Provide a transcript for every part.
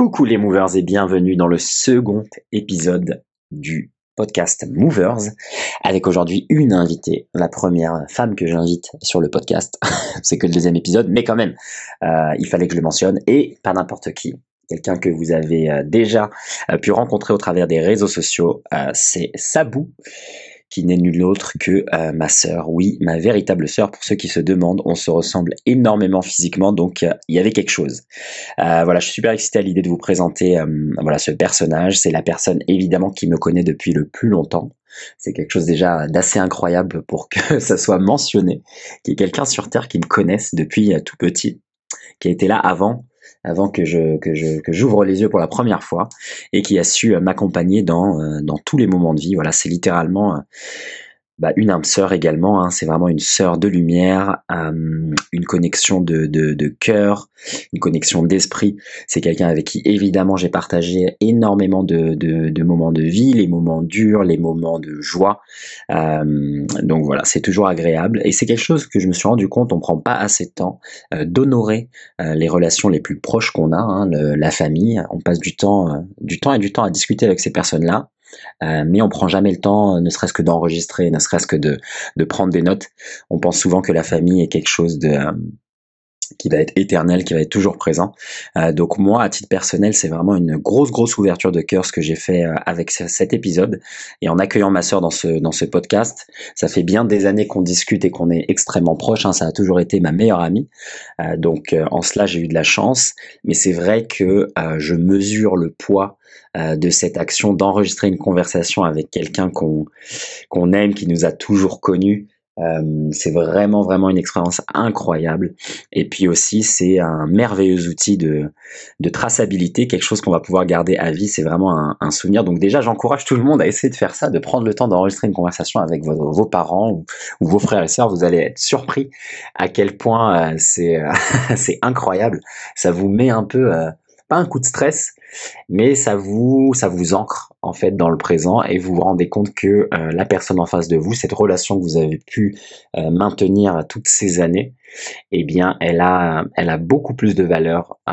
Coucou les movers et bienvenue dans le second épisode du podcast Movers avec aujourd'hui une invitée, la première femme que j'invite sur le podcast. C'est que le deuxième épisode, mais quand même, euh, il fallait que je le mentionne et pas n'importe qui. Quelqu'un que vous avez euh, déjà euh, pu rencontrer au travers des réseaux sociaux, c'est Sabou qui n'est nul autre que euh, ma sœur, oui, ma véritable sœur. Pour ceux qui se demandent, on se ressemble énormément physiquement, donc euh, il y avait quelque chose. Euh, voilà, je suis super excité à l'idée de vous présenter voilà ce personnage. C'est la personne évidemment qui me connaît depuis le plus longtemps. C'est quelque chose déjà d'assez incroyable pour que ça soit mentionné, qu'il y ait quelqu'un sur Terre qui me connaisse depuis tout petit, qui a été là avant avant que je que je que j'ouvre les yeux pour la première fois et qui a su euh, m'accompagner dans euh, dans tous les moments de vie. Voilà, c'est littéralement euh, bah, une âme sœur également. Hein, c'est vraiment une sœur de lumière, euh, une connexion de, de, cœur, une connexion d'esprit. C'est quelqu'un avec qui évidemment j'ai partagé énormément de, de, moments de vie, les moments durs, les moments de joie. Euh, donc voilà, c'est toujours agréable et c'est quelque chose que je me suis rendu compte. On prend pas assez de temps euh, d'honorer les relations les plus proches qu'on a, hein, la famille. On passe du temps, du temps et du temps à discuter avec ces personnes-là. Euh, mais on prend jamais le temps, ne serait-ce que d'enregistrer, ne serait-ce que de, de prendre des notes. On pense souvent que la famille est quelque chose de euh, qui va être éternel, qui va être toujours présent. Euh, donc moi, à titre personnel, c'est vraiment une grosse, grosse ouverture de cœur ce que j'ai fait avec cet épisode. Et en accueillant ma sœur dans ce, dans ce podcast, ça fait bien des années qu'on discute et qu'on est extrêmement proches. Hein, ça a toujours été ma meilleure amie. donc en cela, j'ai eu de la chance. Mais c'est vrai que je mesure le poids euh, de cette action d'enregistrer une conversation avec quelqu'un qu'on qu'on aime, qui nous a toujours connus. Euh, c'est vraiment vraiment une expérience incroyable. Et puis aussi c'est un merveilleux outil de, de traçabilité quelque chose qu'on va pouvoir garder à vie. C'est vraiment un, un, souvenir. Donc déjà j'encourage tout le monde à essayer de faire ça de prendre le temps d'enregistrer une conversation avec vos, vos parents ou, vos frères et sœurs. Vous allez être surpris à quel point euh, c'est euh, c'est incroyable. Ça vous met un peu euh, pas un coup de stress mais ça vous ça vous ancre en fait dans le présent et vous vous rendez compte que euh, la personne en face de vous, cette relation que vous avez pu euh, maintenir toutes ces années, eh bien, elle a, elle a beaucoup plus de valeur euh,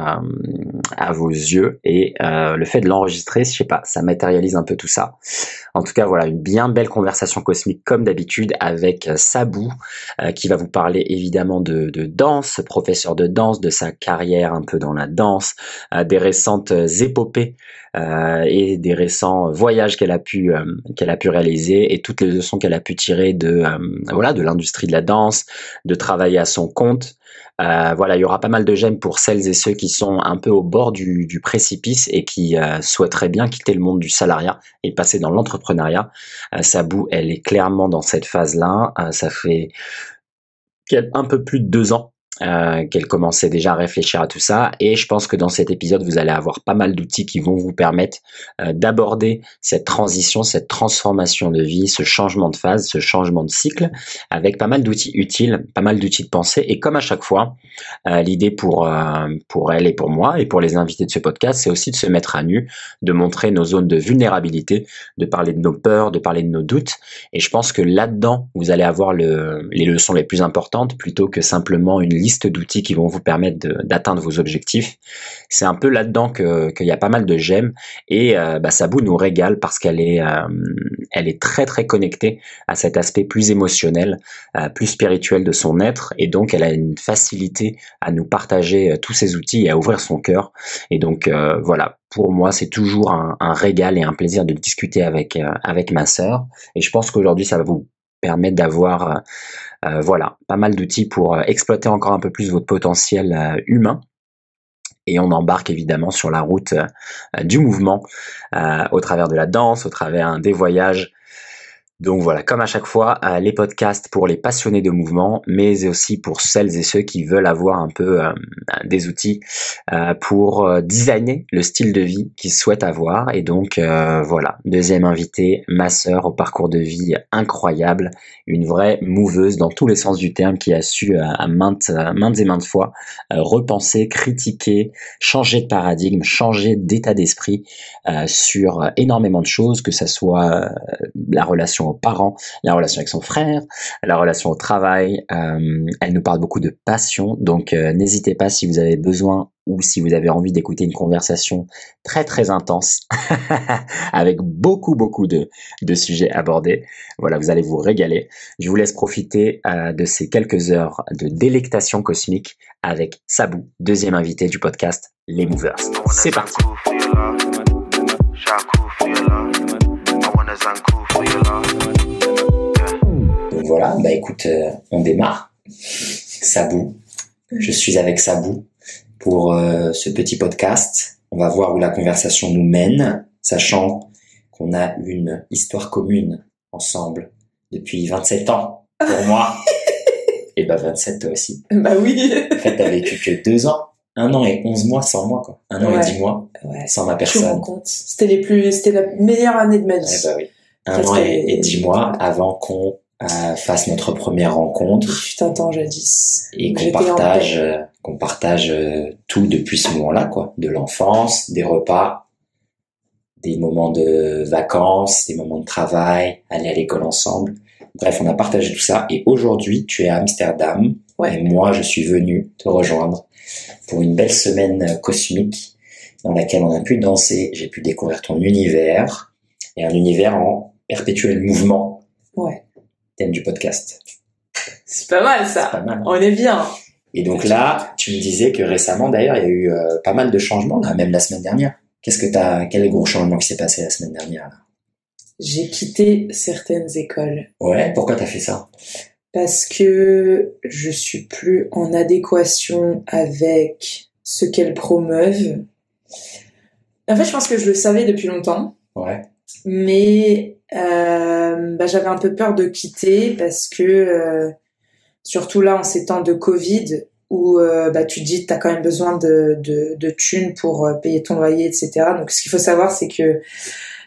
à vos yeux et le fait de l'enregistrer, je sais pas, ça matérialise un peu tout ça. En tout cas, voilà, une bien belle conversation cosmique comme d'habitude avec Sabou qui va vous parler évidemment de, danse, professeur de danse, de sa carrière un peu dans la danse, des récentes épopées euh, et des récents voyages qu'elle a pu euh, qu'elle a pu réaliser et toutes les leçons qu'elle a pu tirer de euh, voilà de l'industrie de la danse, de travailler à son compte. voilà, il y aura pas mal de j'aime pour celles et ceux qui sont un peu au bord du, du précipice et qui souhaiteraient bien quitter le monde du salariat et passer dans l'entrepreneuriat. Sabou, elle est clairement dans cette phase-là. ça fait un peu plus de deux ans euh, qu'elle commençait déjà à réfléchir à tout ça. Et je pense que dans cet épisode, vous allez avoir pas mal d'outils qui vont vous permettre euh, d'aborder cette transition, cette transformation de vie, ce changement de phase, ce changement de cycle, avec pas mal d'outils utiles, pas mal d'outils de pensée. Et comme à chaque fois, euh, l'idée pour pour elle et pour moi et pour les invités de ce podcast, c'est aussi de se mettre à nu, de montrer nos zones de vulnérabilité, de parler de nos peurs, de parler de nos doutes. Et je pense que là-dedans, vous allez avoir le, les leçons les plus importantes plutôt que simplement une liste d'outils qui vont vous permettre d'atteindre vos objectifs. C'est un peu là-dedans qu'il y a pas mal de j'aime et euh, bah, Sabou nous régale parce qu'elle est, euh, elle est très très connectée à cet aspect plus émotionnel, euh, plus spirituel de son être et donc elle a une facilité à nous partager tous ces outils et à ouvrir son cœur. Et donc voilà, pour moi, c'est toujours un, un, régal et un plaisir de discuter avec avec ma sœur. Et je pense qu'aujourd'hui, ça va vous permettre d'avoir euh, voilà, pas mal d'outils pour euh, exploiter encore un peu plus votre potentiel euh, humain. Et on embarque évidemment sur la route du mouvement au travers de la danse, au travers des voyages donc voilà, comme à chaque fois, euh, les podcasts pour les passionnés de mouvement, mais aussi pour celles et ceux qui veulent avoir un peu euh, des outils euh, pour designer le style de vie qu'ils souhaitent avoir. Et donc voilà, deuxième invité, ma sœur au parcours de vie incroyable, une vraie mouveuse dans tous les sens du terme qui a su à maintes, maintes et maintes fois repenser, critiquer, changer de paradigme, changer d'état d'esprit sur énormément de choses, que ce soit la relation parents, la relation avec son frère, la relation au travail. Euh, elle nous parle beaucoup de passion, donc euh, n'hésitez pas si vous avez besoin ou si vous avez envie d'écouter une conversation très très intense avec beaucoup beaucoup de, sujets abordés, voilà, vous allez vous régaler. Je vous laisse profiter euh, de ces quelques heures de délectation cosmique avec Sabou, deuxième invité du podcast Les Movers. C'est parti. Donc voilà, bah écoute, euh, on démarre. Sabou, je suis avec Sabou pour euh, ce petit podcast. On va voir où la conversation nous mène, sachant qu'on a une histoire commune ensemble depuis 27 ans pour moi. et bah 27 toi aussi. Bah oui. En fait, t'as vécu que deux ans. Un an et onze mois sans moi, quoi. Un an et dix mois sans ma personne. C'était les plus, c'était la meilleure année de ma vie. bah oui. Un an et, dix mois avant qu'on euh, fasse notre première rencontre. Putain, temps jadis. Et qu'on partage, euh, qu'on partage euh, tout depuis ce moment-là, quoi. De l'enfance, des repas, des moments de vacances, des moments de travail, aller à l'école ensemble. Bref, on a partagé tout ça. Et aujourd'hui, tu es à Amsterdam. Ouais. Et moi, je suis venu te rejoindre pour une belle semaine cosmique dans laquelle on a pu danser, j'ai pu découvrir ton univers et un univers en perpétuel mouvement. Ouais. Thème du podcast. C'est pas mal ça. Pas mal. On est bien. Et donc là, tu me disais que récemment, d'ailleurs, il y a eu euh, pas mal de changements, là, même la semaine dernière. Qu'est-ce que t'as, quel est le gros changement qui s'est passé la semaine dernière là? J'ai quitté certaines écoles. Ouais. Pourquoi t'as fait ça? Parce que je suis plus en adéquation avec ce qu'elles promeuvent. En fait, je pense que je le savais depuis longtemps. Ouais. Mais euh, bah, j'avais un peu peur de quitter parce que, euh, surtout là, en ces temps de Covid, où euh, bah, tu te dis que tu as quand même besoin de, de, de thunes pour payer ton loyer, etc. Donc, ce qu'il faut savoir, c'est que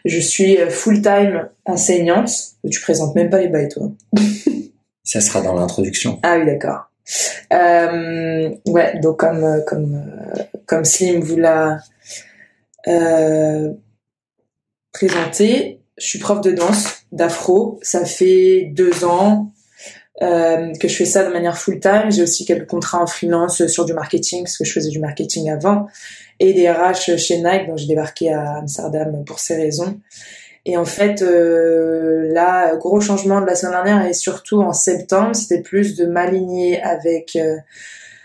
je suis full-time enseignante. Tu présentes même pas les bails, toi. Ça sera dans l'introduction. Ah oui, d'accord. Ouais, donc comme comme comme Slim vous l'a présenté, je suis prof de danse d'afro. Ça fait deux ans euh, que je fais ça de manière full time. J'ai aussi quelques contrats en freelance sur du marketing parce que je faisais du marketing avant et des RH chez Nike. Donc j'ai débarqué à Amsterdam pour ces raisons. Et en fait, euh, là, gros changement de la semaine dernière et surtout en septembre, c'était plus de m'aligner avec euh,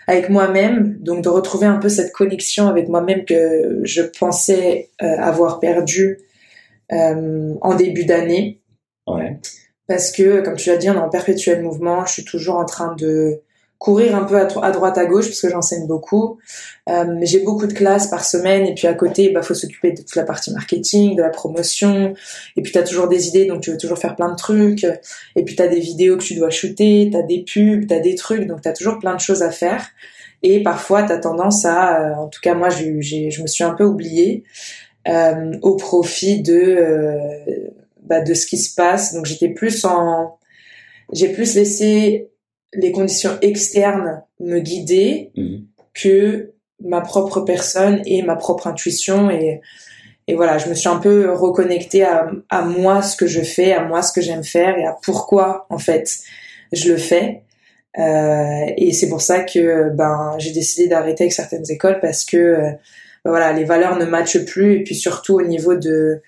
avec moi-même, donc de retrouver un peu cette connexion avec moi-même que je pensais euh, avoir perdue en début d'année. Ouais. Parce que, comme tu l'as dit, on est en perpétuel mouvement. Je suis toujours en train de courir un peu à, droite à gauche parce que j'enseigne beaucoup. Euh, j'ai beaucoup de classes par semaine et puis à côté, bah faut s'occuper de toute la partie marketing, de la promotion. Et puis tu as toujours des idées, donc tu veux toujours faire plein de trucs. Et puis tu as des vidéos que tu dois shooter, tu as des pubs, tu as des trucs, donc tu as toujours plein de choses à faire. Et parfois, tu as tendance à, euh, en tout cas moi, je me suis un peu oubliée euh, au profit de, euh, bah, de ce qui se passe. Donc j'étais plus en... J'ai plus laissé les conditions externes me guider mhm. que ma propre personne et ma propre intuition et et voilà je me suis un peu reconnectée à, à moi ce que je fais à moi ce que j'aime faire et à pourquoi en fait je le fais euh, et c'est pour ça que ben j'ai décidé d'arrêter avec certaines écoles parce que euh, voilà les valeurs ne matchent plus et puis surtout au niveau de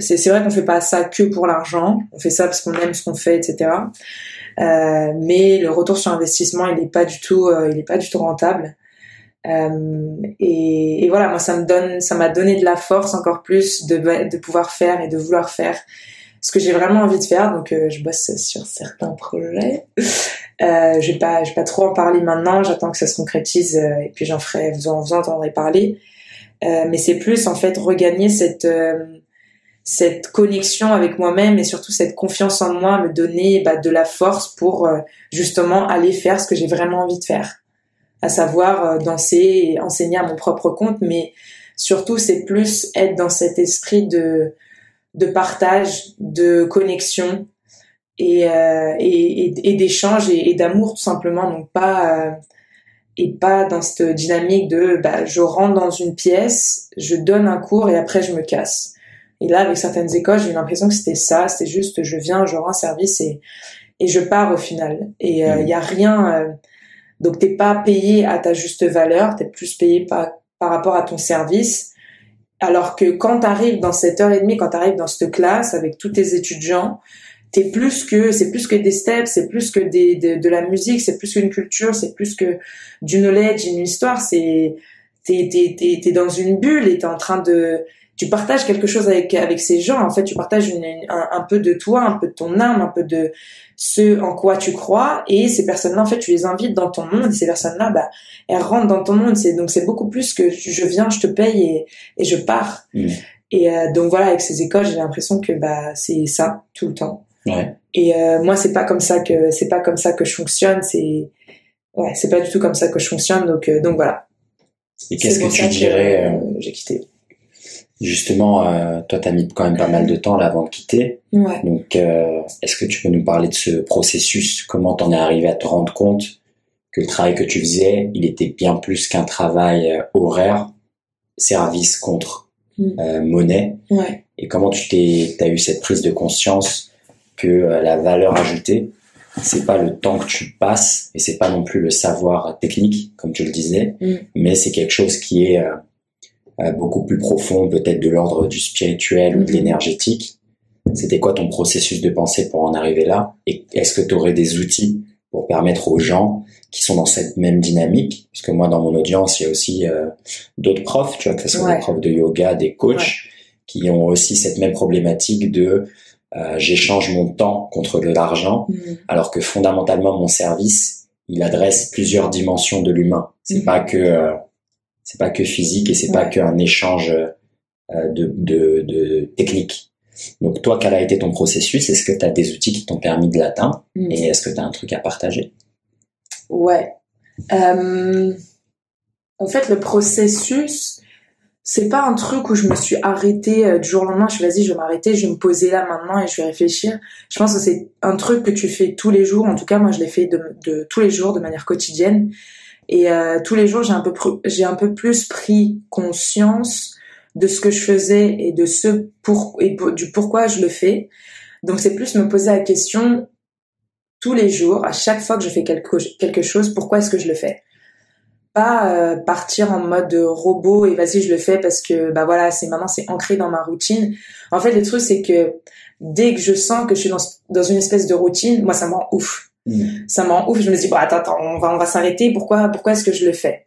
c'est vrai qu'on fait pas ça que pour l'argent. On fait ça parce qu'on aime ce qu'on fait etc euh, mais le retour sur investissement, il n'est pas du tout, euh, il est pas du tout rentable. Euh, et, voilà, moi, ça me donne, ça m'a donné de la force encore plus de pouvoir faire et de vouloir faire ce que j'ai vraiment envie de faire. Donc, euh, je bosse sur certains projets. Euh, je vais pas, je vais pas trop en parler maintenant. J'attends que ça se concrétise et puis j'en ferai, vous en, vous entendrez parler. mais c'est plus en fait regagner cette cette connexion avec moi-même et surtout cette confiance en moi me donner bah, de la force pour euh, justement aller faire ce que j'ai vraiment envie de faire, à savoir euh, danser et enseigner à mon propre compte, mais surtout c'est plus être dans cet esprit de de partage, de connexion et euh, et, et, d'échange et, d'amour tout simplement, donc pas et pas dans cette dynamique de bah, je rentre dans une pièce, je donne un cours et après je me casse et là, avec certaines écoles, j'ai eu l'impression que c'était ça, c'était juste je viens, je rends service et, et je pars au final. Et il euh, n'y mmh. a rien euh, Donc t'es pas payé à ta juste valeur, t'es plus payé par, par rapport à ton service. Alors que quand tu arrives dans cette heure et demie, quand tu arrives dans cette classe avec tous tes étudiants, t'es plus que c'est plus que des steps, c'est plus que des, de, de la musique, c'est plus qu'une culture, c'est plus que du knowledge, une histoire. C'est t'es t'es t'es dans une bulle et t'es en train de tu partages quelque chose avec avec ces gens. En fait, tu partages une, un, un, peu de toi, un peu de ton âme, un peu de ce en quoi tu crois. Et ces personnes-là, en fait, tu les invites dans ton monde. Et ces personnes-là, bah, elles rentrent dans ton monde. C'est donc c'est beaucoup plus que je viens, je te paye et et je pars. Mmh. Et euh, donc voilà, avec ces écoles, j'ai l'impression que bah c'est ça tout le temps. Ouais. Et euh, moi, c'est pas comme ça que c'est pas comme ça que je fonctionne. C'est ouais, c'est pas du tout comme ça que je fonctionne. Donc euh, donc voilà. Et qu'est-ce que tu dirais euh, euh, J'ai quitté. Justement, euh, toi, tu as mis quand même pas mal de temps là avant de quitter. Ouais. Donc, euh, est-ce que tu peux nous parler de ce processus? Comment t'en es arrivé à te rendre compte que le travail que tu faisais, il était bien plus qu'un travail euh, horaire, service contre Mm. euh, monnaie? Ouais. Et comment tu t'es, t'as eu cette prise de conscience que euh, la valeur ajoutée, c'est pas le temps que tu passes et c'est pas non plus le savoir technique, comme tu le disais, Mm. mais c'est quelque chose qui est euh, beaucoup plus profond, peut-être de l'ordre du spirituel ou de Mhm. l'énergétique. C'était quoi ton processus de pensée pour en arriver là? Et est-ce que tu aurais des outils pour permettre aux gens qui sont dans cette même dynamique? Parce que moi, dans mon audience, il y a aussi euh, d'autres profs, tu vois, que ce soit Ouais. des profs de yoga, des coachs, qui ont aussi cette même problématique de euh, j'échange mon temps contre de l'argent, Mm. alors que fondamentalement, mon service, il adresse plusieurs dimensions de l'humain. C'est Mhm. pas que euh, c'est pas que physique et c'est pas Ouais. qu'un échange euh, de, de, de technique. Donc toi, quel a été ton processus? Est-ce que tu as des outils qui t'ont permis de l'atteindre? Mm. Et est-ce que tu as un truc à partager? Ouais. Euh, en fait, le processus, c'est pas un truc où je me suis arrêtée euh, du jour au lendemain. Je suis vas-y, je vais m'arrêter, je vais me poser là maintenant et je vais réfléchir. Je pense que c'est un truc que tu fais tous les jours. En tout cas, moi, je l'ai fait de, de tous les jours, de manière quotidienne. Et euh, tous les jours, j'ai un peu j'ai un peu plus pris conscience de ce que je faisais et de ce pour et du pourquoi je le fais. Donc, c'est plus me poser la question tous les jours, à chaque fois que je fais quelque, quelque chose, pourquoi est-ce que je le fais? Pas euh, partir en mode robot et vas-y je le fais parce que bah voilà c'est maintenant c'est ancré dans ma routine. En fait le truc c'est que dès que je sens que je suis dans, dans une espèce de routine, moi ça me rend ouf. Ça me rend ouf. Je me dis bon attends attends on va on va s'arrêter. Pourquoi pourquoi est-ce que je le fais?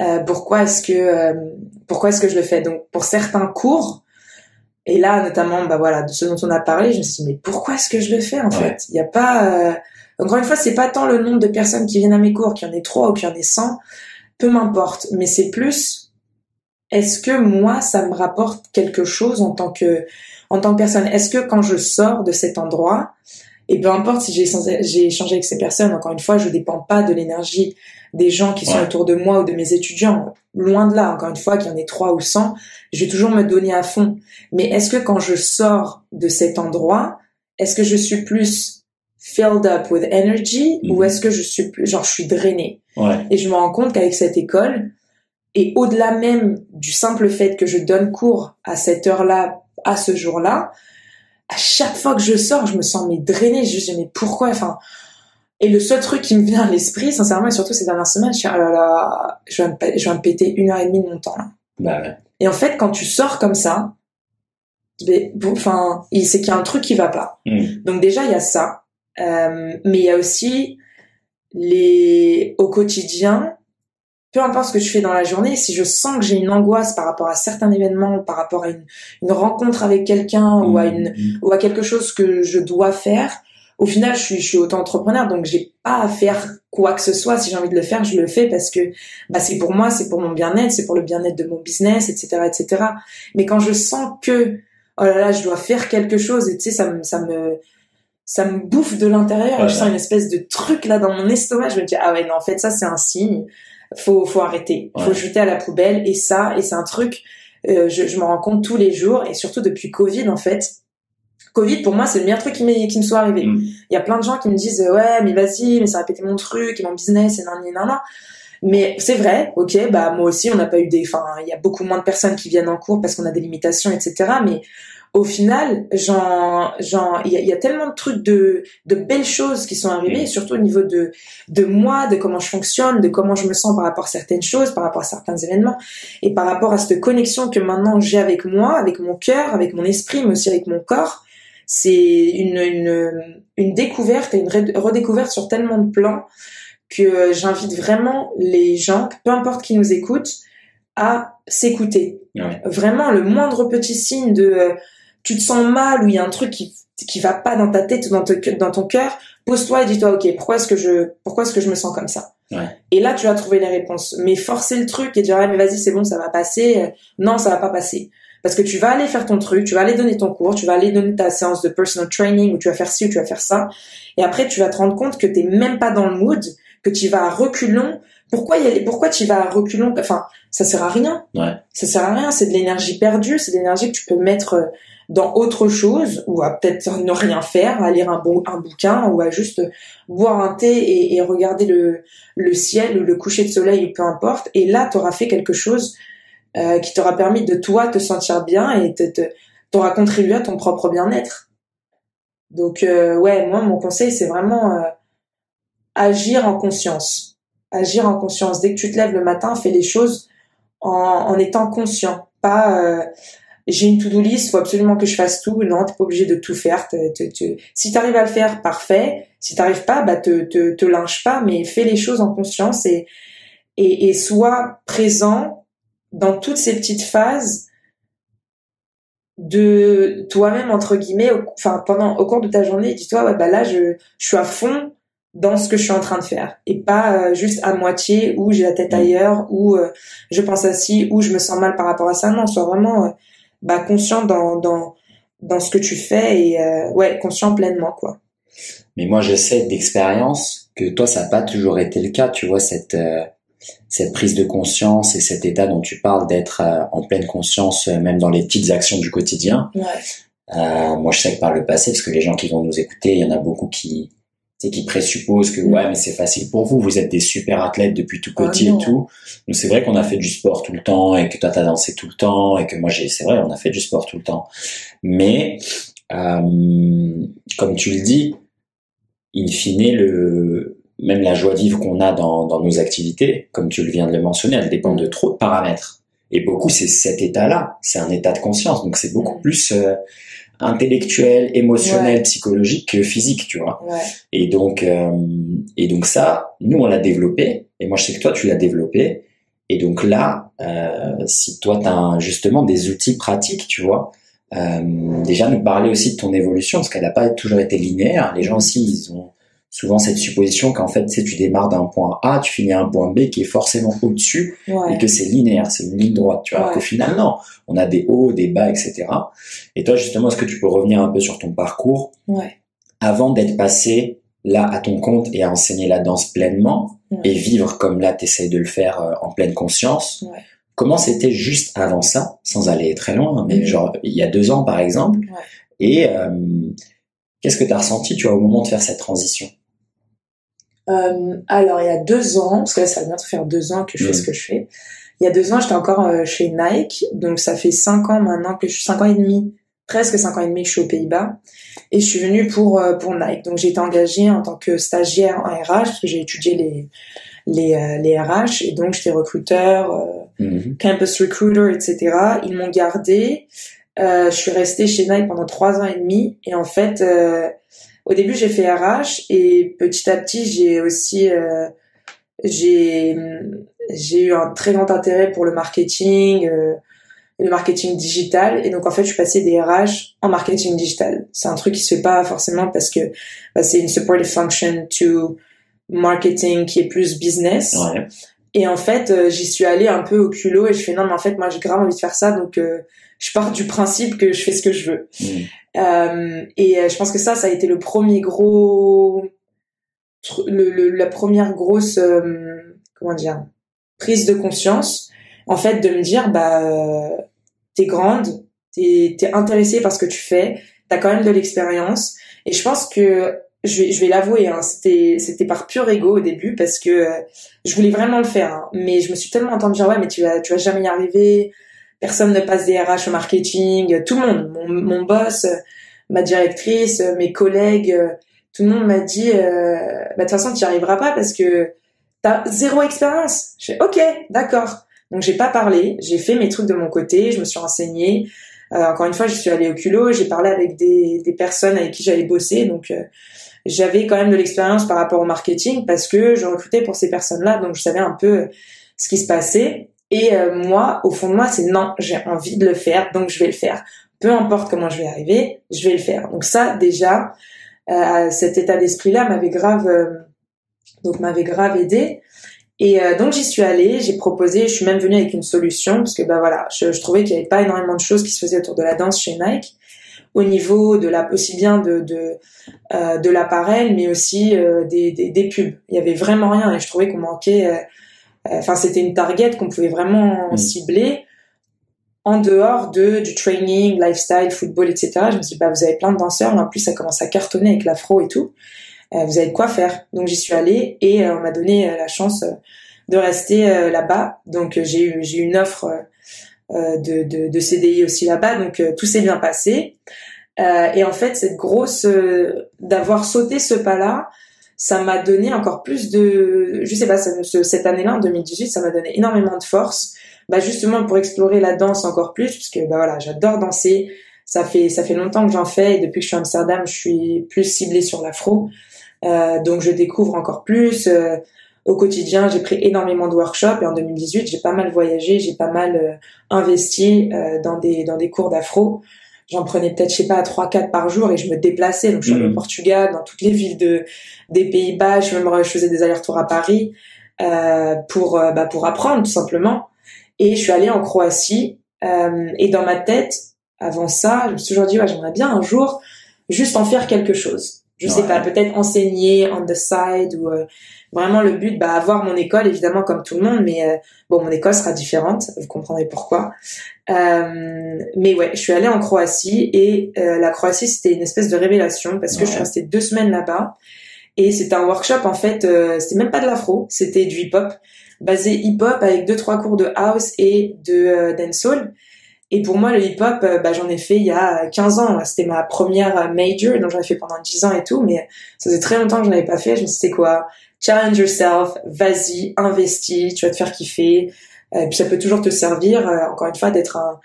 Euh, Pourquoi est-ce que euh, pourquoi est-ce que je le fais? Donc pour certains cours et là, notamment, bah voilà, de ce dont on a parlé, je me suis dit, mais pourquoi est-ce que je le fais, en Ouais. fait? Il n'y a pas, euh, encore une fois, c'est pas tant le nombre de personnes qui viennent à mes cours, qu'il y en ait trois ou qu'il y en ait cent, peu m'importe. Mais c'est plus, est-ce que moi, ça me rapporte quelque chose en tant que, en tant que personne? Est-ce que quand je sors de cet endroit, et peu importe si j'ai j'ai échangé avec ces personnes, encore une fois, je dépends pas de l'énergie des gens qui sont Ouais. autour de moi ou de mes étudiants. Loin de là, encore une fois, qu'il y en ait trois ou cent, je vais toujours me donner à fond. Mais est-ce que quand je sors de cet endroit, est-ce que je suis plus filled up with energy ou Mhm. est-ce que je suis plus, genre, je suis drainée? Ouais. Et je me rends compte qu'avec cette école, et au-delà même du simple fait que je donne cours à cette heure-là, à ce jour-là, à chaque fois que je sors, je me sens mais drainée. Je me dis mais pourquoi Enfin, et le seul truc qui me vient à l'esprit, sincèrement, et surtout ces dernières semaines, je suis ah là là, je viens de, je viens de péter une heure et demie de mon temps là. Bah ouais. Et en fait, quand tu sors comme ça, bon, enfin, il- c'est qu'il y a un truc qui va pas. Mm. Donc déjà, il y a ça. Euh, mais il y a aussi les au quotidien, peu importe ce que je fais dans la journée, si je sens que j'ai une angoisse par rapport à certains événements, par rapport à une, une rencontre avec quelqu'un ou à une Mm. ou à quelque chose que je dois faire, au final, je suis, je suis auto-entrepreneur, donc j'ai pas à faire quoi que ce soit. Si j'ai envie de le faire, je le fais parce que bah, c'est pour moi, c'est pour mon bien-être, c'est pour le bien-être de mon business, etc., etc. Mais quand je sens que oh là là, je dois faire quelque chose, et tu sais, ça me, ça me, ça me bouffe de l'intérieur. et Ouais, je sens une espèce de truc là dans mon estomac. Je me dis ah ouais, non, en fait, ça c'est un signe. Faut, faut arrêter. Faut Ouais. jeter à la poubelle. Et ça, et c'est un truc. euh, je, je me rends compte tous les jours, et surtout depuis Covid en fait. Covid, pour moi, c'est le meilleur truc qui, m'est- qui me soit arrivé. Mm. Il y a plein de gens qui me disent euh, ouais, mais vas-y, mais ça va péter mon truc et mon business et nan, nan, nan, nan. Mais c'est vrai, ok, bah moi aussi, on n'a pas eu des, enfin, il y a beaucoup moins de personnes qui viennent en cours parce qu'on a des limitations, etc. Mais au final, genre, genre, il y a, tellement de trucs de, de belles choses qui sont arrivées, surtout au niveau de, de moi, de comment je fonctionne, de comment je me sens par rapport à certaines choses, par rapport à certains événements, et par rapport à cette connexion que maintenant j'ai avec moi, avec mon cœur, avec mon esprit, mais aussi avec mon corps. C'est une, une, une découverte et une redécouverte sur tellement de plans que j'invite vraiment les gens, peu importe qui nous écoute, à s'écouter. Vraiment, le moindre petit signe de tu te sens mal ou il y a un truc qui qui va pas dans ta tête ou dans, dans ton cœur, pose-toi et dis-toi ok pourquoi est-ce que je pourquoi est-ce que je me sens comme ça. Et là tu vas trouver les réponses. Mais forcer le truc et dire ah, mais vas-y c'est bon ça va passer, non ça va pas passer. Parce que tu vas aller faire ton truc, tu vas aller donner ton cours, tu vas aller donner ta séance de personal training où tu vas faire ci ou tu vas faire ça. Et après, tu vas te rendre compte que t'es même pas dans le mood, que tu vas à reculons. Pourquoi y aller, pourquoi tu vas à reculons? Enfin, ça sert à rien. Ouais. Ça sert à rien. C'est de l'énergie perdue. C'est de l'énergie que tu peux mettre euh, dans autre chose ou à peut-être ne rien faire, à lire un, bouquin ou à juste boire un thé et, regarder le, le ciel ou le coucher de soleil, peu importe. Et là, tu auras fait quelque chose euh, qui t'aura permis de toi te sentir bien et t'aura contribué à ton propre bien-être. Donc euh, ouais, moi mon conseil c'est vraiment euh, agir en conscience. Agir en conscience. Dès que tu te lèves le matin, fais les choses en, en étant conscient. Pas j'ai une to-do list, faut absolument que je fasse tout. Non, t'es pas obligé de tout faire. Si t'arrives à le faire, parfait. Si t'arrives pas, bah te, te, te linge pas, mais fais les choses en conscience et, et, et sois présent dans toutes ces petites phases de toi-même entre guillemets enfin pendant au cours de ta journée dis-toi ouais bah là je, je suis à fond dans ce que je suis en train de faire et pas euh, juste à moitié ou j'ai la tête mmh. ailleurs ou euh, je pense à ci ou je me sens mal par rapport à ça non sois vraiment euh, bah conscient dans dans dans ce que tu fais et ouais conscient pleinement quoi mais moi j'essaie d'expérience que toi ça n'a pas toujours été le cas tu vois cette cette prise de conscience et cet état dont tu parles d'être euh, en pleine conscience euh, même dans les petites actions du quotidien. Ouais. Euh, moi, je sais que par le passé, parce que les gens qui vont nous écouter, il y en a beaucoup qui qui présupposent que ouais mais c'est facile pour vous. Vous êtes des super athlètes depuis tout ah petit et tout. Nous c'est vrai qu'on a fait du sport tout le temps et que toi t'as dansé tout le temps et que moi j'ai c'est vrai on a fait du sport tout le temps. Mais euh, comme tu le dis in fine le même la joie de vivre qu'on a dans, dans, nos activités, comme tu le viens de le mentionner, elle dépend de trop de paramètres. Et beaucoup, c'est cet état-là, c'est un état de conscience. Donc c'est beaucoup plus euh, intellectuel, émotionnel, psychologique que physique, tu vois. Ouais. Et donc, euh, et donc ça, nous on l'a développé. Et moi je sais que toi tu l'as développé. Et donc là, euh, si toi tu as justement des outils pratiques, tu vois, euh, déjà nous parler aussi de ton évolution parce qu'elle n'a pas toujours été linéaire. Les gens aussi ils ont souvent cette supposition qu'en fait, tu, tu démarres d'un point A, tu finis à un point B qui est forcément au-dessus et que c'est linéaire, c'est une ligne droite, tu vois. Ouais. finalement, on a des hauts, des bas, etc. Et toi, justement, est-ce que tu peux revenir un peu sur ton parcours ouais. avant d'être passé là à ton compte et à enseigner la danse pleinement et vivre comme là, tu essayes de le faire euh, en pleine conscience? Comment c'était juste avant ça, sans aller très loin, mais mm. genre il y a deux ans par exemple? Et euh, qu'est-ce que tu as ressenti, tu vois, au moment de faire cette transition? Euh, alors, il y a deux ans, parce que là, ça va bientôt faire deux ans que je fais ce que je fais. Il y a deux ans, j'étais encore euh, chez Nike, donc ça fait cinq ans maintenant que je suis cinq ans et demi, presque cinq ans et demi que je suis aux Pays-Bas, et je suis venue pour euh, pour Nike. Donc j'ai été engagée en tant que stagiaire en RH parce que j'ai étudié les les les RH et donc j'étais recruteur, mm-hmm. campus recruiter, etc. Ils m'ont gardé. je suis restée chez Nike pendant trois ans et demi, et en fait au début j'ai fait RH et petit à petit j'ai aussi euh, j'ai j'ai eu un très grand intérêt pour le marketing euh, le marketing digital. Et donc en fait je suis passée des RH en marketing digital. C'est un truc qui se fait pas forcément parce que bah, c'est une supportive function to marketing qui est plus business. Ouais. et en fait euh, j'y suis allée un peu au culot et je fais non mais en fait moi j'ai grave envie de faire ça. Donc euh, je pars du principe que je fais ce que je veux. Mm. Euh, et euh, je pense que ça, ça a été le premier gros, le, le la première grosse, euh, comment dire, prise de conscience, en fait, de me dire, bah, euh, t'es grande, t'es es intéressée par ce que tu fais, t'as quand même de l'expérience, et je pense que je vais, je vais l'avouer, hein, c'était, c'était par pur ego au début parce que je voulais vraiment le faire, hein, mais je me suis tellement entendue dire ouais, mais tu vas, tu vas jamais y arriver, personne ne passe des RH au marketing, tout le monde, mon, boss, ma directrice, mes collègues, tout le monde m'a dit, euh, bah, de toute façon, tu n'y arriveras pas parce que t'as zéro expérience. Je fais, ok, d'accord. Donc j'ai pas parlé, j'ai fait mes trucs de mon côté, je me suis renseignée. Euh, encore une fois, je suis allée au culot, j'ai parlé avec des, des personnes avec qui j'allais bosser, donc euh, j'avais quand même de l'expérience par rapport au marketing parce que je recrutais pour ces personnes-là, donc je savais un peu ce qui se passait. Et euh, moi, au fond de moi, c'est non, j'ai envie de le faire, donc je vais le faire. Peu importe comment je vais arriver, je vais le faire. Donc ça, déjà, euh, cet état d'esprit-là m'avait grave, donc m'avait grave aidé. Et euh, donc j'y suis allée, j'ai proposé, je suis même venue avec une solution parce que bah voilà, je, je trouvais qu'il n'y avait pas énormément de choses qui se faisaient autour de la danse chez Nike au niveau de la aussi bien de de, euh, de l'appareil mais aussi euh, des, des, des, pubs. Il y avait vraiment rien et je trouvais qu'on manquait. Euh, euh, enfin c'était une target qu'on pouvait vraiment mmh. cibler en dehors de du training, lifestyle, football, etc. Je me suis dit bah vous avez plein de danseurs, mais en plus ça commence à cartonner avec l'afro et tout. Euh, vous avez de quoi faire. Donc j'y suis allée et euh, on m'a donné euh, la chance de rester là-bas. Donc j'ai eu j'ai eu une offre de, de, de CDI aussi là-bas. Donc tout s'est bien passé. et en fait cette grosse d'avoir sauté ce pas-là, ça m'a donné encore plus de, je sais pas, cette année-là, en 2018, ça m'a donné énormément de force, bah justement pour explorer la danse encore plus, parce que bah voilà, j'adore danser. Ça fait ça fait longtemps que j'en fais et depuis que je suis à Amsterdam, je suis plus ciblée sur l'afro. Euh, donc je découvre encore plus. Euh, au quotidien, j'ai pris énormément de workshops et en 2018, j'ai pas mal voyagé, j'ai pas mal euh, investi dans des dans des cours d'afro. J'en prenais peut-être, je sais pas, trois, quatre par jour et je me déplaçais. Donc je suis allée au mmh. Portugal, dans toutes les villes de des Pays-Bas. Je, faisais des allers-retours à Paris pour bah, pour apprendre tout simplement. Et je suis allée en Croatie et dans ma tête, avant ça, je me suis toujours dit, ouais, j'aimerais bien un jour juste en faire quelque chose je sais pas, peut-être enseigner on the side ou euh, vraiment le but, bah avoir mon école évidemment comme tout le monde, mais euh, bon mon école sera différente, vous comprendrez pourquoi. Euh, mais ouais, je suis allée en Croatie et la Croatie c'était une espèce de révélation parce que je suis restée deux semaines là-bas et c'était un workshop en fait, c'était même pas de l'afro, c'était du hip-hop basé hip-hop avec deux trois cours de house et de dancehall. Et pour moi, le hip-hop, euh, bah, j'en ai fait il y a 15 ans. C'était ma première major, donc j'en ai fait pendant 10 ans et tout, mais ça faisait très longtemps que j'en avais pas fait. Je me suis dit, quoi? Challenge yourself, vas-y, investis, tu vas te faire kiffer. Et euh, puis ça peut toujours te servir, euh, encore une fois, d'être un,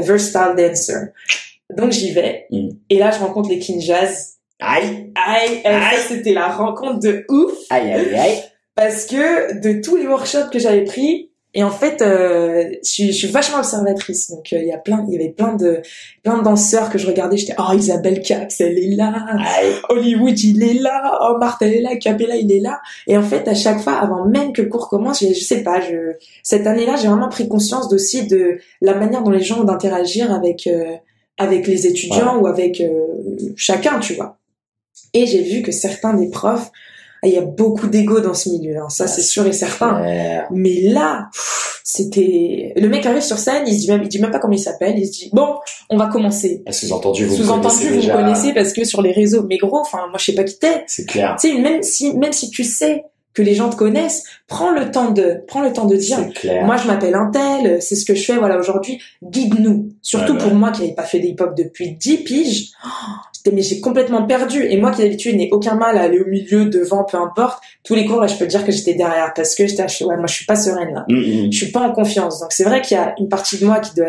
versatile dancer. Donc j'y vais. Mm. Et là, je rencontre les Kinjaz. Aïe Aïe, aïe. c'était la rencontre de ouf Aïe, aïe, aïe Parce que de tous les workshops que j'avais pris, et en fait, euh, je, suis, je, suis, vachement observatrice. Donc euh, il y a plein, il y avait plein de plein de danseurs que je regardais. J'étais oh Isabelle Caps, elle est là. Hollywood, il est là. Oh Marthe, elle est là. Capella, il est là. Et en fait, à chaque fois, avant même que le cours commence, je, je sais pas. Je, cette année-là, j'ai vraiment pris conscience aussi de la manière dont les gens ont d'interagir avec euh, avec les étudiants ou avec euh, chacun, tu vois. Et j'ai vu que certains des profs il y a beaucoup d'ego dans ce milieu, hein. ça c'est sûr et certain. Mais là, c'était le mec arrive sur scène, il se dit même, il dit même pas comment il s'appelle, il se dit bon, on va commencer. Ah, sous-entendu vous Sous-entendu vous, vous connaissez parce que sur les réseaux, mais gros, enfin moi je sais pas qui t'es. C'est clair. Tu sais même si même si tu sais que les gens te connaissent, prends le temps de prends le temps de dire moi je m'appelle un tel, c'est ce que je fais voilà aujourd'hui, guide-nous. Surtout pour moi qui n'avais pas fait des hip-hop depuis 10 piges. Oh, mais j'ai complètement perdu. Et moi qui d'habitude n'ai aucun mal à aller au milieu, devant, peu importe, tous les cours là, je peux dire que j'étais derrière parce que j'étais, ouais, moi je suis pas sereine là. Mm, mm, mm. Je suis pas en confiance. Donc c'est vrai qu'il y a une partie de moi qui doit,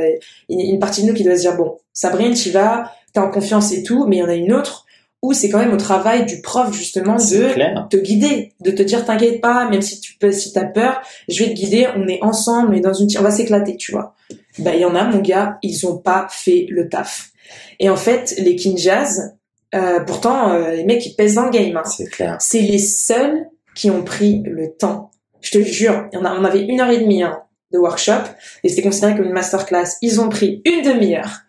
une partie de nous qui doit se dire bon, Sabrine, tu vas, t'es en confiance et tout, mais il y en a une autre où c'est quand même au travail du prof justement de te guider, de te dire t'inquiète pas, même si tu peux, si t'as peur, je vais te guider, on est ensemble, est dans une, on va s'éclater, tu vois. Bah il y en a mon gars, ils ont pas fait le taf. Et en fait, les Kinjaz, euh, pourtant, euh, les mecs, ils pèsent dans le game. Hein. C'est clair. C'est les seuls qui ont pris le temps. Je te jure, on, a, on avait une heure et demie hein, de workshop et c'était considéré comme une masterclass. Ils ont pris une demi-heure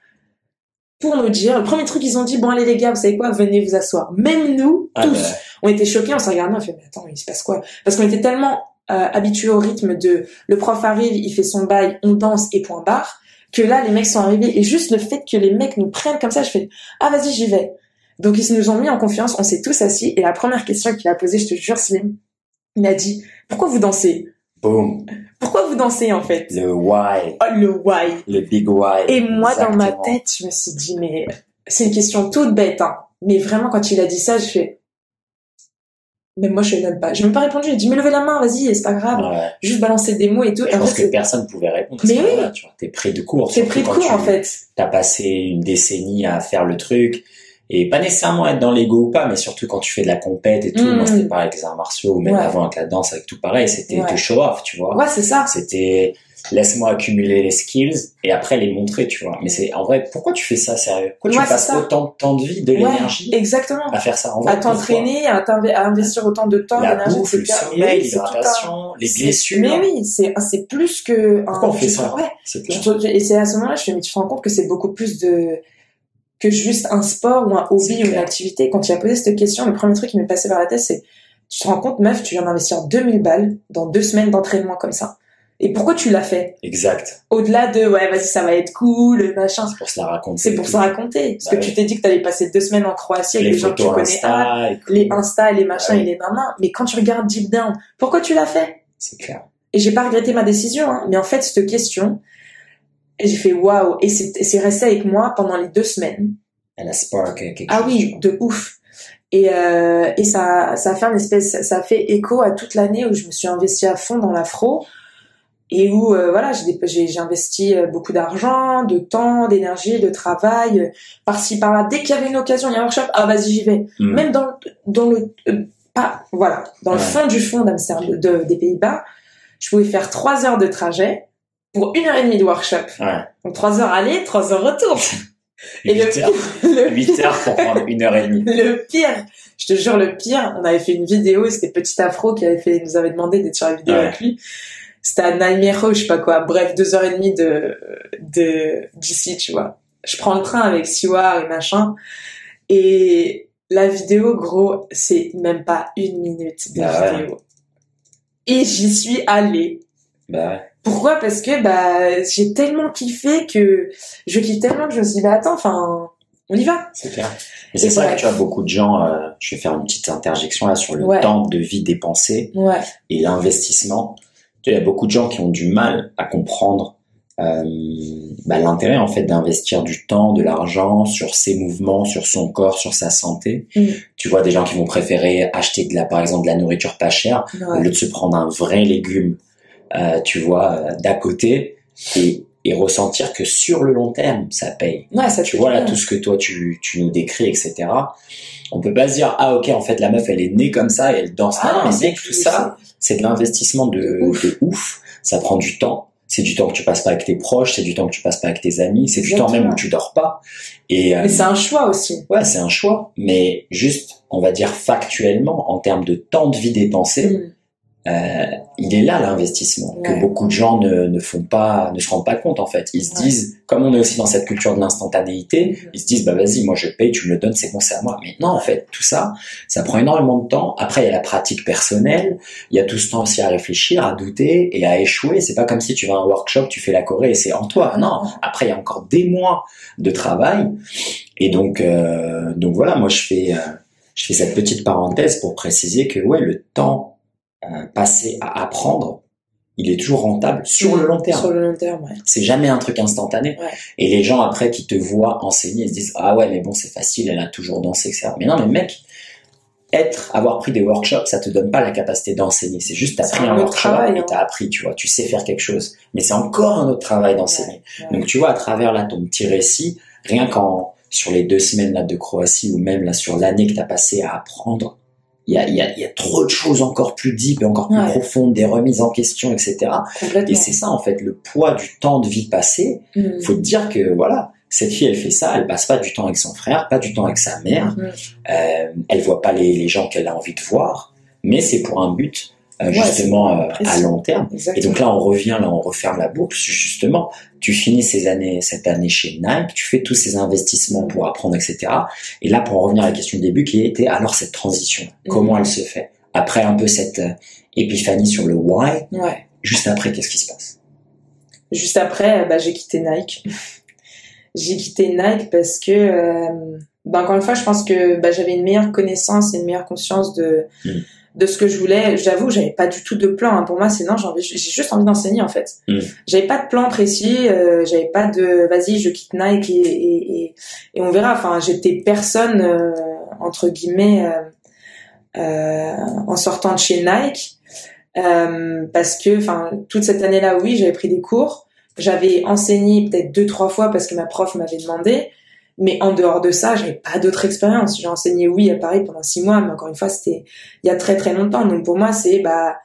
pour nous dire, le premier truc ils ont dit, bon allez les gars, vous savez quoi, venez vous asseoir. Même nous, ah tous, ben. on était choqués, on s'est regardé, on fait, mais attends, il se passe quoi? Parce qu'on était tellement euh, habitués au rythme de, le prof arrive, il fait son bail, on danse et point barre, que là les mecs sont arrivés et juste le fait que les mecs nous prennent comme ça, je fais, ah vas-y j'y vais. Donc ils nous ont mis en confiance, on s'est tous assis et la première question qu'il a posée, je te jure Slim, il a dit "Pourquoi vous dansez? Boom. Pourquoi vous dansez en fait? Le why. Oh, le why. Le big why. Et moi, dans ma tête, je me suis dit, mais c'est une question toute bête, hein. Mais vraiment, quand il a dit ça, je fais. Mais moi, je sais même pas. J'ai même pas répondu. J'ai dit, mais levez la main, vas-y, c'est pas grave. Ouais. Juste balancer des mots et tout. Et Je en pense fait, que personne pouvait répondre. Mais oui. tu vois, t'es pris de court. c'est surtout pris de tu- en fait. T'as passé une décennie à faire le truc. Et pas nécessairement être dans l'ego ou pas, mais surtout quand tu fais de la compète et tout. Mm. Moi, c'était pareil avec les arts martiaux ou même Ouais. avant avec la danse, avec tout pareil. C'était Ouais. show off, tu vois. Ouais, c'est ça. C'était laisse-moi accumuler les skills et après les montrer, tu vois. Mais c'est en vrai, pourquoi tu fais ça sérieux? Pourquoi Ouais, tu passes autant de temps de vie, de l'énergie exactement. à faire ça en vrai À t'entraîner, à, investir autant de temps, La d'énergie, bouffe, le etc. sommeil, un- l'hydratation, les blessures. Mais oui, c'est, c'est plus que. un- Pourquoi on fait ça? Ouais. Et c'est à ce moment-là, je fais, mais tu te rends compte que c'est beaucoup plus de que juste un sport ou un hobby ou une activité. Quand tu as posé cette question, le premier truc qui m'est passé par la tête, c'est tu te rends compte, meuf, tu viens d'investir 2000 balles dans deux semaines d'entraînement comme ça. Et pourquoi tu l'as fait? Exact. Au-delà de ouais, vas-y, ça va être cool, machin. C'est pour se la raconter. C'est pour se raconter. Parce Bah que oui. tu t'es dit que t'allais passer deux semaines en Croatie avec Les des gens que tu connais. Insta, les Insta, les machins Ouais. et les nanas. Mais quand tu regardes deep down, pourquoi tu l'as fait? C'est clair. Et j'ai pas regretté ma décision, hein. mais en fait, cette question, et j'ai fait waouh, et c'est c'est resté avec moi pendant les deux semaines. Elle a spark quelque Ah chose. oui, de ouf. Et, euh, et ça, ça fait un espèce, ça fait écho à toute l'année où je me suis investie à fond dans l'afro et où euh, voilà, j'ai dép- j'ai j'ai investi euh, beaucoup d'argent, de temps, d'énergie, de travail, euh, par-ci par-là. Dès qu'il y avait une occasion, il y a un workshop, ah vas-y j'y vais. Mm. Même dans le- dans le euh, pas voilà, dans le fond du fond d'Amsterdam, de, des Pays-Bas, je pouvais faire trois heures de trajet pour une heure et demie de workshop. Ouais. Donc trois heures aller, trois heures retour. Et le, 8 heures. le 8 heures pour prendre une heure et demie. le pire, je te jure, le pire, on avait fait une vidéo et c'était Petit Afro qui avait fait, nous avait demandé d'être sur la vidéo Ouais. avec lui. C'était à Nijmegen, je sais pas quoi. Bref, deux heures et demie de, de, d'ici, tu vois. Je prends le train avec Siwa et machin. Et la vidéo, gros, c'est même pas une minute de Ah ouais. vidéo. Et j'y suis allée. Bah ouais. Pourquoi? Parce que bah j'ai tellement kiffé que je kiffe tellement que je me suis dit bah attends, enfin on y va. C'est clair. Et c'est vrai. que tu vois beaucoup de gens, euh, je vais faire une petite interjection là sur le Ouais. temps de vie dépensé Ouais. et l'investissement. Tu Il y a beaucoup de gens qui ont du mal à comprendre euh, bah, l'intérêt en fait d'investir du temps, de l'argent sur ses mouvements, sur son corps, sur sa santé. Mm. Tu vois des gens qui vont préférer acheter de la, par exemple, de la nourriture pas chère au lieu de se prendre un vrai légume, euh, tu vois, euh, d'à côté et, et ressentir que sur le long terme, ça paye. Ouais, ça Tu vois là tout ce que toi tu, tu nous décris, etc. On peut pas se dire ah ok en fait la meuf elle est née comme ça et elle danse. Ah, non, mais mec tout ça c'est de l'investissement de, De ouf. Ça prend du temps. C'est du temps que tu passes pas avec tes proches, c'est du temps que tu passes pas avec tes amis, c'est du temps même où tu dors pas. Et euh, Mais c'est un choix aussi. ouais, c'est un choix. Mais juste, on va dire factuellement, en termes de temps de vie dépensé, Mm. Euh, il est là l'investissement que beaucoup de gens ne, ne font pas, ne se rendent pas compte en fait. Ils se Ouais. disent, comme on est aussi dans cette culture de l'instantanéité, ils se disent bah vas-y, moi je paye, tu me le donnes, c'est bon, c'est à moi. Mais non, en fait, tout ça, ça prend énormément de temps. Après, il y a la pratique personnelle, il y a tout ce temps aussi à réfléchir, à douter et à échouer. C'est pas comme si tu vas à un workshop, tu fais la choré et c'est en toi. Non, après il y a encore des mois de travail et donc euh, donc voilà, moi je fais euh, je fais cette petite parenthèse pour préciser que ouais, le temps passé à apprendre, il est toujours rentable sur le long terme. Sur le long terme, ouais. C'est jamais un truc instantané. Ouais. Et les gens après qui te voient enseigner, ils se disent ah ouais mais bon c'est facile, elle a toujours dansé etc. Mais non mais mec, être, avoir pris des workshops, ça te donne pas la capacité d'enseigner. C'est juste t'as pris un un autre workshop travail, et hein. t'as appris, tu vois, tu sais faire quelque chose. Mais c'est encore un autre travail d'enseigner. Ouais. Donc tu vois à travers là ton petit récit, rien qu'en sur les deux semaines là de Croatie ou même là sur l'année que t'as passé à apprendre, il y a, il y, a, il y a trop de choses encore plus deep et encore plus Ouais. profondes, des remises en question, etc. Et c'est ça en fait le poids du temps de vie passé. Mm. Faut te dire que voilà, cette fille elle fait ça, elle passe pas du temps avec son frère, pas du temps avec sa mère, Mm. euh, elle voit pas les, les gens qu'elle a envie de voir, mais c'est pour un but euh, Ouais, justement euh, à long terme. Et donc là, on revient, là, on referme la boucle. Justement, tu finis ces années, cette année chez Nike, tu fais tous ces investissements pour apprendre, etc. Et là, pour en revenir à la question du début, qui était alors cette transition, comment Mhm. elle se fait? Après un peu cette euh, épiphanie sur le why, Ouais. juste après, qu'est-ce qui se passe? Juste après, bah, j'ai quitté Nike. j'ai quitté Nike parce que, euh, bah, encore une fois, je pense que bah, j'avais une meilleure connaissance et une meilleure conscience de, Mm. De ce que je voulais. J'avoue, j'avais pas du tout de plan. Hein. Pour moi, c'est non, j'ai juste envie d'enseigner en fait. Mm. J'avais pas de plan précis. euh, j'avais pas de vas-y, je quitte Nike et, et, et, et on verra. Enfin, j'étais personne euh, entre guillemets euh, euh, en sortant de chez Nike euh, parce que enfin toute cette année-là, oui, j'avais pris des cours. J'avais enseigné peut-être deux trois fois parce que ma prof m'avait demandé. Mais en dehors de ça, j'avais pas d'autre expérience. J'ai enseigné, oui, à Paris pendant six mois, mais encore une fois, c'était il y a très très longtemps. Donc pour moi, c'est bah,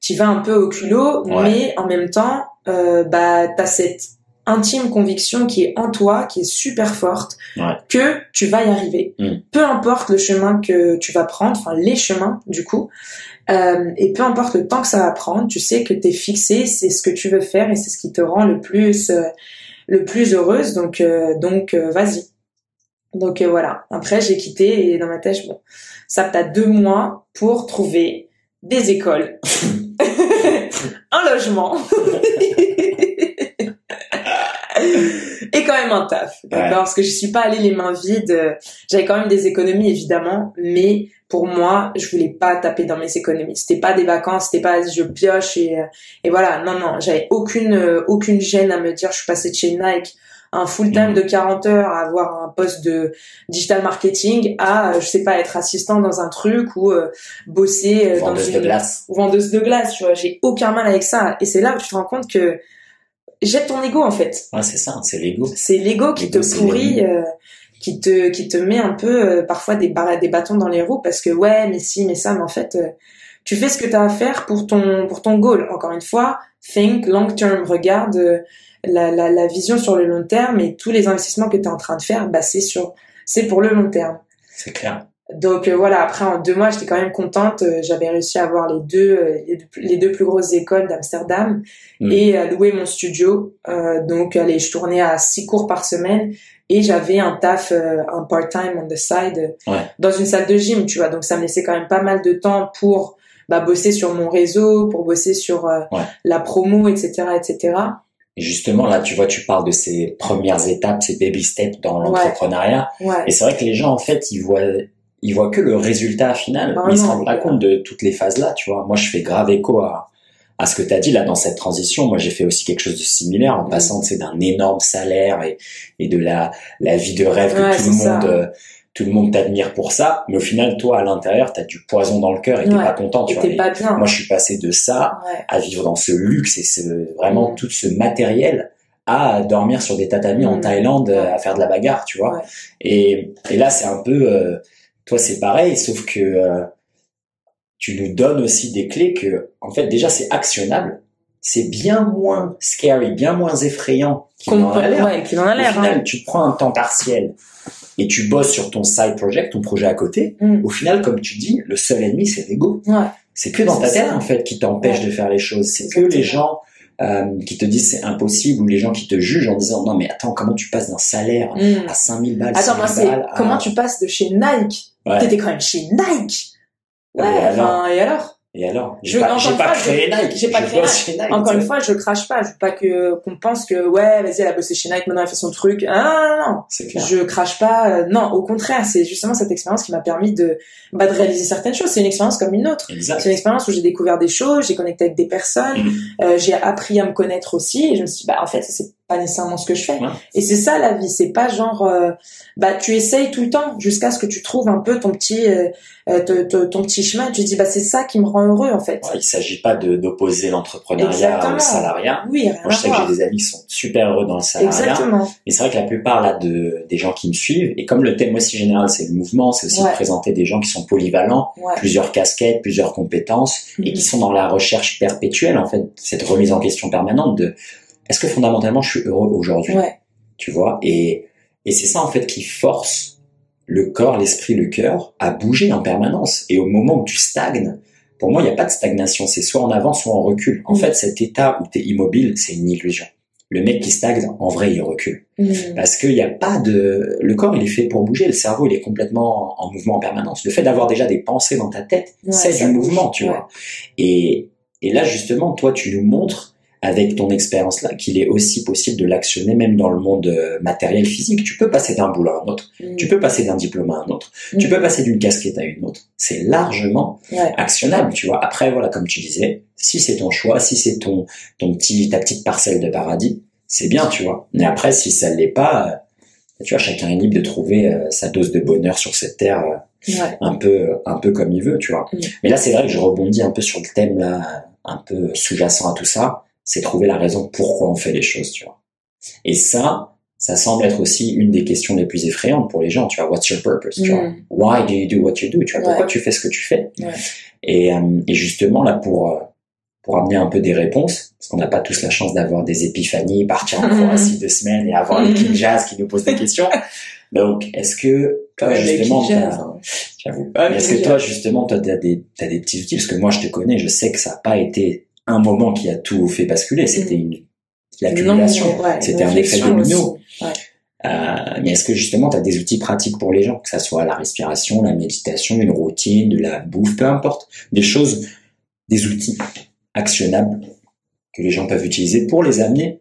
tu vas un peu au culot, Ouais. mais en même temps, euh, bah, t'as cette intime conviction qui est en toi, qui est super forte, Ouais. que tu vas y arriver. Mm. Peu importe le chemin que tu vas prendre, enfin les chemins du coup, euh, et peu importe le temps que ça va prendre, tu sais que t'es fixé, c'est ce que tu veux faire et c'est ce qui te rend le plus euh, le plus heureuse. Donc euh, donc euh, vas-y. Donc euh, voilà. Après j'ai quitté et dans ma tête bon, ça t'a deux mois pour trouver des écoles, un logement. Et quand même un taf, d'accord? Ouais. Parce que je suis pas allée les mains vides. J'avais quand même des économies évidemment, mais pour moi, je voulais pas taper dans mes économies. C'était pas des vacances, c'était pas je pioche et et voilà. Non non, j'avais aucune euh, aucune gêne à me dire je suis passée de chez Nike un full time Mhm. de 40 heures à avoir un poste de digital marketing à euh, je sais pas être assistant dans un truc ou euh, bosser euh, dans Vendeuse une de glace. ou vendeuse de glace, tu vois, j'ai aucun mal avec ça. Et c'est là où tu te rends compte que jette ton ego en fait. Ouais, c'est ça, c'est l'ego. C'est l'ego qui te pourrit, euh, qui te qui te met un peu euh, parfois des des bâtons dans les roues parce que ouais, mais si, mais ça, mais en fait, euh, tu fais ce que tu as à faire pour ton pour ton goal. Encore une fois, think long term, regarde euh, la, la la vision sur le long terme et tous les investissements que tu es en train de faire, bah c'est sur c'est pour le long terme. C'est clair. Donc euh, voilà, après en deux mois, j'étais quand même contente. Euh, J'avais réussi à avoir les deux, les deux, plus grosses écoles d'Amsterdam Mm. et à louer mon studio. Euh, donc allez, je tournais à six cours par semaine et j'avais un taf, euh, un part-time on the side Ouais. dans une salle de gym, tu vois. Donc ça me laissait quand même pas mal de temps pour bah, bosser sur mon réseau, pour bosser sur euh, Ouais. la promo, etc., etc. Et justement, là, tu vois, tu parles de ces premières étapes, ces baby steps dans l'entrepreneuriat. Ouais. Et c'est vrai que les gens, en fait, ils voient, ils voient que le résultat final. Ah mais ils se rendent pas compte de toutes les phases là, tu vois. Moi, je fais grave écho à, à ce que tu as dit là dans cette transition. Moi, j'ai fait aussi quelque chose de similaire en Mhm. passant, tu sais, d'un énorme salaire et, et de la, la vie de rêve que Ouais, tout le monde, euh, tout le monde t'admire pour ça. Mais au final, toi, à l'intérieur, tu as du poison dans le cœur et t'es Ouais. pas content, tu vois. t'es pas bien. Moi, je suis passé de ça Ouais. à vivre dans ce luxe et ce, vraiment Mm. tout ce matériel à dormir sur des tatamis en Mm. Thaïlande euh, à faire de la bagarre, tu vois. Et, et là, c'est un peu, euh, toi, c'est pareil, sauf que euh, tu nous donnes aussi des clés que, en fait, déjà, c'est actionnable. C'est bien moins scary, bien moins effrayant qu'il n'en a l'air. ouais, qu'il en a Au l'air. final, hein. tu te prends un temps partiel et tu bosses sur ton side project, ton projet à côté. Mm. Au final, comme tu dis, le seul ennemi, c'est l'ego. Ouais. C'est que dans ta tête, en fait, qui t'empêche Ouais. de faire les choses. C'est que les gens euh, qui te disent c'est impossible ou les gens qui te jugent en disant non, mais attends, comment tu passes d'un salaire Mm. à 5000 balles, Attends, moi, 6000 c'est à- comment tu passes de chez Nike? Ouais. T'étais quand même chez Nike Ouais, Et alors et alors? Et alors? Je- J'ai pas, pas créé Nike. j'ai pas créé Nike. Encore une fois, je crache pas. Je veux pas que qu'on pense que ouais, vas-y, elle a bossé chez Nike, maintenant elle fait son truc. Ah, non, non, non. Clair. Je crache pas. euh, Non, au contraire, c'est justement cette expérience qui m'a permis de bah, de réaliser certaines choses. C'est une expérience comme une autre. C'est une expérience où j'ai découvert des choses, j'ai connecté avec des personnes, Mhm. euh, j'ai appris à me connaître aussi. Et je me suis dit, bah en fait, c'est pas nécessairement ce que je fais. Ouais. Et c'est ça la vie. C'est pas genre, euh, bah tu essayes tout le temps jusqu'à ce que tu trouves un peu ton petit euh, euh, te- te- ton petit chemin. Tu te dis, bah c'est ça qui me rend heureux en fait. Ouais, il s'agit pas de d'opposer l'entrepreneuriat au salariat. Oui, rien Moi, je sais que j'ai des amis qui sont super heureux dans le salariat. Exactement. Et c'est vrai que la plupart là de des gens qui me suivent, et comme le thème aussi général c'est le mouvement, c'est aussi Ouais. de présenter des gens qui sont polyvalents, plusieurs casquettes, plusieurs compétences, et Mhm. qui sont dans la recherche perpétuelle en fait, cette remise en question permanente de est-ce que fondamentalement je suis heureux aujourd'hui, Ouais. tu vois Et et c'est ça en fait qui force le corps, l'esprit, le cœur à bouger en permanence. Et au moment où tu stagnes, pour moi il n'y a pas de stagnation, c'est soit en avant, soit en recul. En Mhm. fait, cet état où tu es immobile, c'est une illusion. Le mec qui stagne, en vrai, il recule. Mhm. Parce qu'il n'y a pas de... Le corps, il est fait pour bouger. Le cerveau, il est complètement en mouvement en permanence. Le fait d'avoir déjà des pensées dans ta tête, Ouais, c'est du mouvement, tu ouais. vois. Et, et là, justement, toi, tu nous montres avec ton expérience là qu'il est aussi possible de l'actionner même dans le monde euh, matériel physique. Tu peux passer d'un boulot à un autre, Mm. tu peux passer d'un diplôme à un autre, tu Mm. peux passer d'une casquette à une autre. C'est largement Ouais. actionnable, tu vois. Après, voilà, comme tu disais, si c'est ton choix, si c'est ton, ton petit, ta petite parcelle de paradis, c'est bien, tu vois. Mais après, si ça ne l'est pas, euh, tu vois, chacun est libre de trouver euh, sa dose de bonheur sur cette terre euh, Ouais. un peu, un peu comme il veut, tu vois. Mm. Mais là, c'est vrai que je rebondis un peu sur le thème là, un peu sous-jacent à tout ça. C'est trouver la raison pourquoi on fait les choses, tu vois. Et ça, ça semble être aussi une des questions les plus effrayantes pour les gens, tu vois. What's your purpose, tu vois? Mm. Why do you do what you do, tu vois? Pourquoi tu fais ce que tu fais? Ouais. Et, euh, et justement, là, pour, euh, pour amener un peu des réponses, parce qu'on n'a pas tous la chance d'avoir des épiphanies, partir en Croatie deux semaines et avoir les King Jazz qui nous posent des questions. Donc, est-ce que, toi, Ouais, justement. J'avoue. Est-ce que toi, justement, toi, t'as des, t'as des petits outils? Parce que moi, je te connais, je sais que ça n'a pas été un moment qui a tout fait basculer. C'était une, l'accumulation. Ouais, C'était un effet domino. Ouais. Euh, mais est-ce que justement, tu as des outils pratiques pour les gens, que ça soit la respiration, la méditation, une routine, de la bouffe, peu importe, des choses, des outils actionnables que les gens peuvent utiliser pour les amener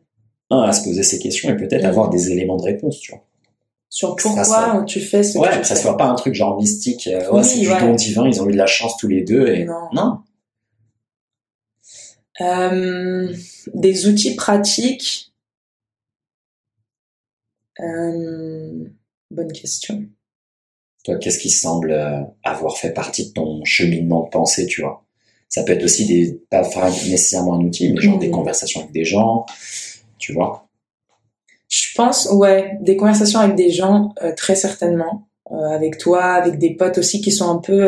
un, à se poser ces questions et peut-être Mhm. avoir des éléments de réponse, tu vois. Sur pourquoi ça- tu fais ce Ouais, que que ça soit pas un truc genre mystique, euh, Oui, ouais, c'est du don divin, ils ont eu de la chance tous les deux et Non. non. Euh, des outils pratiques. Euh, bonne question. Toi, qu'est-ce qui semble euh, avoir fait partie de ton cheminement de pensée, tu vois? Ça peut être aussi des, pas enfin, nécessairement un outil, mais genre des Mhm. conversations avec des gens, tu vois? Je pense, ouais, des conversations avec des gens, euh, très certainement. Avec toi, avec des potes aussi qui sont un peu...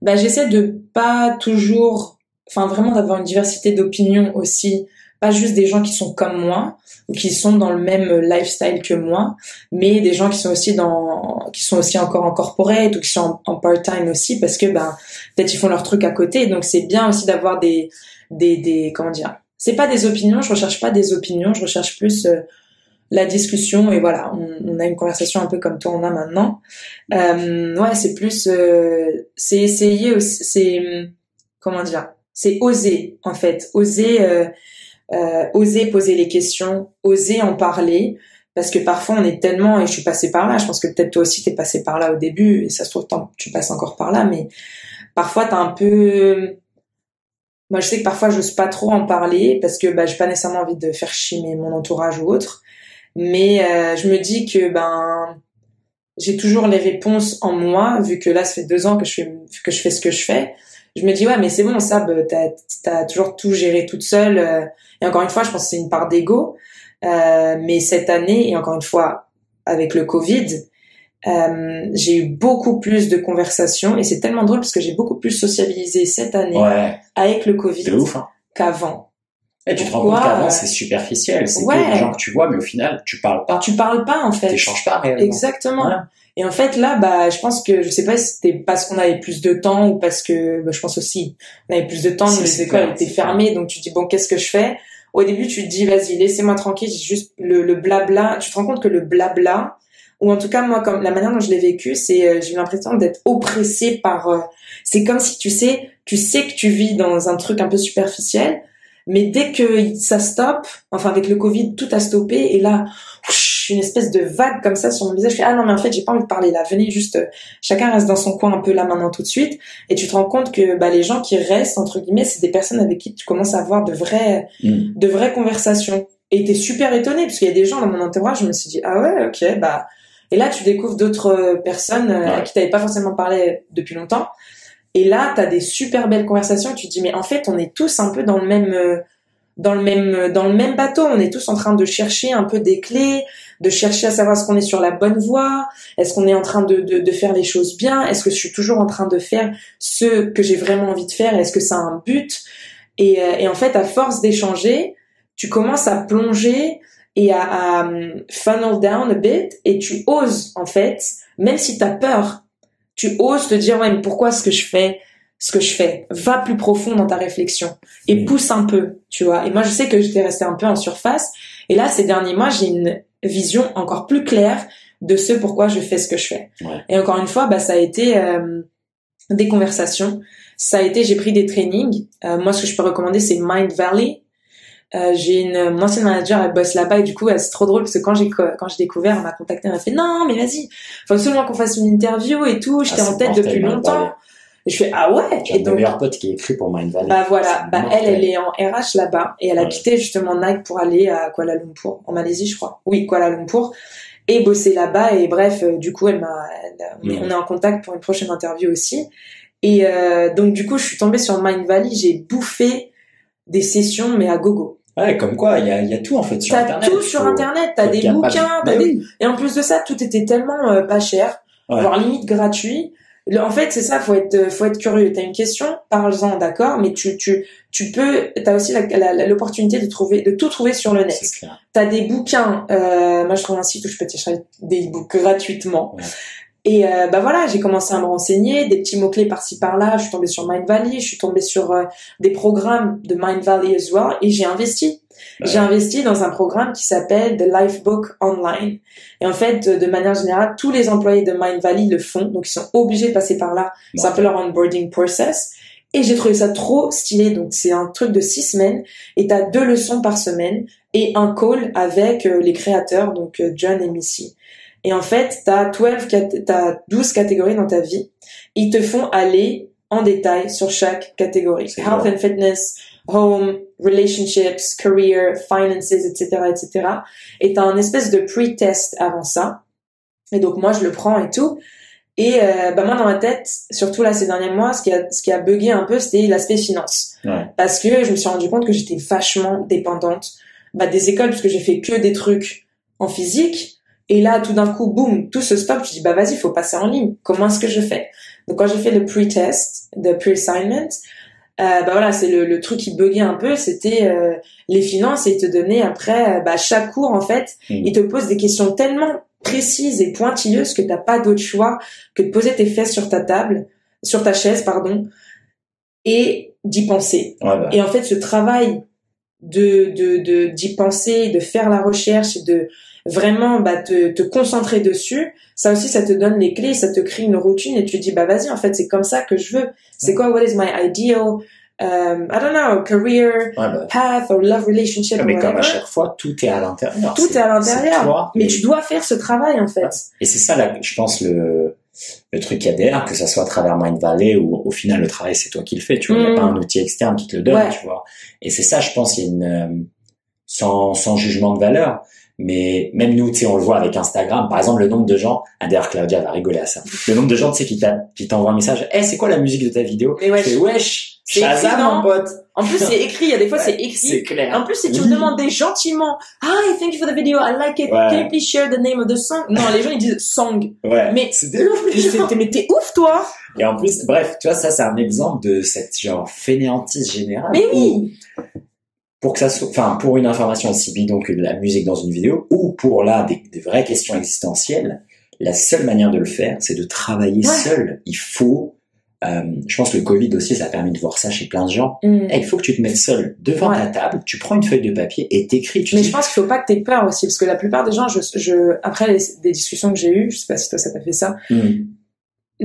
Bah, j'essaie de pas toujours... Enfin, vraiment d'avoir une diversité d'opinions aussi. Pas juste des gens qui sont comme moi ou qui sont dans le même lifestyle que moi, mais des gens qui sont aussi dans, qui sont aussi encore en corporate ou qui sont en, part-time aussi parce que ben peut-être ils font leur truc à côté. Donc c'est bien aussi d'avoir des, des, des, comment dire. C'est pas des opinions. Je recherche pas des opinions. Je recherche plus euh, la discussion et voilà, on, on a une conversation un peu comme toi on a maintenant. Euh, ouais, c'est plus, euh, c'est essayer, c'est comment dire, c'est oser en fait, oser, euh, euh, oser poser les questions, oser en parler. Parce que parfois on est tellement, et je suis passée par là, je pense que peut-être toi aussi t'es passé par là au début, et ça se trouve tu passes encore par là, mais parfois t'as un peu, moi je sais que parfois j'ose pas trop en parler parce que bah, j'ai pas nécessairement envie de faire chier mes- mon entourage ou autre, mais euh, je me dis que ben j'ai toujours les réponses en moi vu que là ça fait deux ans que je fais que je fais ce que je fais. Je me dis ouais mais c'est bon ça t'as as toujours tout géré toute seule euh, et encore une fois je pense que c'est une part d'ego euh, mais cette année et encore une fois avec le Covid euh, j'ai eu beaucoup plus de conversations et c'est tellement drôle parce que j'ai beaucoup plus sociabilisé cette année Ouais, avec le Covid. Hein. qu'avant. Et tu te rends compte qu'avant, euh, c'est superficiel. C'est ouais. que des gens que tu vois, mais au final, tu parles pas. Tu parles pas en fait. T'échanges pas réellement. Exactement. Et en fait là, bah, je pense que je sais pas si c'était parce qu'on avait plus de temps ou parce que, bah, je pense aussi, on avait plus de temps, c'est les écoles étaient fermées, donc tu te dis bon, qu'est-ce que je fais? Au début, tu te dis vas-y, laissez-moi tranquille, juste le, le blabla. Tu te rends compte que le blabla, ou en tout cas moi, comme la manière dont je l'ai vécu, c'est euh, j'ai eu l'impression d'être oppressée par. euh, c'est comme si tu sais, tu sais que tu vis dans un truc un peu superficiel. Mais dès que ça stoppe, enfin avec le Covid, tout a stoppé et là, une espèce de vague comme ça sur mon visage. Je fais ah non mais en fait j'ai pas envie de parler là. Venez juste, euh, chacun reste dans son coin un peu là maintenant tout de suite. Et tu te rends compte que bah les gens qui restent entre guillemets, c'est des personnes avec qui tu commences à avoir de vraies, Mm. de vraies conversations. Et t'es super étonné parce qu'il y a des gens dans mon entourage. Je me suis dit ah ouais ok bah et là tu découvres d'autres euh, personnes euh, à qui t'avais pas forcément parlé depuis longtemps. Et là, t'as des super belles conversations. Et tu te dis, mais en fait, on est tous un peu dans le même, euh, dans le même, euh, dans le même bateau. On est tous en train de chercher un peu des clés, de chercher à savoir est-ce qu'on est sur la bonne voie, est-ce qu'on est en train de, de, de faire les choses bien, est-ce que je suis toujours en train de faire ce que j'ai vraiment envie de faire, est-ce que ça a un but? Et, euh, et en fait, à force d'échanger, tu commences à plonger et à, à um, funnel down a bit et tu oses, en fait, même si t'as peur, tu oses te dire ouais mais pourquoi ce que je fais ce que je fais va plus profond dans ta réflexion et pousse un peu tu vois. Et moi je sais que j'étais restée un peu en surface. Et là ces derniers mois j'ai une vision encore plus claire de ce pourquoi je fais ce que je fais. Ouais. et encore une fois bah ça a été euh, des conversations. Ça a été j'ai pris des trainings. Euh, moi ce que je peux recommander c'est Mind Valley Euh, j'ai une mon ancienne manager, elle bosse là-bas et du coup, c'est trop drôle parce que quand j'ai quand j'ai découvert, elle m'a contacté, elle m'a fait non, mais vas-y, faut absolument qu'on fasse une interview et tout. J'étais Ah, en tête mortel, depuis longtemps. Et je fais ah ouais? J'ai Et donc meilleurs potes qui est écrit pour Mind Valley. bah voilà, bah mortel. elle, elle est en RH là-bas et elle a quitté justement Nike pour aller à Kuala Lumpur, en Malaisie, je crois. Oui, Kuala Lumpur, et bosser là-bas. Et bref, euh, du coup, elle m'a, elle- on, est, Mhm. on est en contact pour une prochaine interview aussi. Et euh, donc du coup, je suis tombée sur Mind Valley, j'ai bouffé des sessions mais à gogo. Ouais, comme quoi, il y a, y a tout en fait sur T'as Internet. tout Il sur Internet, t'as des bouquins, t'as des... oui. et en plus de ça, tout était tellement euh, pas cher, Ouais. voire limite gratuit. En fait, c'est ça, faut être, euh, faut être curieux. T'as une question, parle-en, d'accord, mais tu, tu, tu peux, t'as aussi l'opportunité de trouver, de tout trouver sur le net. T'as des bouquins, euh, moi je trouve un site où je peux télécharger des e-books gratuitement. Ouais. Et euh, bah voilà, j'ai commencé à me renseigner, des petits mots-clés par-ci par-là, je suis tombée sur Mind Valley, je suis tombée sur euh, des programmes de Mind Valley as well, et j'ai investi. J'ai investi dans un programme qui s'appelle The Lifebook Online. Et en fait, de, de manière générale, tous les employés de Mind Valley le font, donc ils sont obligés de passer par là. C'est un peu leur onboarding process. Et j'ai trouvé ça trop stylé. Donc c'est un truc de six semaines et t'as deux leçons par semaine et un call avec euh, les créateurs, donc euh, John et Missy. Et en fait, t'as 12, cat- t'as 12 catégories dans ta vie. Ils te font aller en détail sur chaque catégorie. Health and fitness, home, relationships, career, finances, etc., etc. Et t'as un espèce de pre-test avant ça. Et donc moi, je le prends et tout. Et euh, bah moi dans ma tête, surtout là ces derniers mois, ce qui a ce qui a bugué un peu, c'était l'aspect finance, Ouais. parce que je me suis rendu compte que j'étais vachement dépendante bah, des écoles, parce que j'ai fait que des trucs en physique. Et là, tout d'un coup, boum, tout se stoppe. Je dis bah vas-y, faut passer en ligne. Comment est-ce que je fais? Donc quand j'ai fait le pre-test, le pre-assignment, euh, bah voilà, c'est le, le truc qui buguait un peu, c'était euh, les finances et ils te donnaient après, euh, bah chaque cours en fait, Mhm. ils te posent des questions tellement précises et pointilleuses que t'as pas d'autre choix que de poser tes fesses sur ta table, sur ta chaise, pardon, et d'y penser. Ouais, bah. Et en fait, ce travail de de de d'y penser, de faire la recherche et de vraiment bah te te concentrer dessus, ça aussi ça te donne les clés, ça te crée une routine et tu dis bah vas-y en fait c'est comme ça que je veux. C'est quoi what is my ideal um, I don't know career Ouais, bah. path or love relationship Mais comme à chaque fois, tout est à l'intérieur. Tout est à l'intérieur. Mais et- tu dois faire ce travail en fait. Et c'est ça, là, je pense, le, le truc qu'il y a derrière, que ça soit à travers Mind Valley ou au final, le travail, c'est toi qui le fais. Tu vois, il n'y Mm. a pas un outil externe qui te le donne, Ouais. tu vois. Et c'est ça, je pense, il y a une, euh, sans, sans jugement de valeur. Mais même nous, tu sais, on le voit avec Instagram. Par exemple, le nombre de gens, ah, d'ailleurs, Claudia va rigoler à ça. Le nombre de gens, tu sais, qui t'a- qui t'envoient un message. Eh, c'est quoi la musique de ta vidéo? Mais wesh. Je fais, wesh, C'est Shazam, mon pote. En plus c'est écrit, il y a des fois c'est C'est écrit. clair. En plus, si tu Oui. me demandais gentiment, Hi, thank you for the video, I like it. Ouais. Can you please share the name of the song? Non, les gens ils disent song. Ouais. Mais c'est des ouf, les Mais t'es- ouf toi Et en plus, bref, tu vois, ça, c'est un exemple de cette, genre, fainéantise générale. Mais où- oui pour que ça soit, enfin, pour une information aussi bidon que de la musique dans une vidéo, ou pour là des, des vraies questions existentielles, la seule manière de le faire, c'est de travailler Ouais. seul. Il faut, euh, je pense que le Covid aussi, ça a permis de voir ça chez plein de gens. Hmm. Eh, il faut que tu te mettes seul devant Ouais. ta table, tu prends une feuille de papier et t'écris. Mais dis, je pense qu'il faut pas que t'aies peur aussi, parce que la plupart des gens, je, je, après les, des discussions que j'ai eues, je sais pas si toi ça t'a fait ça, Hmm.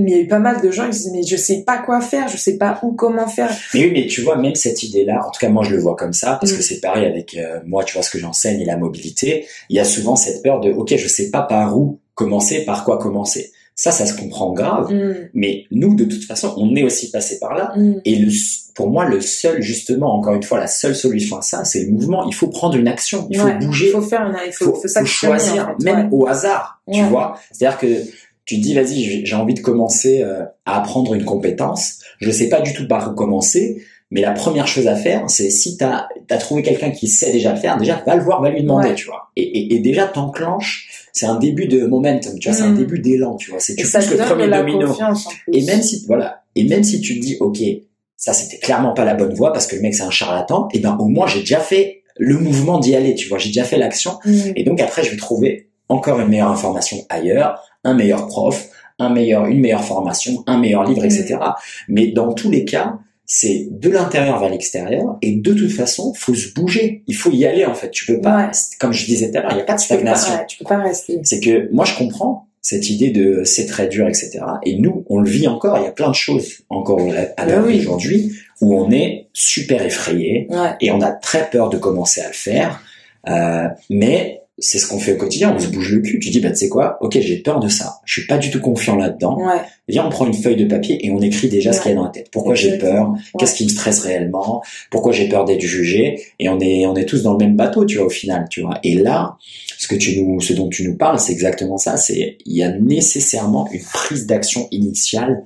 Mais il y a eu pas mal de gens qui disaient mais je sais pas quoi faire, je sais pas où, comment faire. Mais oui, mais tu vois, même cette idée-là, en tout cas moi je le vois comme ça, parce Mm. que c'est pareil avec euh, moi, tu vois ce que j'enseigne et la mobilité, il y a souvent cette peur de, ok, je sais pas par où commencer, par quoi commencer. Ça, ça se comprend grave, Hmm. mais nous, de toute façon, on est aussi passé par là. Hmm. Et le, pour moi, le seul, justement, encore une fois, la seule solution à ça, c'est le mouvement. Il faut prendre une action, il faut bouger, Il faut faire une, il faut, faut, faut faut s'actionner, en choisir, fait, même ouais. au hasard, tu Ouais. vois. C'est-à-dire que tu te dis, vas-y, j'ai- envie de commencer euh, à apprendre une compétence. Je sais pas du tout par où commencer, mais la première chose à faire, c'est si tu as, trouvé quelqu'un qui sait déjà le faire, déjà, va le voir, va lui demander, Ouais. tu vois. Et, et, et déjà, t'enclenches, c'est un début de momentum, tu vois, c'est un Mm. début d'élan, tu vois. C'est tu pousses le premier domino. Et même si, voilà, et même si tu te dis, ok, ça c'était clairement pas la bonne voie parce que le mec c'est un charlatan, et ben au moins j'ai déjà fait le mouvement d'y aller, tu vois, j'ai déjà fait l'action, Hmm. et donc après je vais trouver encore une meilleure information ailleurs, un meilleur prof, un meilleur, une meilleure formation, un meilleur livre, etc. Mais dans tous les cas, c'est de l'intérieur vers l'extérieur, et de toute façon, faut se bouger, il faut y aller en fait. Tu peux pas, Ouais. comme je disais tout à l'heure, il n'y a pas de Tu peux pas- stagnation tu peux pas rester. c'est que moi je comprends cette idée de c'est très dur, etc. Et nous, on le vit encore. Il y a plein de choses encore à l'heure oui. d'aujourd'hui où on est super effrayé Ouais. et on a très peur de commencer à le faire. Euh, mais c'est ce qu'on fait au quotidien, on se bouge le cul. Tu dis, bah, tu sais quoi, ok, j'ai peur de ça, je suis pas du tout confiant là-dedans. Ouais. Viens, on prend une feuille de papier et on écrit déjà ce qu'il y a dans la tête. Pourquoi j'ai peur? Ouais. Qu'est-ce qui me stresse réellement? Pourquoi j'ai peur d'être jugé? Et on est, on est tous dans le même bateau, tu vois, au final, tu vois. Et là, ce que tu nous, ce dont tu nous parles, c'est exactement ça. C'est, il y a nécessairement une prise d'action initiale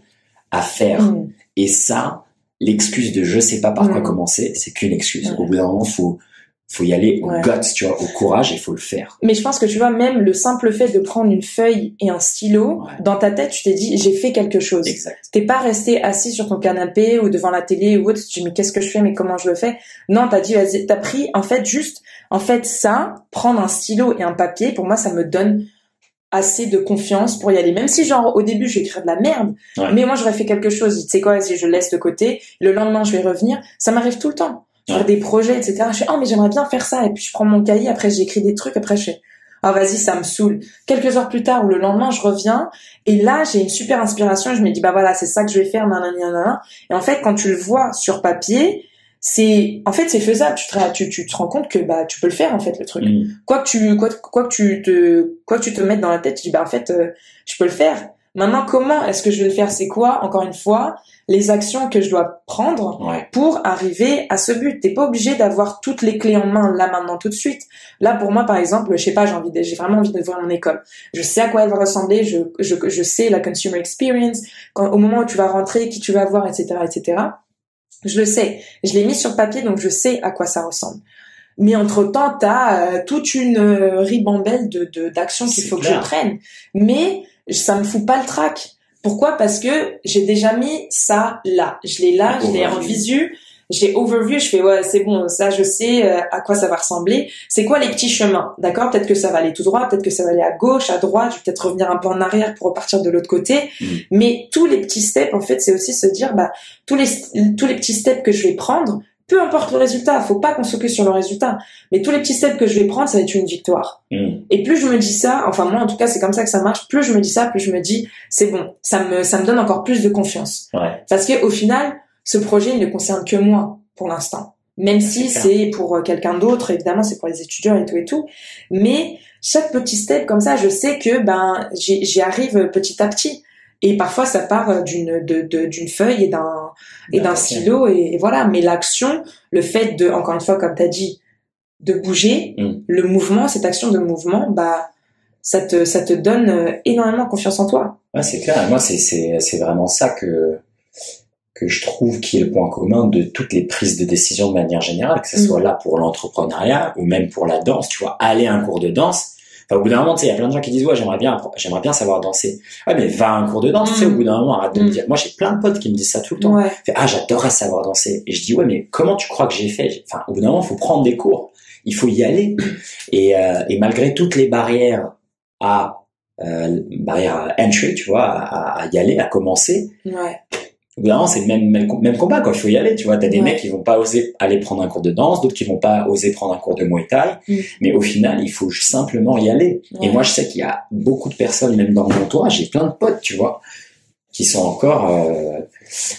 à faire. Mm. Et ça, l'excuse de je sais pas par quoi Mm. commencer, c'est qu'une excuse. Ouais. Au bout d'un moment, faut, faut y aller au Ouais. guts, tu vois, au courage, il faut le faire. Mais je pense que tu vois, même le simple fait de prendre une feuille et un stylo, Ouais. dans ta tête, tu t'es dit, j'ai fait quelque chose. Exact. T'es pas resté assis sur ton canapé ou devant la télé ou autre, tu te dis, mais qu'est-ce que je fais, mais comment je le fais? Non, t'as dit, vas-y, t'as pris, en fait, juste, en fait, ça, prendre un stylo et un papier, pour moi, ça me donne assez de confiance pour y aller. Même si, genre, au début, je vais écrire de la merde, Ouais. mais moi, j'aurais fait quelque chose. Tu sais quoi, si je laisse de côté, le lendemain, je vais revenir. Ça m'arrive tout le temps. Sur des projets, etc. Je fais, oh, mais j'aimerais bien faire ça. Et puis, je prends mon cahier, après, j'écris des trucs, après, je fais, ah, vas-y, ça me saoule. Quelques heures plus tard ou le lendemain, je reviens, et là, j'ai une super inspiration, je me dis, bah voilà, c'est ça que je vais faire, nanana. Et en fait, quand tu le vois sur papier, c'est, en fait, c'est faisable. Tu te, tu, tu te rends compte que, bah, tu peux le faire, en fait, le truc Mm. quoi que tu quoi, quoi que tu te quoi que tu te mettes dans la tête tu dis bah en fait euh, je peux le faire maintenant comment est-ce que je vais le faire? C'est quoi encore une fois les actions que je dois prendre Ouais. pour arriver à ce but? T'es pas obligé d'avoir toutes les clés en main là maintenant tout de suite. Là pour moi par exemple je sais pas j'ai envie de- j'ai vraiment envie d'ouvrir mon école. Je sais à quoi elle va ressembler je je, je sais la consumer experience quand au moment où tu vas rentrer qui tu vas voir etc etc je le sais. Je l'ai mis sur papier donc je sais à quoi ça ressemble. Mais entre temps, t'as euh, toute une euh, ribambelle de de- d'actions qu'il faut que je prenne. Mais ça me fout pas le trac. Pourquoi? Parce que j'ai déjà mis ça là. Je l'ai là, je l'ai en visu. J'ai overview, je fais ouais c'est bon, ça je sais euh, à quoi ça va ressembler. C'est quoi les petits chemins, d'accord? Peut-être que ça va aller tout droit, peut-être que ça va aller à gauche, à droite. Je vais peut-être revenir un peu en arrière pour repartir de l'autre côté. Mm. Mais tous les petits steps, en fait, c'est aussi se dire bah tous les tous les petits steps que je vais prendre, peu importe le résultat, faut pas qu'on focus sur le résultat, mais tous les petits steps que je vais prendre, ça va être une victoire. Mm. Et plus je me dis ça, enfin moi en tout cas c'est comme ça que ça marche, plus je me dis ça, plus je me dis c'est bon, ça me ça me donne encore plus de confiance. Ouais. Parce que au final, ce projet il ne concerne que moi pour l'instant. Même si C'est pour euh, quelqu'un d'autre, évidemment c'est pour les étudiants et tout et tout, mais chaque petit step comme ça, je sais que ben j'y arrive petit à petit. Et parfois ça part euh, d'une d'une feuille et d'un et d'un stylo et, et voilà. Mais l'action, le fait de encore une fois comme t'as dit, de bouger, Mm. le mouvement, cette action de mouvement, bah ça te ça te donne euh, énormément confiance en toi. Ouais, c'est clair. Et moi, c'est, c'est, c'est vraiment ça que, que je trouve qui est le point commun de toutes les prises de décision de manière générale, que ce Mm. soit là pour l'entrepreneuriat ou même pour la danse. Tu vois, aller à un cours de danse. Enfin, au bout d'un moment, tu sais, il y a plein de gens qui disent, ouais, j'aimerais bien, j'aimerais bien savoir danser. Ouais, mais va à un cours de danse, tu sais, Mm. au bout d'un moment, arrête de me Mm. dire. Moi, j'ai plein de potes qui me disent ça tout le temps. Ouais. Fait, ah, j'adorerais savoir danser. Et je dis, ouais, mais comment tu crois que j'ai fait? Enfin, au bout d'un moment, il faut prendre des cours. Il faut y aller. Et, euh, et malgré toutes les barrières à euh, barrière à entry, tu vois, à, à y aller, à commencer, Ouais. Au bout d'un moment, c'est le même, même, même combat, quoi. Il faut y aller, tu vois. T'as des Ouais. mecs qui vont pas oser aller prendre un cours de danse, d'autres qui vont pas oser prendre un cours de Muay Thai. Mm. Mais au final, il faut simplement y aller. Et moi, je sais qu'il y a beaucoup de personnes, même dans mon entourage, j'ai plein de potes, tu vois, qui sont encore euh,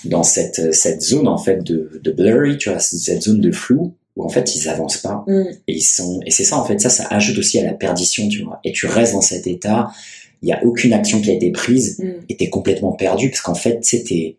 dans cette, cette zone, en fait, de, de blurry, tu vois, cette zone de flou, où en fait, ils avancent pas. Mm. Et ils sont, et c'est ça, en fait, ça, ça ajoute aussi à la perdition, tu vois. Et tu restes dans cet état, il y a aucune action qui a été prise, Mm. et t'es complètement perdu, parce qu'en fait, tu sais,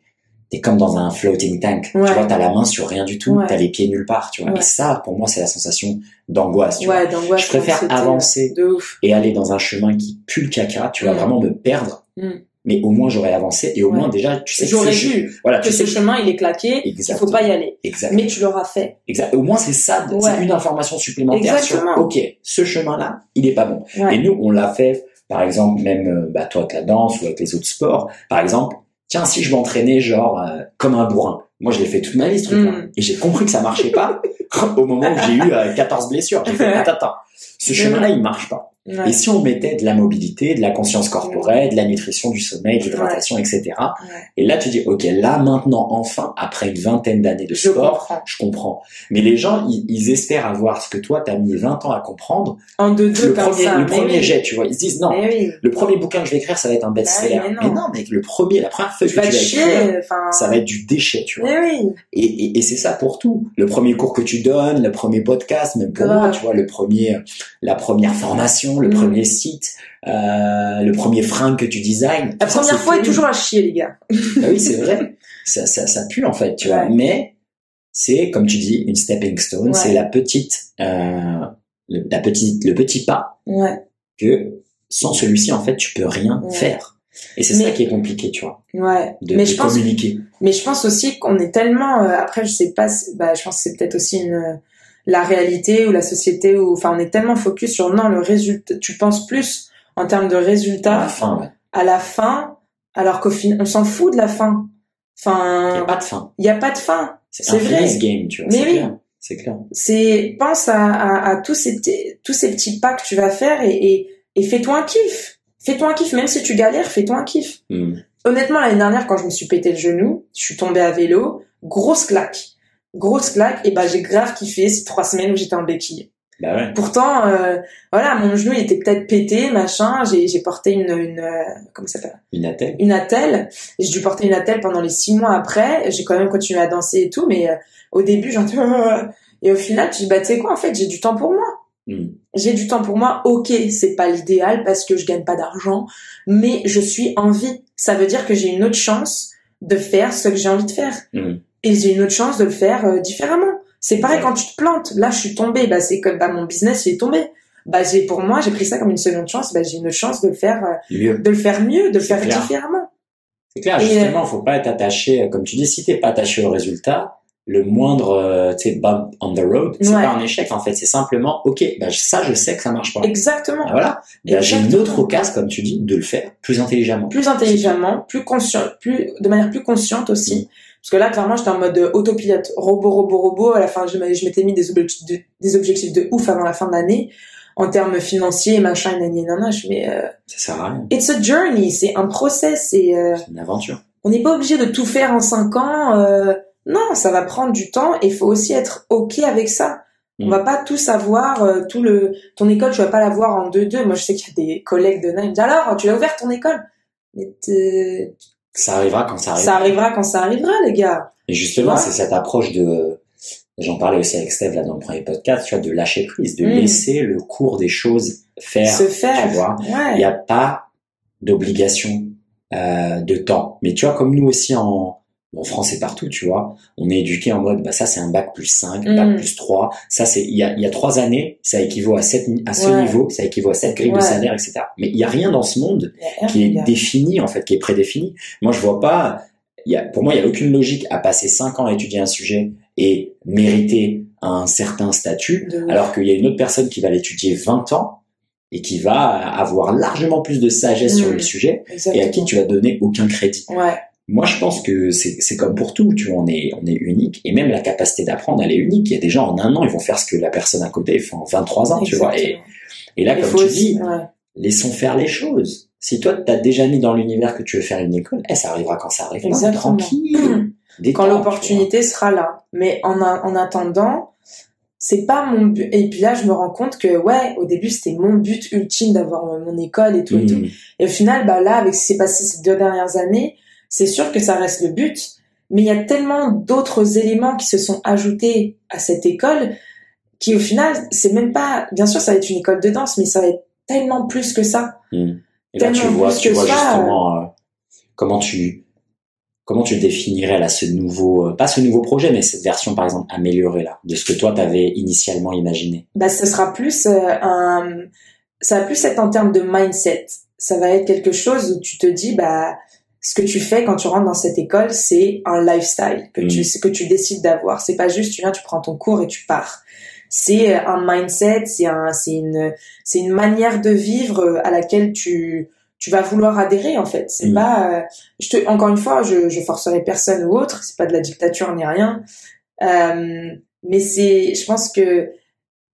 t'es, comme dans un floating tank. Ouais. Tu vois, t'as la main sur rien du tout, Ouais. t'as les pieds nulle part, tu vois. Ouais. Et ça, pour moi, c'est la sensation d'angoisse, tu vois. Je préfère avancer. De ouf. Et aller dans un chemin qui pue le caca, tu vas Mm. vraiment me perdre. Mm. Mais au moins, j'aurais avancé, et au moins, déjà, tu sais que J'aurais vu Voilà, que tu sais ce chemin il est claqué, il Exactement. faut pas y aller. Exact. Mais tu l'auras fait. Exact. Au moins, c'est ça, c'est une information supplémentaire Exactement. sur, OK, ce chemin-là, il est pas bon. Et nous, on l'a fait, par exemple, même, euh, bah, toi, avec la danse ou avec les autres sports. Par exemple, tiens, si je m'entraînais, genre, euh, comme un bourrin. Moi, je l'ai fait toute ma vie, ce truc-là. Mm. Et j'ai compris que ça marchait pas au moment où j'ai eu euh, 14 blessures. J'ai fait, attends, attends, ce chemin-là, il marche pas. Ouais. Et si on mettait de la mobilité, de la conscience corporelle, de la nutrition, du sommeil, de l'hydratation, etc. Ouais. Et là, tu dis, ok, là maintenant, enfin, après une vingtaine d'années de Je sport, comprends. je comprends. Mais les gens, ils, ils espèrent avoir ce que toi, t'as mis 20 ans à comprendre. En deux deux Le premier, ça. le mais premier oui. jet, tu vois. Ils se disent, non, oui. le premier bouquin que je vais écrire, ça va être un best-seller. Bah oui, mais mais non. mec, le premier, la première feuille que tu vas écrire, ça va être du déchet, tu vois. Oui. Et, et, et c'est ça pour tout. Le premier cours que tu donnes, le premier podcast, même pour moi, tu vois, le premier, la première formation, le Mm. premier site, euh, le premier fringue que tu designs. La ça, première fois est toujours à chier, les gars. Bah oui, c'est vrai. Ça, ça, ça pue en fait, tu vois. Mais c'est, comme tu dis, une stepping stone. Ouais. C'est la petite, euh, le, la petite, le petit pas Ouais. que sans celui-ci, en fait, tu peux rien faire. Et c'est ça qui est compliqué, tu vois, Ouais. de, mais de je pense communiquer. Mais je pense aussi qu'on est tellement. euh, après, je sais pas. Bah, je pense que c'est peut-être aussi une la réalité ou la société ou enfin on est tellement focus sur non le résultat. Tu penses plus en termes de À la résultat fin, ouais. à la fin, alors qu'au final on s'en fout de la fin. Il n'y a Enfin, pas de fin. il y a pas de fin. C'est vrai. finish game, tu vois. Mais oui. C'est clair. C'est pense à, à, à tous ces petits- tous ces petits pas que tu vas faire et et, et fais-toi un kiff. Fais-toi un kiff, même si tu galères, fais-toi un kiff. Hmm. Honnêtement, l'année dernière, quand je me suis pété le genou, je suis tombée à vélo, grosse claque. Grosse claque, et bah j'ai grave kiffé ces trois semaines où j'étais en béquille. Bah ouais. Pourtant, euh, voilà, mon genou il était peut-être pété, machin. J'ai j'ai porté une, une euh, comment ça s'appelle? Une attelle. Une attelle. J'ai dû porter une attelle pendant les six mois après. J'ai quand même continué à danser et tout, mais euh, au début, j'entends et au final, tu dis bah tu sais quoi, en fait, j'ai du temps pour moi Hmm. j'ai du temps pour moi. Ok, c'est pas l'idéal parce que je gagne pas d'argent, mais je suis en vie. Ça veut dire que j'ai une autre chance de faire ce que j'ai envie de faire. Hmm. Et j'ai une autre chance de le faire euh, différemment. C'est pareil Ouais. quand tu te plantes. Là, je suis tombée. Bah, c'est comme bah, mon business, il est tombé. Bah, j'ai pour moi, j'ai pris ça comme une seconde chance. Bah, j'ai une autre chance de le faire, euh, Mieux. de le faire mieux, de le faire clair. différemment. C'est clair, Et, justement, faut pas être attaché, comme tu dis, si t'es pas attaché au résultat, le moindre, euh, tu sais, bump on the road, c'est Ouais. pas un échec, en fait, c'est simplement, ok, bah, ça, je sais que ça marche pas. Exactement. Bah, voilà. Bah, j'ai une autre occasion, comme tu dis, de le faire plus intelligemment. plus intelligemment, plus conscient, plus de manière plus consciente aussi. Parce que là, clairement, j'étais en mode euh, autopilote, robot, robot, robot. À la fin, je m'étais mis des objectifs, de, des objectifs de ouf avant la fin de l'année, en termes financiers, machin, et nani, nana. Je mais euh, Ça sert à rien. it's a journey, c'est un process. Euh, C'est une aventure. on n'est pas obligé de tout faire en cinq ans. euh, non, ça va prendre du temps. Et il faut aussi être ok avec ça. On Mm. va pas tout savoir, euh, tout le ton école, tu vas pas l'avoir en deux deux. Moi, je sais qu'il y a des collègues de disent, Alors, tu l'as ouvert ton école? Mais Ça arrivera quand ça arrivera. ça arrivera quand ça arrivera, les gars. Et justement, c'est cette approche de, j'en parlais aussi avec Steve là dans le premier podcast, tu vois, de lâcher prise, de Mm. laisser le cours des choses faire. Se faire. tu vois. Ouais. Il n'y a pas d'obligation euh, de temps. Mais tu vois, comme nous aussi en, en France et partout, tu vois, on est éduqué en mode, bah ça c'est un bac plus 5, Mm. bac plus 3. Ça c'est, il y a, il y a trois années, ça équivaut à, sept, à ce Ouais. niveau, ça équivaut à cette grille de Ouais. salaire, etc. Mais il y a rien dans ce monde qui est défini en fait, qui est prédéfini. Moi, je vois pas. Il y a, pour moi, il y a aucune logique à passer cinq ans à étudier un sujet et mériter un certain statut, De alors qu'il y a une autre personne qui va l'étudier 20 ans et qui va avoir largement plus de sagesse sur Mm. le sujet et à qui tu vas donner aucun crédit. Ouais. Moi, je pense que c'est comme pour tout, tu vois, on est, on est unique et même la capacité d'apprendre, elle est unique. Il y a des gens en un an, ils vont faire ce que la personne à côté fait en 23 ans, tu vois. Et, et là, Il comme tu aussi, dis, ouais. laissons faire les choses. Si toi, t'as déjà mis dans l'univers que tu veux faire une école, eh, ça arrivera quand ça arrivera. Exactement. Tranquille. Détends, quand l'opportunité sera là. Mais en, a- en attendant, c'est pas mon but. Et puis là, je me rends compte que, ouais, au début, c'était mon but ultime d'avoir mon- école et tout et tout. Mm. Et au final, bah là, avec ce qui s'est passé ces deux dernières années, c'est sûr que ça reste le but. Mais il y a tellement d'autres éléments qui se sont ajoutés à cette école qui, au final, c'est même pas, bien sûr, ça va être une école de danse, mais ça va être tellement plus que ça. Mm. Et là, tu Tellement vois, plus tu que vois ça, justement euh, comment tu comment tu définirais là ce nouveau, euh, pas ce nouveau projet, mais cette version par exemple améliorée là de ce que toi t'avais initialement imaginé? bah, ce sera plus euh, un, ça va plus être en termes de mindset. Ça va être quelque chose où tu te dis, bah, ce que tu fais quand tu rentres dans cette école, c'est un lifestyle que tu, que tu décides d'avoir. C'est pas juste, tu viens, tu prends ton cours et tu pars. C'est un mindset, c'est un, c'est une, c'est une manière de vivre euh, à laquelle tu, tu vas vouloir adhérer en fait. C'est Mm. pas, euh, je te, encore une fois, je, je forcerai personne ou autre. C'est pas de la dictature ni rien. Euh, mais c'est, je pense que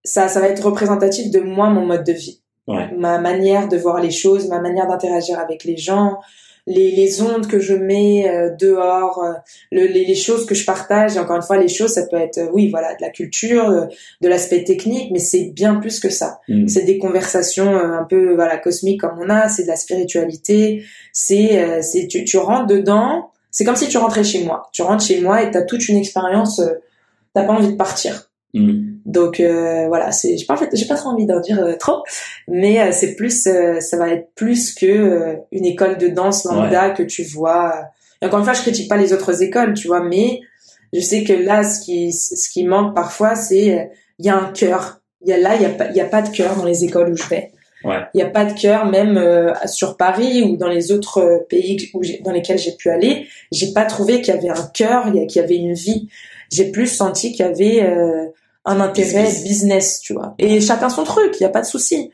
ça, ça va être représentatif de moi, mon mode de vie. ma manière de voir les choses, ma manière d'interagir avec les gens, les, les ondes que je mets euh, dehors, euh, le, les, les, choses que je partage. Et encore une fois, les choses, ça peut être, euh, oui, voilà, de la culture, de l'aspect technique, mais c'est bien plus que ça. Mm. C'est des conversations un peu, voilà, cosmiques comme on a. C'est de la spiritualité. C'est, c'est, tu, tu rentres dedans. C'est comme si tu rentrais chez moi. Tu rentres chez moi et t'as toute une expérience. t'as pas envie de partir. Mm. Donc euh, voilà, c'est j'ai pas en fait, j'ai pas trop envie d'en dire euh, trop, mais euh, c'est plus ça va être plus que une école de danse lambda que tu vois. Et encore une fois, je critique pas les autres écoles, tu vois, mais je sais que là ce qui ce qui manque parfois c'est il y a un cœur. Il y a là il y a pas il y a pas de cœur dans les écoles où je vais. Il ouais. y a pas de cœur même sur Paris ou dans les autres pays où dans lesquels j'ai pu aller, j'ai pas trouvé qu'il y avait un cœur, qu'il y avait une vie. J'ai plus senti qu'il y avait un intérêt business. tu vois. Et chacun son truc, il y a pas de souci.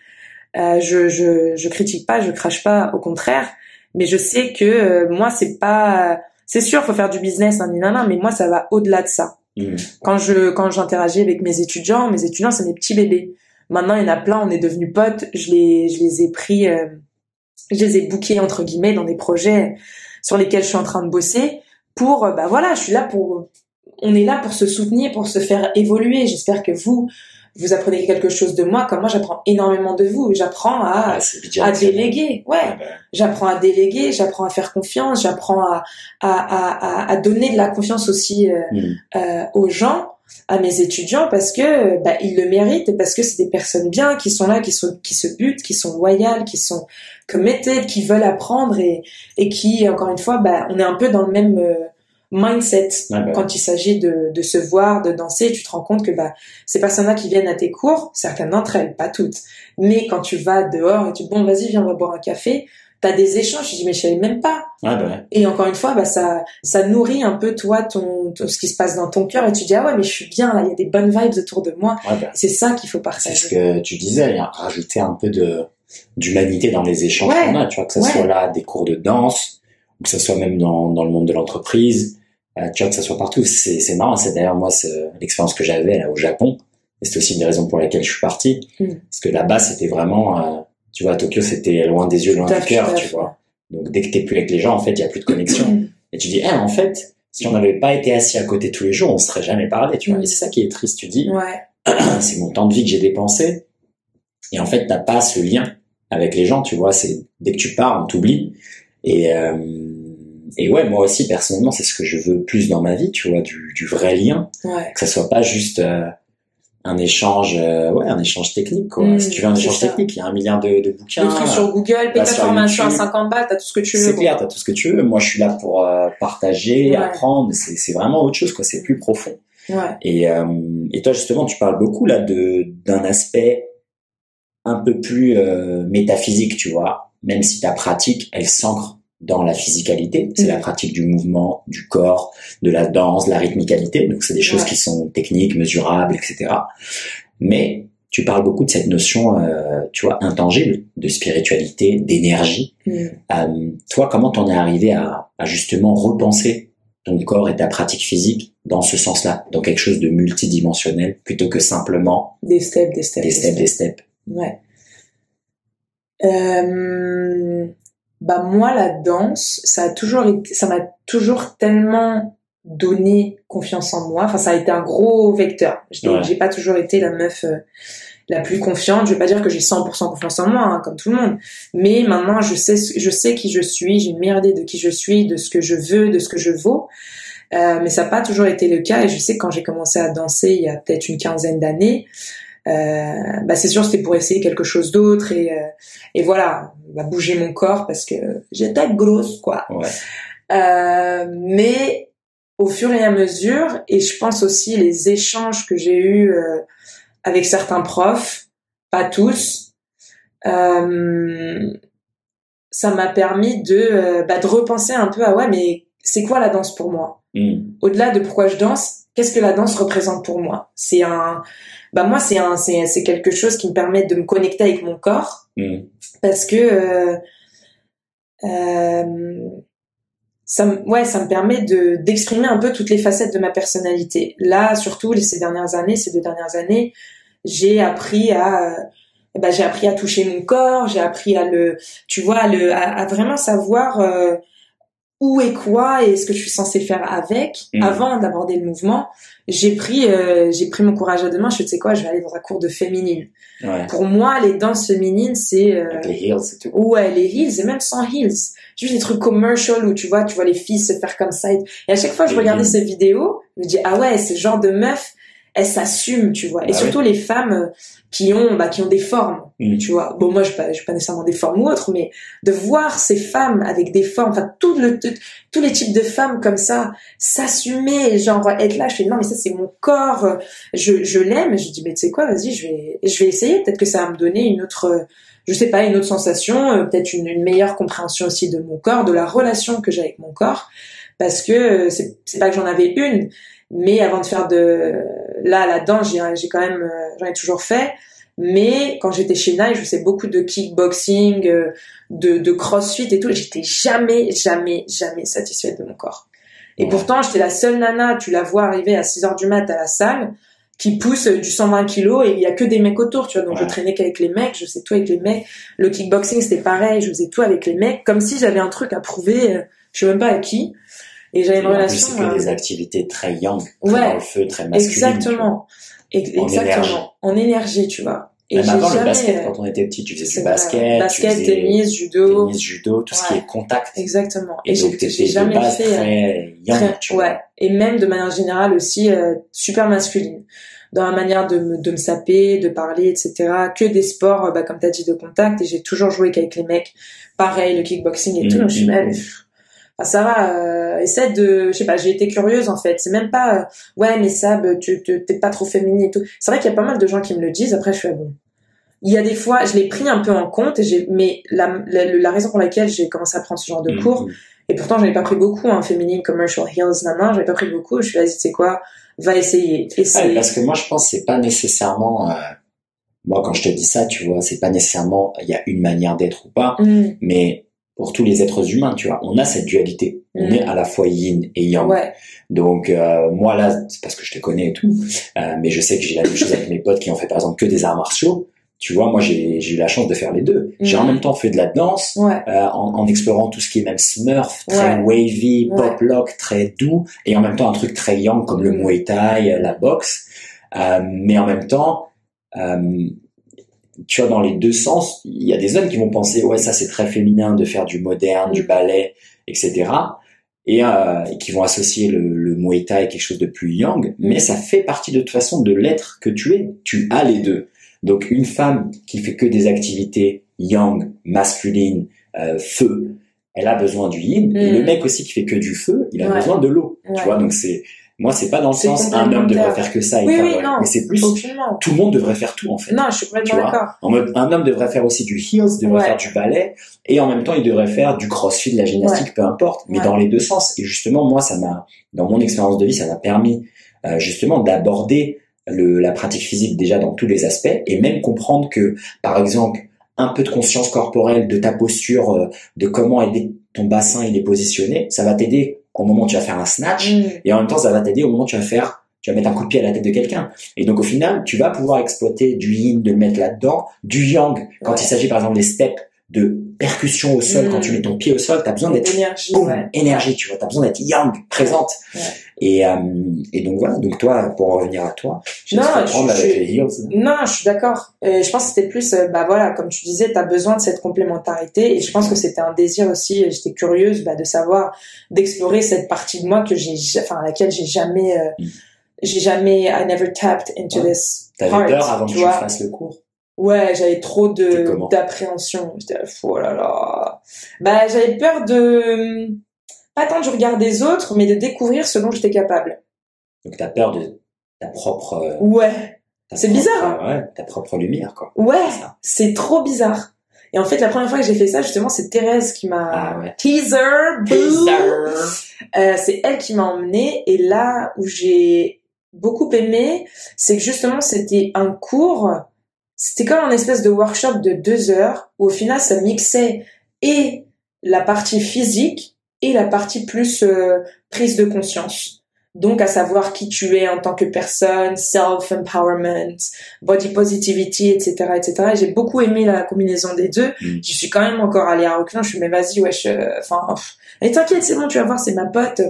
Euh, je, je je critique pas, je crache pas, au contraire. Mais je sais que euh, moi c'est pas, c'est sûr, faut faire du business, hein, mais moi ça va au-delà de ça. Mmh. Quand je quand j'interagis avec mes étudiants, mes étudiants c'est mes petits bébés. Maintenant il y en a plein, on est devenus potes. Je les je les ai pris, euh, je les ai bookés entre guillemets dans des projets sur lesquels je suis en train de bosser pour bah voilà, je suis là pour on est là pour se soutenir, pour se faire évoluer. J'espère que vous, vous apprenez quelque chose de moi, comme moi j'apprends énormément de vous. J'apprends à, à déléguer, ouais. Ah ben. J'apprends à déléguer, j'apprends à faire confiance, j'apprends à, à, à, donner de la confiance aussi euh, hmm. euh, aux gens, à mes étudiants, parce que bah, ils le méritent, parce que c'est des personnes bien qui sont là, qui sont qui se butent, qui sont loyales, qui sont committed, qui veulent apprendre et, et qui, encore une fois, bah, on est un peu dans le même mindset bah quand il s'agit de, de, se voir, de danser. Tu te rends compte que bah, ces personnes-là qui viennent à tes cours, certaines d'entre elles, pas toutes, mais quand tu vas dehors et tu dis bon vas-y viens on va boire un café, t'as des échanges. Je dis mais je savais même pas. bah Et encore une fois, bah ça ça nourrit un peu toi ton, ce qui se passe dans ton cœur et tu dis ah ouais mais je suis bien là, il y a des bonnes vibes autour de moi. Bah. C'est ça qu'il faut partager. C'est ce que tu disais, rajouter un peu de d'humanité dans les échanges qu'on a, tu vois que ça soit là des cours de danse que ce soit même dans, dans le monde de l'entreprise, euh, tu vois que ça soit partout. C'est, c'est marrant, c'est d'ailleurs moi l'expérience que j'avais là au Japon, et c'est aussi une des raisons pour lesquelles je suis parti, mm. parce que là-bas c'était vraiment, euh, tu vois, à Tokyo c'était loin des yeux, loin du cœur, tu vois. Donc dès que t'es plus avec les gens, en fait, il y a plus de connexion. Mm. Et tu dis, eh, en fait, si on n'avait pas été assis à côté tous les jours, on serait jamais parlé, tu vois. Mm. Et c'est ça qui est triste, tu dis. Ouais. c'est mon temps de vie que j'ai dépensé. Et en fait, t'as pas ce lien avec les gens, tu vois. C'est dès que tu pars, on t'oublie. Et euh, et ouais, moi aussi personnellement, c'est ce que je veux plus dans ma vie, tu vois, du, du vrai lien, ouais. que ça soit pas juste euh, un échange, euh, ouais, un échange technique. Quoi. Mmh, si tu veux un échange technique, il y a un milliard de, de bouquins. Des trucs sur Google, paye ta formation à 50 balles, t'as tout ce que tu veux. C'est clair, t'as tout ce que tu veux. Moi, je suis là pour euh, partager, ouais. apprendre. C'est, c'est vraiment autre chose, quoi. C'est plus profond. Ouais. Et, et toi, justement, tu parles beaucoup là de d'un aspect un peu plus métaphysique, tu vois. Même si ta pratique, elle s'ancre dans la physicalité, c'est la mm. pratique du mouvement, du corps, de la danse, la rythmicalité. Donc c'est des choses qui sont techniques, mesurables, etc. Mais tu parles beaucoup de cette notion, euh, tu vois, intangible de spiritualité, d'énergie. Mm. Euh, toi, comment t'en es arrivé à, à, justement repenser ton corps et ta pratique physique dans ce sens-là, dans quelque chose de multidimensionnel, plutôt que simplement des steps, des steps, des steps, des steps? Ouais. Euh bah moi la danse, ça a toujours été, ça m'a toujours tellement donné confiance en moi. Enfin, ça a été un gros vecteur. J'ai pas toujours été la meuf euh, la plus confiante. Je vais pas dire que j'ai 100% confiance en moi, hein, comme tout le monde. Mais maintenant, je sais, je sais qui je suis. J'ai une meilleure idée de qui je suis, de ce que je veux, de ce que je vaux. Euh, mais ça n'a pas toujours été le cas. Et je sais que quand j'ai commencé à danser il y a peut-être une quinzaine d'années, euh, bah c'est sûr c'était pour essayer quelque chose d'autre et euh, et voilà va bouger mon corps parce que j'étais grosse quoi ouais. euh, mais au fur et à mesure et je pense aussi les échanges que j'ai eus euh, avec certains profs pas tous euh, ça m'a permis de bah, de repenser un peu à ouais mais c'est quoi la danse pour moi? Mm. au-delà de pourquoi je danse qu'est-ce que la danse représente pour moi? C'est un bah moi c'est un c'est c'est quelque chose qui me permet de me connecter avec mon corps mmh. parce que euh, euh, ça me, ouais ça me permet de d'exprimer un peu toutes les facettes de ma personnalité là surtout ces dernières années ces deux dernières années j'ai appris à eh ben j'ai appris à toucher mon corps, j'ai appris à le, tu vois, à le, à, vraiment savoir euh, où est quoi et ce que je suis censée faire avec Mm. avant d'aborder le mouvement. J'ai pris, euh, j'ai pris mon courage à deux mains. Je sais quoi, je vais aller dans un cours de féminine. Ouais. Pour moi, les danses féminines, c'est euh, les heels et tout. Ouais, les heels, et même sans heels. Juste des trucs commercial où tu vois, tu vois les filles se faire comme ça. Et, et à chaque fois je Les regardais heels. ces vidéos, je me dis, ah ouais, ce genre de meuf, elle s'assume, tu vois. Et Bah surtout les femmes qui ont, bah, qui ont des formes, Mm. tu vois. Bon, moi, je pas, pas nécessairement des formes ou autres, mais de voir ces femmes avec des formes, enfin, tout le, tout- tous les types de femmes comme ça, s'assumer, genre, être là, je fais, non, mais ça, c'est mon corps, je, je l'aime, je dis, mais tu sais quoi, vas-y, je vais, je vais essayer, peut-être que ça va me donner une autre, je sais pas, une autre sensation, euh, peut-être une, une meilleure compréhension aussi de mon corps, de la relation que j'ai avec mon corps, parce que euh, c'est c'est pas que j'en avais une, mais avant de faire de là là-dedans, j'ai j'ai quand même, euh, j'en ai toujours fait, mais quand j'étais chez Nike, je faisais beaucoup de kickboxing, euh, de, de crossfit et tout, j'étais jamais, jamais, jamais satisfaite de mon corps. Et pourtant, j'étais la seule nana, tu la vois arriver à 6 heures du mat à la salle, qui pousse du 120 kilos et il y a que des mecs autour, tu vois. Donc Ouais. je traînais qu'avec les mecs, je faisais tout avec les mecs. Le kickboxing c'était pareil, je faisais tout avec les mecs, comme si j'avais un truc à prouver, euh, je sais même pas à qui. Et j'avais une En plus, relation. c'est que euh, des activités très young, très Ouais. dans le feu, très vois. exactement, Ex- En exactement, énergie. en énergie, tu vois. Et Même j'ai avant le jamais, basket, euh, quand on était petit, tu faisais c'est du vrai. basket, basket, tu faisais tennis, judo, tennis, judo, tout ce qui Ouais. est contact. exactement. Et, Et, donc, j'ai jamais fait. euh, très young, Très- tu vois. ouais. Et même de manière générale aussi euh, super masculine. Dans la manière de me, de me saper, de parler, etc. Que des sports, euh, bah, comme tu as dit, de contact. Et j'ai toujours joué qu'avec les mecs. Pareil, le kickboxing et tout. Mhm. Donc, je suis même... Enfin, ça va, euh, essaie de... Je sais pas, j'ai été curieuse en fait. C'est même pas... euh, ouais, mais Sab, tu t'es pas trop féminine et tout. C'est vrai qu'il y a pas mal de gens qui me le disent. Après, je suis ah bon. Il y a des fois, je l'ai pris un peu en compte. Et j'ai, mais la, la, la raison pour laquelle j'ai commencé à prendre ce genre de Mhm. cours, et pourtant, j'avais pas pris beaucoup, hein, féminine, commercial heels, nana, j'avais pas pris beaucoup. Je suis vas-y, tu sais quoi, va essayer. Parce que moi, je pense que c'est pas nécessairement. euh, moi, quand je te dis ça, tu vois, c'est pas nécessairement. Il y a une manière d'être ou pas, Mm, mais pour tous les êtres humains, tu vois, on a cette dualité. On Mm. est à la fois yin et yang. ouais, Donc euh, moi là, c'est parce que je te connais et tout, euh, mais je sais que j'ai la même chose avec mes potes qui ont fait par exemple que des arts martiaux. Tu vois, moi j'ai eu la chance de faire les deux. J'ai Mm. en même temps fait de la danse, ouais, euh, en, en explorant tout ce qui est même Smurf, très Ouais. wavy, pop lock, très doux, et en même temps un truc très young comme le Mm. Muay Thai, la boxe. Euh, mais en même temps, euh, tu vois, dans les deux sens, il y a des hommes qui vont penser, ouais, ça c'est très féminin de faire du moderne, du Mm. ballet, etc. Et, euh, et qui vont associer le, le Muay Thai à quelque chose de plus young, mais ça fait partie de toute façon de l'être que tu es. Tu as les deux. Donc une femme qui fait que des activités young, masculines, euh, feu, elle a besoin du yin. Et Mm. le mec aussi qui fait que du feu, il a Ouais. besoin de l'eau. Ouais. Tu vois, donc c'est moi c'est pas dans le sens un homme devrait faire que ça, et Oui, oui, non. mais c'est plus aucunement. tout le monde devrait faire tout en fait. Non, je suis complètement d'accord. En mode, un homme devrait faire aussi du heels, devrait Ouais. faire du ballet, et en même temps, il devrait faire du crossfit, de la gymnastique, peu importe, mais Ouais. dans les deux sens. Et justement, moi, ça m'a, dans mon expérience de vie, ça m'a permis euh, justement d'aborder le, la pratique physique déjà dans tous les aspects, et même comprendre que, par exemple, un peu de conscience corporelle de ta posture, euh, de comment aider ton bassin il est positionné, ça va t'aider au moment où tu vas faire un snatch, Mm, et en même temps, ça va t'aider au moment où tu vas faire, tu vas mettre un coup de pied à la tête de quelqu'un. Et donc, au final, tu vas pouvoir exploiter du yin, de le mettre là-dedans, du yang, quand Ouais. il s'agit, par exemple, des steps de percussion au sol, Mm. quand tu mets ton pied au sol, tu as besoin d'être boum, ouais. énergie, tu vois, tu as besoin d'être yang, présente. Ouais. Et, euh, et donc voilà, donc toi, pour en revenir à toi, je Non, je- avec je- les heels. Non, je suis d'accord. Euh, je pense que c'était plus, euh, bah voilà, comme tu disais, tu as besoin de cette complémentarité. Et je pense que c'était un désir aussi. J'étais curieuse bah, de savoir, d'explorer cette partie de moi que j'ai, ja- enfin, à laquelle j'ai jamais, euh, Mm. j'ai jamais, I never tapped into Ouais. this T'avais peur avant que tu tu vois. fasses le cours. Ouais, j'avais trop de d'appréhension. J'étais oh là là. Bah, j'avais peur de pas tant du regard des autres, mais de découvrir ce dont j'étais capable. Donc t'as peur de ta propre... euh, Ouais, C'est bizarre, hein. Ouais, ta propre lumière, quoi. ouais, c'est trop bizarre. Et en fait, la première fois que j'ai fait ça, justement, c'est Thérèse qui m'a Ah ouais. teaser, boo. Euh, c'est elle qui m'a emmenée. Et là où j'ai beaucoup aimé, c'est que justement, c'était un cours. C'était comme un espèce de workshop de deux heures où au final, ça mixait et la partie physique et la partie plus euh, prise de conscience. donc à savoir qui tu es en tant que personne, self-empowerment, body positivity, etc., etc. Et j'ai beaucoup aimé la combinaison des deux. Mm. Je suis quand même encore allée à reculons. Je suis mais vas-y, wesh, euh, enfin, pff. et t'inquiète, c'est bon, tu vas voir, c'est ma pote.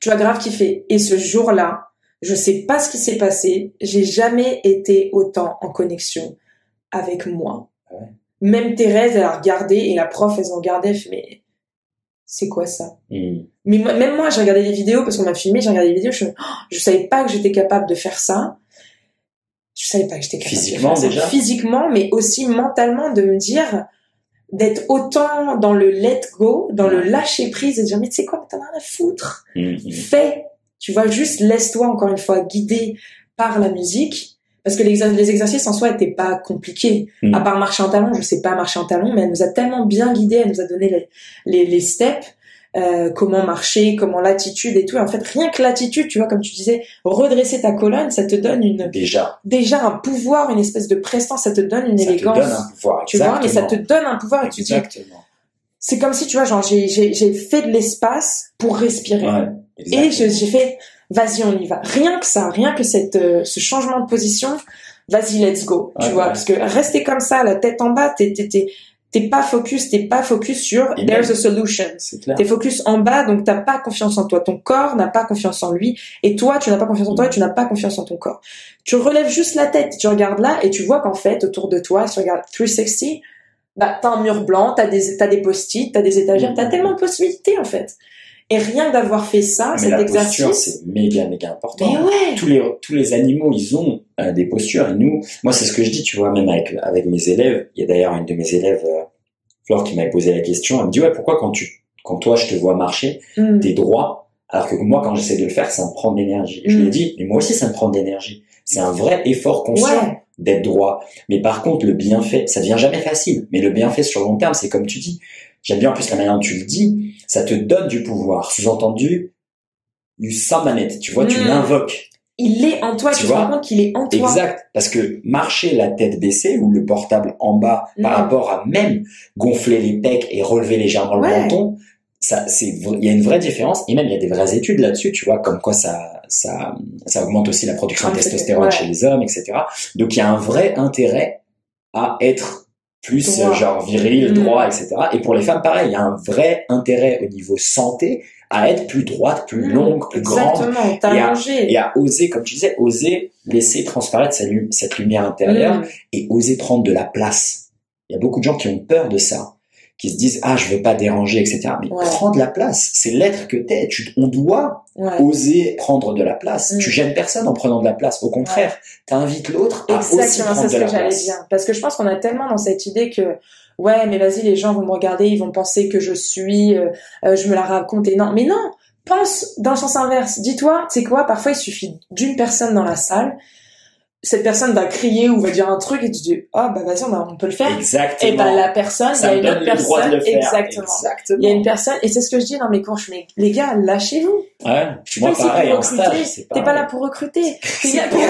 Tu vas grave kiffer. Et ce jour-là, je sais pas ce qui s'est passé. J'ai jamais été autant en connexion avec moi. Ouais. Même Thérèse, elle a regardé et la prof, elles ont regardé, elle fait, mais c'est quoi ça? Mm. Mais même moi, j'ai regardé des vidéos parce qu'on m'a filmé, j'ai regardé des vidéos, je, oh, je savais pas que j'étais capable de faire ça. Je savais pas que j'étais capable Physiquement, de faire ça. déjà? Physiquement, mais aussi mentalement de me dire d'être autant dans le let go, dans le lâcher prise et de dire mais tu sais quoi, mais t'en as rien à foutre. Mm, mm. Fais, tu vois, juste laisse-toi encore une fois guider par la musique. Parce que les, exer- les exercices en soi étaient pas compliqués. Mm. À part marcher en talon, je sais pas marcher en talon, mais elle nous a tellement bien guidés, elle nous a donné les, les, les steps, euh, comment marcher, comment l'attitude et tout. Et en fait, rien que l'attitude, tu vois, comme tu disais, redresser ta colonne, ça te donne une, Déjà, déjà un pouvoir, une espèce de prestance, ça te donne une ça te élégance. donne un pouvoir. Tu vois, mais ça te donne un pouvoir et tu dis, Exactement. c'est comme si, tu vois, genre, j'ai, j'ai, j'ai fait de l'espace pour respirer. Ouais, Et j'ai fait, vas-y, on y va. Rien que ça, rien que cette, euh, ce changement de position, vas-y, let's go. tu vois, ouais. parce que rester comme ça, la tête en bas, t'es, t'es, pas focus, t'es pas focus sur Et there's même- a solution. T'es focus en bas, donc t'as pas confiance en toi. Ton corps n'a pas confiance en lui, et toi, tu n'as pas confiance en toi, et tu n'as pas confiance en ton corps. Tu relèves juste la tête, tu regardes là, et tu vois qu'en fait, autour de toi, si tu regardes 360, bah, t'as un mur blanc, t'as des, t'as des post-it, t'as des étagères, Mhm. t'as tellement de possibilités, en fait. Et rien que d'avoir fait ça, Mais cet la exercice. posture, c'est méga, méga important. Mais ouais! tous les tous les animaux ils ont euh, des postures et nous moi c'est ce que je dis tu vois même avec avec mes élèves il y a d'ailleurs une de mes élèves euh, Flore qui m'avait posé la question elle me dit ouais pourquoi quand tu quand toi je te vois marcher Mm. t'es droit alors que moi quand j'essaie de le faire ça me prend de l'énergie je Mm. lui ai dit mais moi aussi ça me prend de l'énergie c'est un vrai effort conscient Ouais. d'être droit mais par contre le bienfait ça devient jamais facile mais le bienfait sur long terme c'est comme tu dis j'aime bien en plus la manière dont tu le dis ça te donne du pouvoir sous-entendu du manette tu vois tu Mm. l'invoques Il est en toi, Tu tu, te vois rends compte qu'il est en toi. Exact, parce que marcher la tête baissée ou le portable en bas par Mm. rapport à même gonfler les pecs et relever légèrement le Ouais. menton, ça c'est il y a une vraie différence et même il y a des vraies études là-dessus, tu vois, comme quoi ça ça ça augmente aussi la production de Ah, testostérone ouais. chez les hommes, etc. Donc il y a un vrai intérêt à être plus Droit. euh, genre viril, Mm. droit, etc. Et pour les femmes, pareil, il y a un vrai intérêt au niveau santé à être plus droite, plus Mm. longue, plus grande, Exactement, t'as Et à- et à oser, comme tu disais, oser laisser transparaître cette lumière intérieure Mm. et oser prendre de la place. Il y a beaucoup de gens qui ont peur de ça, qui se disent ah je veux pas déranger, etc. Mais Ouais. prends de la place, c'est l'être que t'es. Tu, on doit Ouais. oser prendre de la place. Mm. Tu gênes personne en prenant de la place. Au contraire, t'invites l'autre à aussi Exactement, prendre c'est de ce la que j'allais place. dire. Parce que je pense qu'on a tellement dans cette idée que, ouais, mais vas-y, les gens vont me regarder, ils vont penser que je suis, euh, euh, je me la raconte et non. Mais non, pense dans le sens inverse. Dis-toi, tu sais quoi, parfois il suffit d'une personne dans la salle, cette personne va crier ou va dire un truc et tu dis, ah bah vas-y, on, peut le faire. Exactement. Et bah la personne, il y a une autre personne, exactement. Exactement. Il y a une personne, et c'est ce que je dis dans mes cours, je mets, les gars, lâchez-vous. Ouais. Je suis Moi pas pareil en stage, T'es pas là pour recruter. T'es là pour.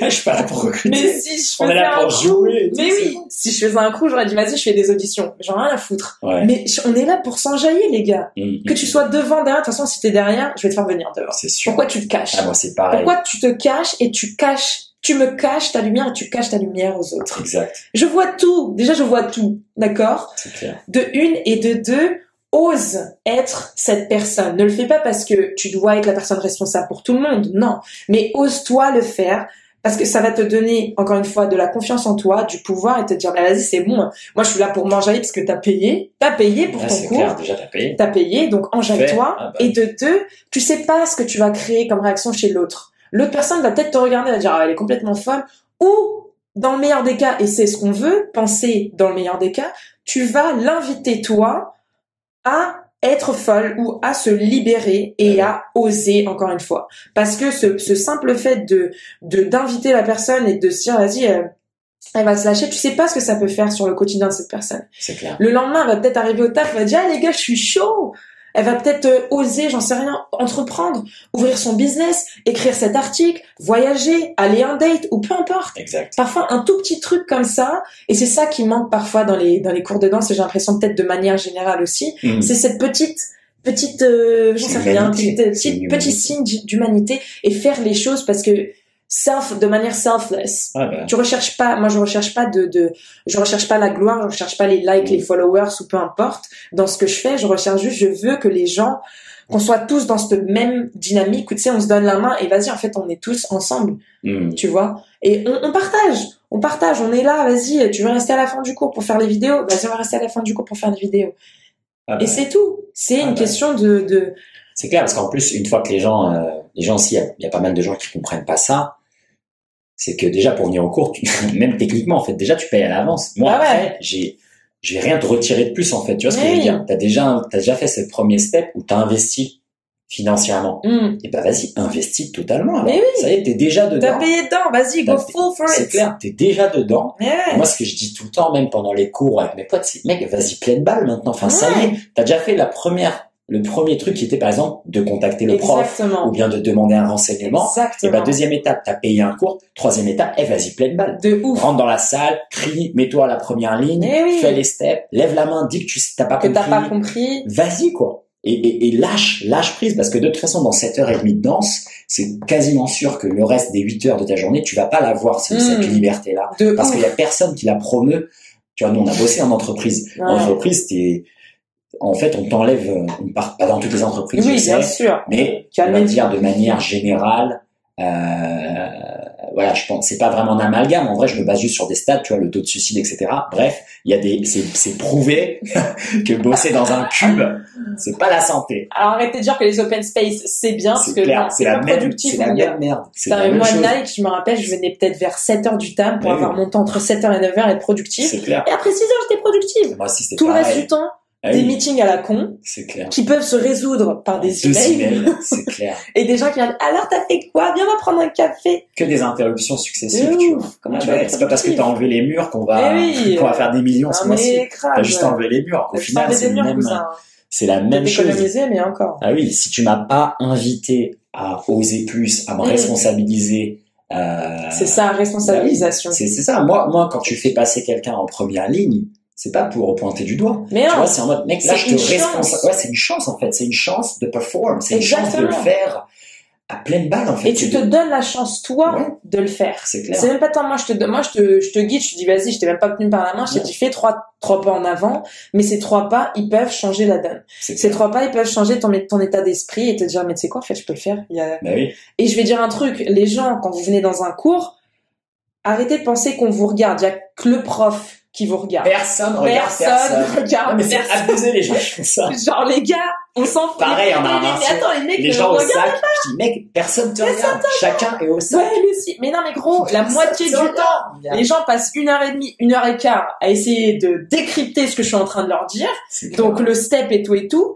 Je suis pas là pour recruter. Mais si je On est faisais là un pour crew, jouer tout, mais oui, si je faisais un crew, j'aurais dit vas-y, je fais des auditions. J'en ai rien à foutre. Ouais. Mais on est là pour s'enjailler, les gars. Mm, Que mm, tu sois devant, derrière, de toute façon, si t'es derrière, je vais te faire venir devant. C'est sûr. Pourquoi tu te caches Ah moi c'est pareil. Pourquoi tu te caches et tu caches, tu me caches ta lumière et tu caches ta lumière aux autres Exact. Je vois tout. Déjà, je vois tout. D'accord? C'est clair. De une et de deux, ose être cette personne. Ne le fais pas parce que tu dois être la personne responsable pour tout le monde. Non. Mais ose-toi le faire. Parce que ça va te donner, encore une fois, de la confiance en toi, du pouvoir et te dire, bah, vas-y, c'est bon. Moi, je suis là pour m'enjailler parce que t'as payé. T'as payé pour ton c'est cours. clair, déjà t'as payé. T'as payé, donc enjaille-toi. Ah, bah. Et de deux, tu sais pas ce que tu vas créer comme réaction chez l'autre. L'autre personne va peut-être te regarder et va dire, ah, elle est complètement folle. Ou, dans le meilleur des cas, et c'est ce qu'on veut, penser dans le meilleur des cas, tu vas l'inviter, toi, à être folle ou à se libérer et Ouais. à oser encore une fois parce que ce, ce simple fait de de d'inviter la personne et de se dire vas-y euh, elle va se lâcher tu sais pas ce que ça peut faire sur le quotidien de cette personne C'est clair. le lendemain, elle va peut-être arriver au taf, elle va dire, ah les gars, je suis chaud. Elle va peut-être euh, oser, j'en sais rien, entreprendre, ouvrir son business, écrire cet article, voyager, aller en date ou peu importe. Exact. Parfois un tout petit truc comme ça, et c'est ça qui manque parfois dans les dans les cours de danse. et J'ai l'impression peut-être de manière générale aussi, Mm. c'est cette petite petite, euh, j'en sais rien, petite, petite, petit signe d'humanité et faire les choses parce que self, de manière selfless. Ouais, bah, Tu recherches pas, moi je recherche pas de, de, je recherche pas la gloire, je recherche pas les likes, Mm. les followers ou peu importe. Dans ce que je fais, je recherche juste, je veux que les gens, qu'on soit tous dans cette même dynamique où tu sais, on se donne la main et vas-y, en fait, on est tous ensemble, hmm. tu vois? Et on, on partage, on partage, on est là, vas-y, tu veux rester à la fin du cours pour faire les vidéos, vas-y, on va rester à la fin du cours pour faire les vidéos. Ah, Et c'est tout. C'est Ah une bah. question de, de, C'est clair, parce qu'en plus, une fois que les gens, euh, les gens aussi, il y y, a pas mal de gens qui comprennent pas ça, c'est que déjà pour venir au cours, tu, même techniquement, en fait, déjà tu payes à l'avance. Moi, Ah ouais. après, j'ai, je vais rien te retirer de plus, en fait. Tu vois ce que je veux dire? T'as déjà, t'as déjà fait ce premier step où t'as investi financièrement. Hmm. Et bah vas-y, investis totalement. Alors. Mais oui. Ça y est, t'es déjà T'as dedans. payé dedans, vas-y, go T'as- full for C'est it. clair, t'es déjà dedans. Ouais. Moi, ce que je dis tout le temps, même pendant les cours avec mes potes, c'est mec, vas-y, pleine balle maintenant. Enfin, ça y est, t'as déjà fait la première, le premier truc qui était par exemple de contacter le prof Exactement. ou bien de demander un renseignement. Et Exactement. bah deuxième étape, t'as payé un cours. Troisième étape, eh vas-y, pleine balle. de ouf. Rentre dans la salle, crie, mets-toi à la première ligne, Eh oui. fais les steps, lève la main, dis que tu t'as pas Que compris. t'as pas compris. Vas-y quoi. Et, et, et lâche, lâche prise parce que de toute façon dans cette heure et demie de danse, c'est quasiment sûr que le reste des 8 heures de ta journée, tu vas pas l'avoir cette, Mm. cette liberté là De parce qu'il y a personne qui la promeut. Tu vois, nous on a bossé en entreprise. En Ouais. entreprise, t'es en fait on t'enlève euh, une part pas dans toutes les entreprises, Oui, bien sûr. mais Tu on va dire de manière générale, euh, voilà, je pense, c'est pas vraiment un amalgame. En vrai, je me base juste sur des stats, tu vois, le taux de suicide, etc. Bref, il y a des, c'est, prouvé que bosser dans un cube, c'est pas la santé. Alors arrêtez de dire que les open space c'est bien parce C'est que c'est la même, c'est la même merde. C'est la même moi, chose. Nike, je me rappelle, je venais peut-être vers 7h du tam pour avoir mon temps entre 7h et 9h et être productif. C'est clair. Et après 6h, j'étais productive. Moi aussi, c'était Tout le reste du temps, Ah des meetings à la con c'est clair. qui peuvent se résoudre par des Deux emails. emails, c'est clair. Et des gens qui viennent, alors t'as fait quoi? Viens, on va prendre un café. Que des interruptions successives, tu vois. Comment Ah tu vas ouais, être c'est pas parce que t'as enlevé les murs qu'on va, Eh oui. qu'on va faire des millions ce mois-ci. T'as juste enlevé les murs. Au final, c'est même, c'est la même chose. mais encore. Ah oui, si tu m'as pas invité à oser plus, à me Mm. responsabiliser, euh, C'est ça, responsabilisation. c'est c'est ça. Moi, moi, quand tu fais passer quelqu'un en première ligne, c'est pas pour pointer du doigt. Mais Tu vois, c'est en mode, mec, là, je te chance. Ouais, c'est une chance, en fait. C'est une chance de perform. C'est une chance de le faire à pleine balle, en fait. et tu te de- donnes la chance, toi, Ouais. de le faire. C'est clair. C'est même pas tant moi, je te, moi, je te, je te guide, je te dis, vas-y, je t'ai même pas tenu par la main, je t'ai dit, fais trois, trois pas en avant, mais ces trois pas, ils peuvent changer la donne. Ces trois pas, ils peuvent changer ton, ton état d'esprit et te dire, mais tu sais quoi, en fait, je peux le faire. Il y a... Bah oui. Et je vais dire un truc, les gens, quand vous venez dans un cours, arrêtez de penser qu'on vous regarde. Il y a que le prof qui vous regarde. Personne regarde Personne personne. regarde Ah, mais c'est abusé, les gens qui font ça. Genre, les gars, on s'en fout. Pareil, on a Mais- mais- mais attends, les mecs, Les ne gens au sac, je dis, mec, personne te regarde. Chacun est au sac. Ouais, lui aussi. Mais non, mais gros, la moitié du temps, les gens passent une heure et demie, une heure et quart à essayer de décrypter ce que je suis en train de leur dire. Clair. Donc, le step et tout et tout.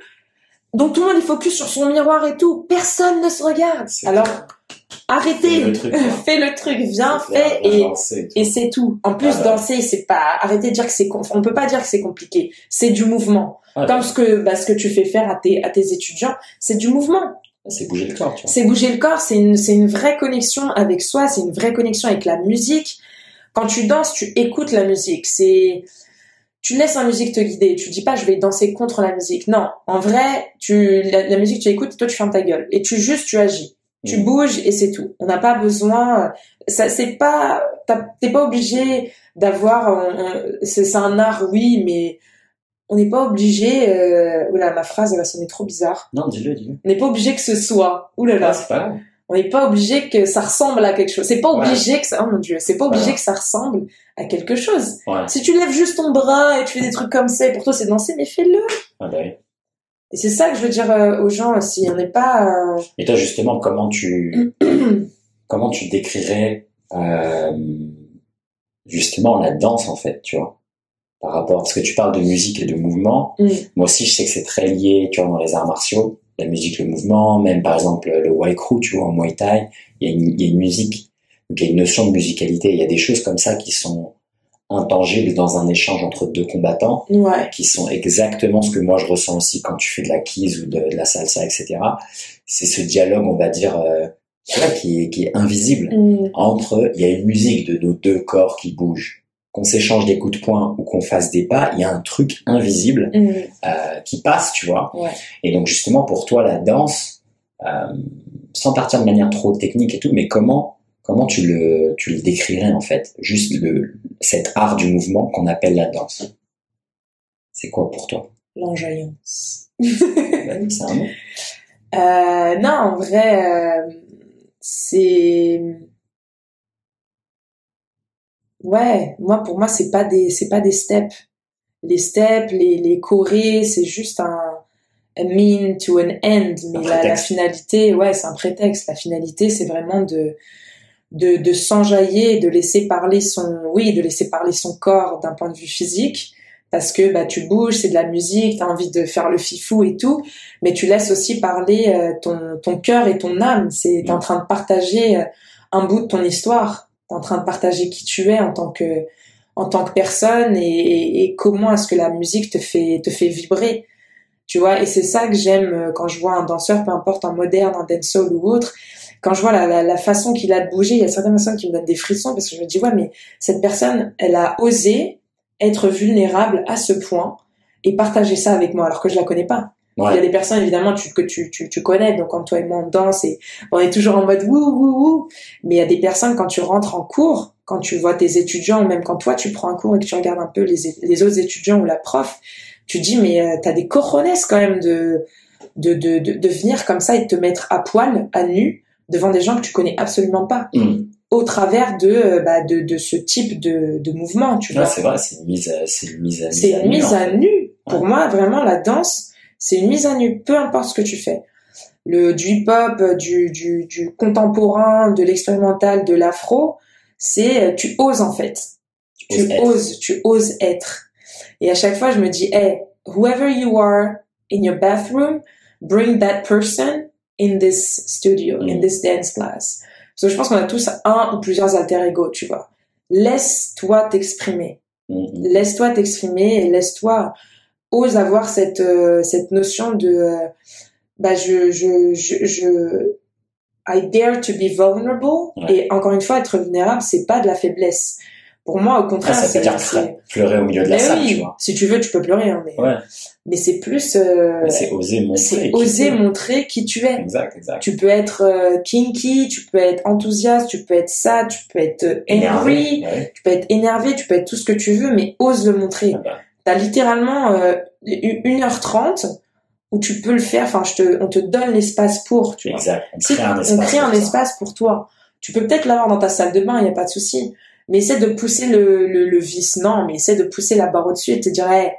Donc, tout le monde est focus sur son miroir et tout. Personne ne se regarde. Alors, clair. Arrêtez. le truc, quoi. Fais le truc, viens, fais et, et c'est tout. En plus, Ah danser, c'est pas, arrêtez de dire que c'est, on peut pas dire que c'est compliqué. C'est du mouvement. Ah, Comme ce que, bah, ce que tu fais faire à tes, à tes étudiants, c'est du mouvement. C'est bouger le corps, tu vois. C'est bouger le corps, c'est une, c'est une vraie connexion avec soi, c'est une vraie connexion avec la musique. Quand tu danses, tu écoutes la musique. C'est, tu laisses la musique te guider. Tu dis pas, je vais danser contre la musique. Non. En vrai, tu, la, la musique, tu écoutes, toi, tu fermes ta gueule. Et tu juste, tu agis. Tu Mm. bouges et c'est tout. On n'a pas besoin, ça, c'est pas, t'es pas obligé d'avoir, c'est un art, oui, mais on n'est pas obligé, euh, oula, ma phrase, elle va sonner trop bizarre. Non, dis-le, dis-le. On n'est pas obligé que ce soit, oulala. Ah, c'est pas grave. On n'est pas obligé que ça ressemble à quelque chose. C'est pas Ouais. obligé que ça, oh mon dieu, c'est pas obligé que ça ressemble à quelque chose. Ouais. Si tu lèves juste ton bras et tu fais des trucs comme ça, et pour toi c'est danser, mais fais-le. Ah, bah oui. Et c'est ça que je veux dire euh, aux gens aussi. On n'est pas, euh, Et toi, justement, comment tu, comment tu décrirais, euh, justement, la danse, en fait, tu vois? Par rapport, parce que tu parles de musique et de mouvement. Mm. Moi aussi, je sais que c'est très lié, tu vois, dans les arts martiaux. La musique, le mouvement, même par exemple, le Waikru, tu vois, en Muay Thai, il y a une, il y a une musique. Donc, il y a une notion de musicalité. Il y a des choses comme ça qui sont intangibles dans un échange entre deux combattants. ouais. qui sont exactement ce que moi je ressens aussi quand tu fais de la keys ou de, de la salsa, etc. C'est ce dialogue, on va dire, euh, qui est, qui est invisible Mm. entre, il y a une musique de nos deux corps qui bougent. qu'on s'échange des coups de poing ou qu'on fasse des pas, il y a un truc invisible Mm. euh, qui passe, tu vois. Ouais. Et donc justement pour toi la danse, euh, sans partir de manière trop technique et tout, mais comment comment tu le tu le décrirais en fait, juste le cet art du mouvement qu'on appelle la danse? C'est quoi pour toi? L'enjaillance. C'est un mot. Euh, non, en vrai, euh, c'est ouais. Moi, pour moi, c'est pas des, c'est pas des steps. Les steps, les les chorés, c'est juste un a mean to an end. Mais la, la finalité, ouais, c'est un prétexte. La finalité, c'est vraiment de de de s'enjailler, de laisser parler son, oui, de laisser parler son corps d'un point de vue physique. Parce que bah tu bouges, c'est de la musique, t'as envie de faire le fifou et tout, mais tu laisses aussi parler euh, ton, ton cœur et ton âme. C'est, t'es en train de partager euh, un bout de ton histoire. T'es en train de partager qui tu es en tant que, en tant que personne et, et, et comment est-ce que la musique te fait, te fait vibrer. Tu vois, et c'est ça que j'aime euh, quand je vois un danseur, peu importe un moderne, un dancehall ou autre. Quand je vois la, la, la façon qu'il a de bouger, il y a certaines personnes qui me donnent des frissons parce que je me dis, ouais, mais cette personne, elle a osé être vulnérable à ce point et partager ça avec moi alors que je la connais pas. Il y a des personnes évidemment tu, que tu, tu, tu connais, donc quand toi et moi on danse et on est toujours en mode wouh wouh wouh. Mais il y a des personnes quand tu rentres en cours, quand tu vois tes étudiants ou même quand toi tu prends un cours et que tu regardes un peu les, les autres étudiants ou la prof, tu dis mais euh, t'as des cojones quand même de de, de, de de venir comme ça et de te mettre à poil, à nu, devant des gens que tu connais absolument pas, Mm. au travers de euh, bah, de, de ce type de, de mouvement, tu vois. c'est vrai, c'est une mise à, c'est une mise à, C'est une mise nu, à fait. nu. Pour Ouais. moi, vraiment, la danse, c'est une mise à nu, peu importe ce que tu fais. Le du hip-hop, du, du, du contemporain, de l'expérimental, de l'afro, c'est euh, tu oses en fait. Tu Tu oses oses, tu oses être. Et à chaque fois, je me dis, hey, whoever you are in your bathroom, bring that person in this studio, in Mm. this dance class. Parce que je pense qu'on a tous un ou plusieurs alter ego, tu vois. Laisse-toi t'exprimer Mm, mm. laisse-toi t'exprimer et laisse-toi ose avoir cette euh, cette notion de euh, bah je je je je I dare to be vulnerable Ouais. et encore une fois être vulnérable c'est pas de la faiblesse pour moi au Ah, contraire ça c'est veut dire pleurer au milieu de la Mais salle, oui, tu vois. si tu veux tu peux pleurer hein, mais Ouais. mais c'est plus euh, c'est oser montrer. c'est qui oser montrer qui tu es Exact, exact. tu peux être euh, kinky tu peux être enthousiaste tu peux être sad tu peux être euh, angry Ouais. tu peux être énervé tu peux être tout ce que tu veux mais ose le montrer Ah bah, T'as littéralement euh, 1h30 où tu peux le faire, enfin, je te, on te donne l'espace pour, tu vois. Exact. On crée un on espace. crée un pour ça. espace pour toi. Tu peux peut-être l'avoir dans ta salle de bain, il n'y a pas de souci. Mais essaie de pousser le, le, le vice, non, mais essaie de pousser la barre au-dessus et te dire, hey,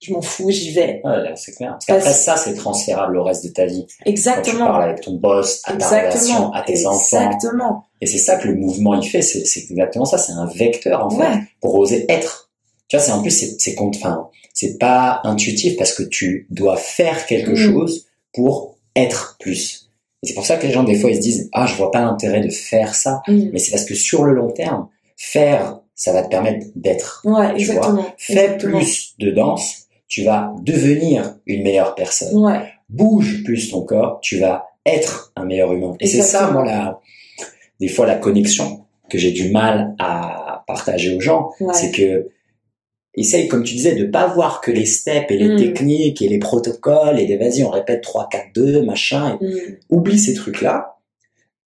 je m'en fous, j'y vais. Ouais, c'est clair. Parce qu'après ça, c'est transférable au reste de ta vie. Quand tu Exactement. parles avec ton boss, à ta relation, Exactement. à tes enfants. Exactement. Et c'est ça que le mouvement, il fait. C'est c'est exactement ça. C'est un vecteur, en fait, Ouais. pour oser être. Tu vois, c'est en plus, c'est, c'est enfin, c'est pas intuitif parce que tu dois faire quelque Mm. chose pour être plus. Et c'est pour ça que les gens, des fois, ils se disent, ah, je vois pas l'intérêt de faire ça. Mm. Mais c'est parce que sur le long terme, faire, ça va te permettre d'être. Ouais, vois, exactement. Fais Exactement. plus de danse, tu vas devenir une meilleure personne. Ouais. Bouge plus ton corps, tu vas être un meilleur humain. Et c'est ça, moi, la, des fois, la connexion que j'ai du mal à partager aux gens, Ouais. c'est que essaye, comme tu disais, de pas voir que les steps et les Mm. techniques et les protocoles et des vas-y, on répète 3, 4, 2, machin. et- Mm. Oublie ces trucs-là.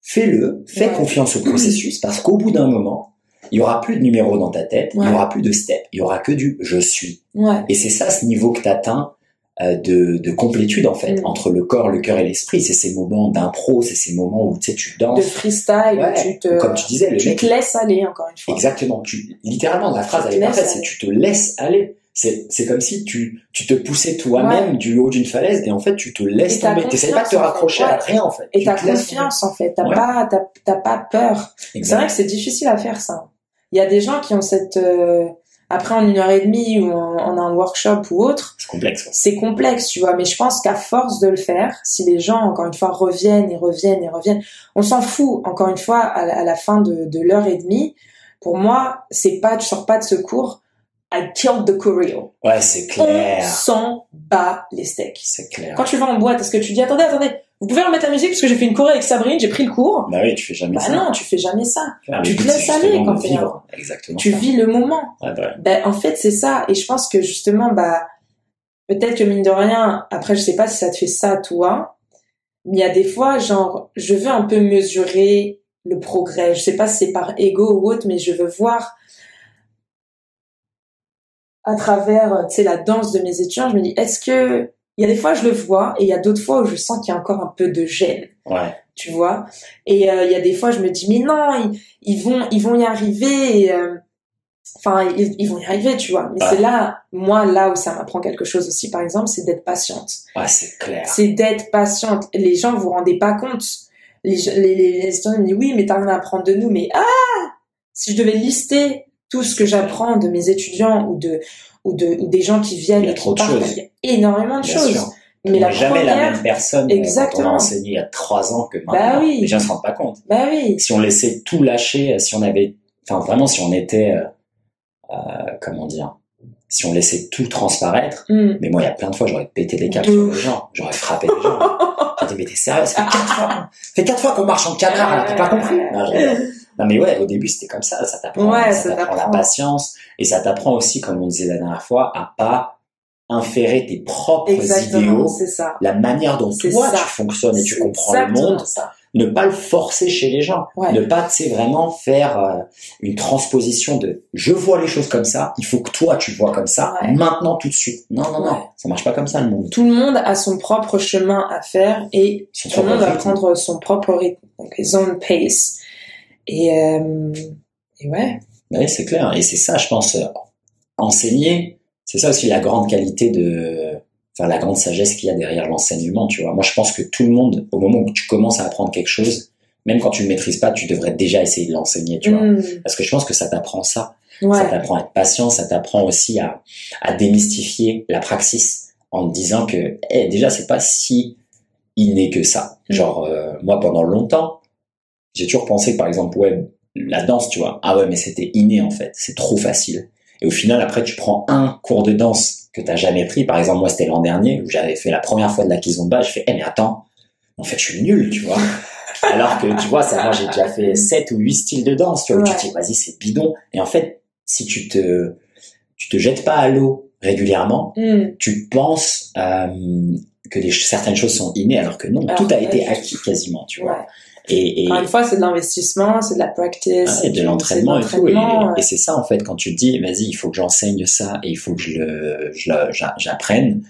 Fais-le. Fais Ouais. confiance au processus parce qu'au bout d'un moment, il y aura plus de numéros dans ta tête, il y aura plus de steps, il y aura que du je suis. Ouais. Et c'est ça ce niveau que tu atteins de, de complétude en fait Mm. entre le corps, le cœur et l'esprit. C'est ces moments d'impro, c'est ces moments où tu sais tu De danses. freestyle, Ouais. tu te, Comme tu disais, le tu mec, te laisses aller, encore une fois. exactement. Tu littéralement la phrase Tu elle est parfaite, c'est tu te laisses aller. C'est c'est comme si tu tu te poussais toi-même du haut d'une falaise et en fait tu te laisses tomber. T'essayes pas de te confiance, en fait. raccrocher à rien en fait. Et Tu t'as confiance en fait, t'as pas, t'as, t'as pas peur. C'est vrai que c'est difficile à faire ça. Il y a des gens qui ont cette, euh, après en une heure et demie ou en, un workshop ou autre, C'est complexe. c'est complexe, tu vois. Mais je pense qu'à force de le faire, si les gens encore une fois reviennent et reviennent et reviennent, on s'en fout. Encore une fois, à la, à la fin de, de l'heure et demie, pour moi, c'est pas, tu sors pas de ce cours I killed the choreo. Ouais, c'est On clair. s'en bat les steaks. C'est clair. Quand tu vas en boîte, est-ce que tu dis attendez, attendez, vous pouvez remettre la musique parce que j'ai fait une choré avec Sabrine, j'ai pris le cours. Bah oui, tu fais jamais Bah ça. non, tu fais jamais ça. Clair, tu te laisses aller quand vivre. Exactement. Tu ça. vis le moment. Ouais, bah ouais. Ben, en fait, c'est ça. Et je pense que justement, bah, peut-être que mine de rien, après, je sais pas si ça te fait ça, toi, mais il y a des fois, genre, je veux un peu mesurer le progrès. Je sais pas si c'est par ego ou autre, mais je veux voir à travers, tu sais, la danse de mes étudiants, je me dis, est-ce que, il y a des fois, je le vois, et il y a d'autres fois où je sens qu'il y a encore un peu de gêne Ouais. tu vois? Et euh, il y a des fois, je me dis, mais non, ils, ils vont, ils vont y arriver. et, euh, Enfin, ils, ils vont y arriver, tu vois. Mais Ouais. c'est là, moi, là où ça m'apprend quelque chose aussi, par exemple, c'est d'être patiente. Ouais, c'est clair. C'est d'être patiente. Les gens, vous vous rendez pas compte. Les, les, les, les étudiants me disent, oui, mais t'as rien à apprendre de nous. Mais ah, si je devais lister tout ce que j'apprends de mes étudiants ou de ou de ou des gens qui viennent Il y a et trop qui de partent, choses. il y a énormément de Bien choses. sûr. Mais la jamais la même personne euh, quand on Exactement. a enseigné il y a trois ans que maintenant. Bah oui. Les gens se rendent pas compte. bah oui, Si on laissait tout lâcher, euh, si on avait, enfin vraiment, si on était, euh, euh, comment dire, si on laissait tout transparaître. Hmm. Mais moi, il y a plein de fois, j'aurais pété des câbles sur les gens, j'aurais frappé les gens. J'ai dit, mais t'es sérieux Ça fait quatre fois, ça fait quatre fois qu'on marche en canard, t'as pas compris non. Non, mais ouais, au début, c'était comme ça. Ça t'apprend, Ouais, ça ça t'apprend la patience et ça t'apprend aussi, comme on disait la dernière fois, à pas inférer tes propres Exactement, idéaux, c'est ça. la manière dont C'est toi ça. tu fonctionnes et tu C'est comprends le monde, ça. ne pas le forcer chez les gens, Ouais. ne pas, sais, vraiment faire euh, une transposition de je vois les choses comme ça, il faut que toi tu vois comme ça, Ouais. maintenant tout de suite. Non, non, non, ça marche pas comme ça le monde. Tout le monde a son propre chemin à faire et Son tout le monde va prendre son propre rythme, donc his own pace. Et, euh, et ouais, Oui, c'est clair. Et c'est ça, je pense, euh, enseigner, c'est ça aussi la grande qualité de, enfin, la grande sagesse qu'il y a derrière l'enseignement, tu vois. Moi, je pense que tout le monde, au moment où tu commences à apprendre quelque chose, même quand tu le maîtrises pas, tu devrais déjà essayer de l'enseigner, tu vois. Hmm, Parce que je pense que ça t'apprend ça. Ça ouais, t'apprend à être patient, ça t'apprend aussi à, à démystifier la praxis en te disant que, eh, déjà, c'est pas si inné que ça. Mm. Genre, euh, moi, pendant longtemps, j'ai toujours pensé que, par exemple, ouais, la danse, tu vois, ah ouais, mais c'était inné, en fait. C'est trop facile. Et au final, après, tu prends un cours de danse que t'as jamais pris. Par exemple, moi, c'était l'an dernier où j'avais fait la première fois de la kizomba. Je fais, eh, mais attends, en fait, je suis nul, tu vois. Alors que, tu vois, ça, moi, j'ai déjà fait 7 ou 8 styles de danse, tu vois, tu te dis, vas-y, c'est bidon. Et en fait, si tu te, tu te jettes pas à l'eau régulièrement, hmm, tu penses euh, que certaines choses sont innées, alors que non, Alors tout a été acquis quasiment, tu vois. ouais. Et, et, Encore une fois, c'est de l'investissement, c'est de la practice, ah, et de l'entraînement et tout. Et, c'est ça, en fait, quand tu te dis, vas-y, il faut que j'enseigne ça et il faut que je le, je le- j'a- j'apprenne.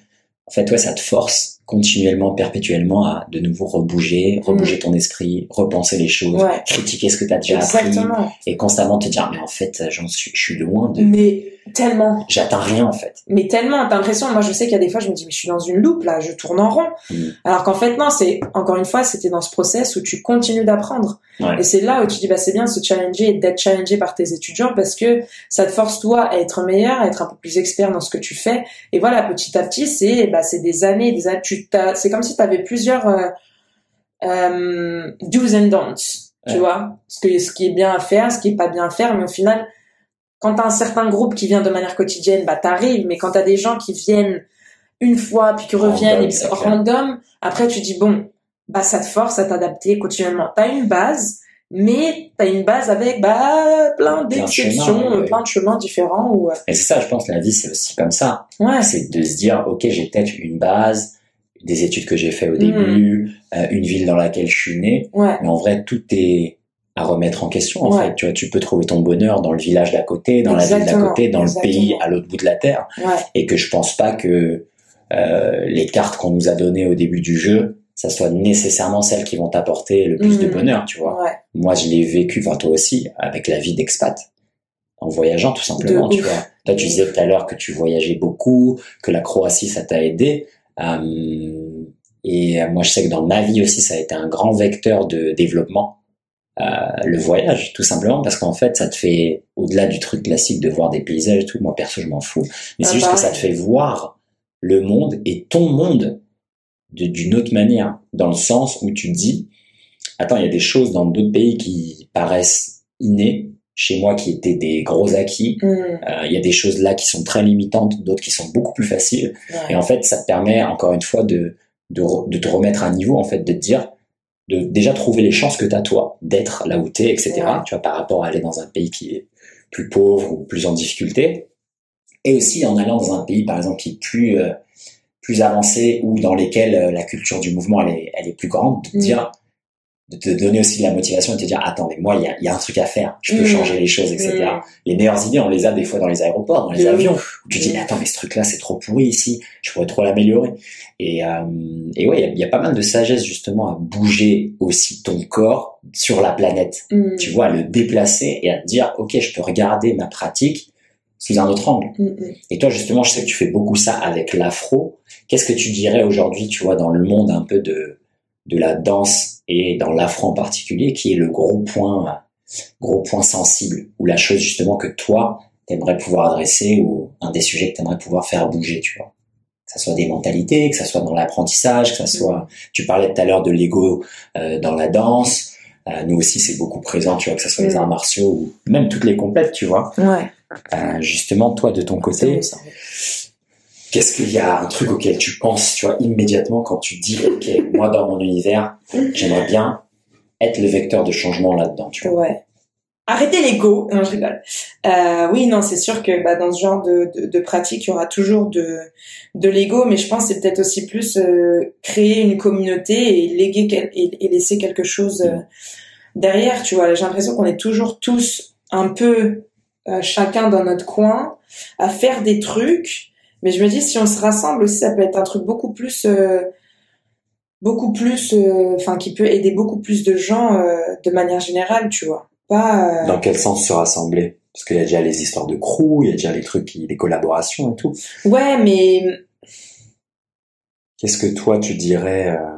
En fait, ouais, ça te force continuellement, perpétuellement à de nouveau rebouger, rebouger ton esprit, repenser les choses, Mm. Ouais. critiquer ce que tu as déjà appris Exactement. et constamment te dire, mais en fait, j'en suis, je suis loin de, Mais tellement, j'atteins rien, en fait. mais tellement, t'as l'impression, moi je sais qu'il y a des fois, je me dis, mais je suis dans une loupe là, je tourne en rond. Mm. Alors qu'en fait, non, c'est, encore une fois, c'était dans ce process où tu continues d'apprendre. Ouais. Et c'est là où tu dis, bah, c'est bien de se challenger et d'être challengé par tes étudiants parce que ça te force toi à être meilleur, à être un peu plus expert dans ce que tu fais. Et voilà, petit à petit, c'est, bah, c'est des années, des années, tu c'est comme si tu avais plusieurs, euh, euh, do's and don'ts, tu vois. Ce que, ce qui est bien à faire, ce qui est pas bien à faire, mais au final, quand t'as un certain groupe qui vient de manière quotidienne, bah, t'arrives, mais quand t'as des gens qui viennent une fois, puis qui reviennent, Random, et puis random, après tu dis, bon, bah, ça te force à t'adapter continuellement. T'as une base, mais t'as une base avec, bah, plein Plein de d'exceptions, ouais. plein de chemins différents où, euh, Et c'est ça, je pense, la vie, c'est aussi comme ça. ouais, C'est de se dire, ok, j'ai peut-être une base, des études que j'ai fait au début, euh, une ville dans laquelle je suis né, ouais, mais en vrai, tout est à remettre en question, en Ouais. fait. Tu vois, tu peux trouver ton bonheur dans le village d'à côté, dans la ville d'à côté, dans exactement. le pays à l'autre bout de la terre, ouais, et que je pense pas que euh, les cartes qu'on nous a données au début du jeu, ça soit nécessairement celles qui vont t'apporter le plus de Mhm. bonheur, tu vois. ouais, Moi, je l'ai vécu, enfin toi aussi, avec la vie d'expat, en voyageant tout simplement, De tu ouf. vois. Toi, tu disais tout à l'heure que tu voyageais beaucoup, que la Croatie, ça t'a aidé. Euh, et euh, moi, je sais que dans ma vie aussi, ça a été un grand vecteur de développement, euh, le voyage, tout simplement, parce qu'en fait, ça te fait, au-delà du truc classique de voir des paysages et tout, moi, perso, je m'en fous. Mais c'est Ah, juste que ça te fait voir le monde et ton monde de- d'une autre manière, dans le sens où tu te dis, attends, il y a des choses dans d'autres pays qui paraissent innées, chez moi qui étaient des gros acquis. Mm. Euh, Il y a des choses là qui sont très limitantes, d'autres qui sont beaucoup plus faciles. Ouais. Et en fait, ça te permet encore une fois de, de, de te remettre à niveau, en fait, de te dire, de déjà trouver les chances que tu as toi, d'être là où tu es, etc. Ouais. Tu vois, par rapport à aller dans un pays qui est plus pauvre ou plus en difficulté. Et aussi en allant dans un pays, par exemple, qui est plus, euh, plus avancé ou dans lesquels euh, la culture du mouvement, elle est, elle est plus grande, de te Mm. dire, de te donner aussi de la motivation et de te dire, attends, mais moi, il y a, y a un truc à faire, je peux Mm. changer les choses, etc. Mm. Les meilleures idées, on les a des fois dans les aéroports, dans les De avions. où Tu te dis, Mm. attends, mais ce truc-là, c'est trop pourri ici, je pourrais trop l'améliorer. Et, euh, et ouais, il y y, a pas mal de sagesse justement à bouger aussi ton corps sur la planète. Mm. Tu vois, à le déplacer et à te dire, ok, je peux regarder ma pratique sous un autre angle. Mm, mm. Et toi, justement, je sais que tu fais beaucoup ça avec l'afro. Qu'est-ce que tu dirais aujourd'hui, tu vois, dans le monde un peu de, de la danse et dans l'afro en particulier, qui est le gros point, gros point sensible, ou la chose justement que toi, t'aimerais pouvoir adresser, ou un des sujets que t'aimerais pouvoir faire bouger, tu vois. Que ça soit des mentalités, que ça soit dans l'apprentissage, que ça soit, tu parlais tout à l'heure de l'ego euh, dans la danse. Euh, nous aussi, c'est beaucoup présent, tu vois, que ça soit les Mm. arts martiaux ou même toutes les complètes, tu vois. Ouais. Euh, justement, toi, de ton côté. Qu'est-ce qu'il y a un truc auquel tu penses, tu vois, immédiatement quand tu dis, ok, moi dans mon univers, j'aimerais bien être le vecteur de changement là-dedans, tu vois. Ouais. Arrêtez l'ego. Non, je rigole. Euh, oui, non, c'est sûr que bah, dans ce genre de, pratique, il y aura toujours de, de l'ego, mais je pense que c'est peut-être aussi plus euh, créer une communauté et léguer et laisser quelque chose euh, derrière. Tu vois, j'ai l'impression qu'on est toujours tous un peu euh, chacun dans notre coin à faire des trucs, mais je me dis si on se rassemble aussi, ça peut être un truc beaucoup plus euh, beaucoup plus, euh, enfin, qui peut aider beaucoup plus de gens euh, de manière générale, tu vois. Pas. euh, Dans quel sens se rassembler? Parce qu'il y a déjà les histoires de crew, il y a déjà les trucs, qui- les collaborations et tout. Ouais, mais Qu'est-ce que toi tu dirais euh,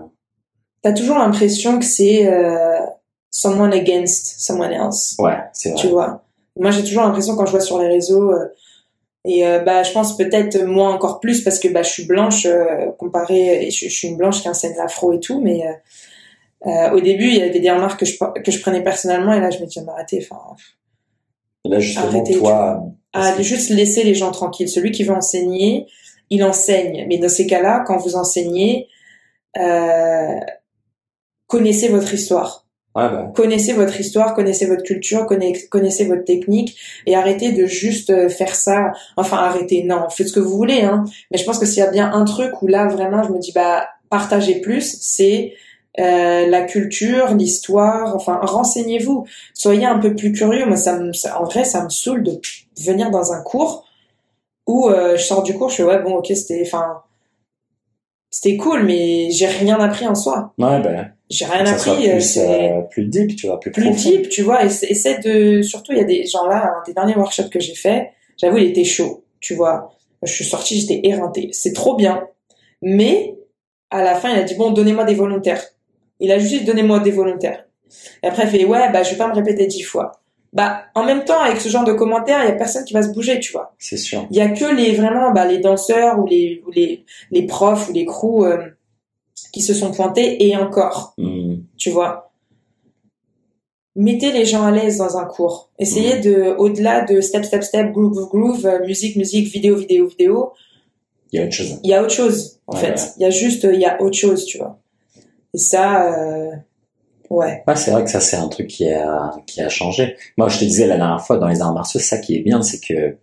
t'as toujours l'impression que c'est euh, someone against someone else, Ouais, c'est tu vrai. vois. Moi, j'ai toujours l'impression quand je vois sur les réseaux. euh, et euh, bah, je pense peut-être moi encore plus parce que bah, je suis blanche euh, comparée, et je, je suis une blanche qui enseigne l'afro et tout, mais euh, euh, au début il y avait des remarques que je que je prenais personnellement et là je me disais mais arrêtez, enfin Là justement, Arrêtez, toi, à que- juste laisser les gens tranquilles. Celui qui veut enseigner, il enseigne. Mais dans ces cas-là, quand vous enseignez, euh, connaissez votre histoire. Bah, Connaissez votre histoire, connaissez votre culture, conna- connaissez votre technique et arrêtez de juste euh, faire ça. Enfin, arrêtez, non, faites ce que vous voulez. Hein. Mais je pense que s'il y a bien un truc où là, vraiment, je me dis, bah, partagez plus, c'est euh, la culture, l'histoire, enfin, renseignez-vous. Soyez un peu plus curieux. Moi, ça me, ça- en vrai, ça me saoule de venir dans un cours où euh, je sors du cours, je fais, ouais, bon, ok, c'était, enfin, c'était cool, mais j'ai rien appris en soi. ouais, bah, J'ai rien ça appris. euh, plus, c'est euh, plus deep, tu vois, plus, plus profond. deep, tu vois. Essa- Essaie de, surtout, il y a des gens là, un des derniers workshops que j'ai fait, j'avoue, il était chaud, tu vois. Je suis sortie, j'étais éreintée. C'est trop bien. Mais, à la fin, il a dit, bon, donnez-moi des volontaires. Il a juste dit, donnez-moi des volontaires. Et après, il fait, ouais, bah, je vais pas me répéter dix fois. Bah, en même temps, avec ce genre de commentaires, il y a personne qui va se bouger, tu vois. C'est sûr. Il y a que les, vraiment, bah, les danseurs ou les, ou les, les profs ou les crews, euh, qui se sont pointés et encore Hmm. tu vois. Mettez les gens à l'aise dans un cours. Essayez Mhm. de, au-delà de step, step, step, groove, groove, groove, euh, musique, musique, vidéo, vidéo, vidéo, Il y a autre chose. il y a autre chose, en Ouais, fait. ouais. Il y a juste, il y a autre chose, tu vois. Et ça, euh, ouais. Ouais, c'est vrai que ça, c'est un truc qui a, qui a changé. Moi, je te disais la dernière fois, dans les arts martiaux, ça qui est bien, c'est que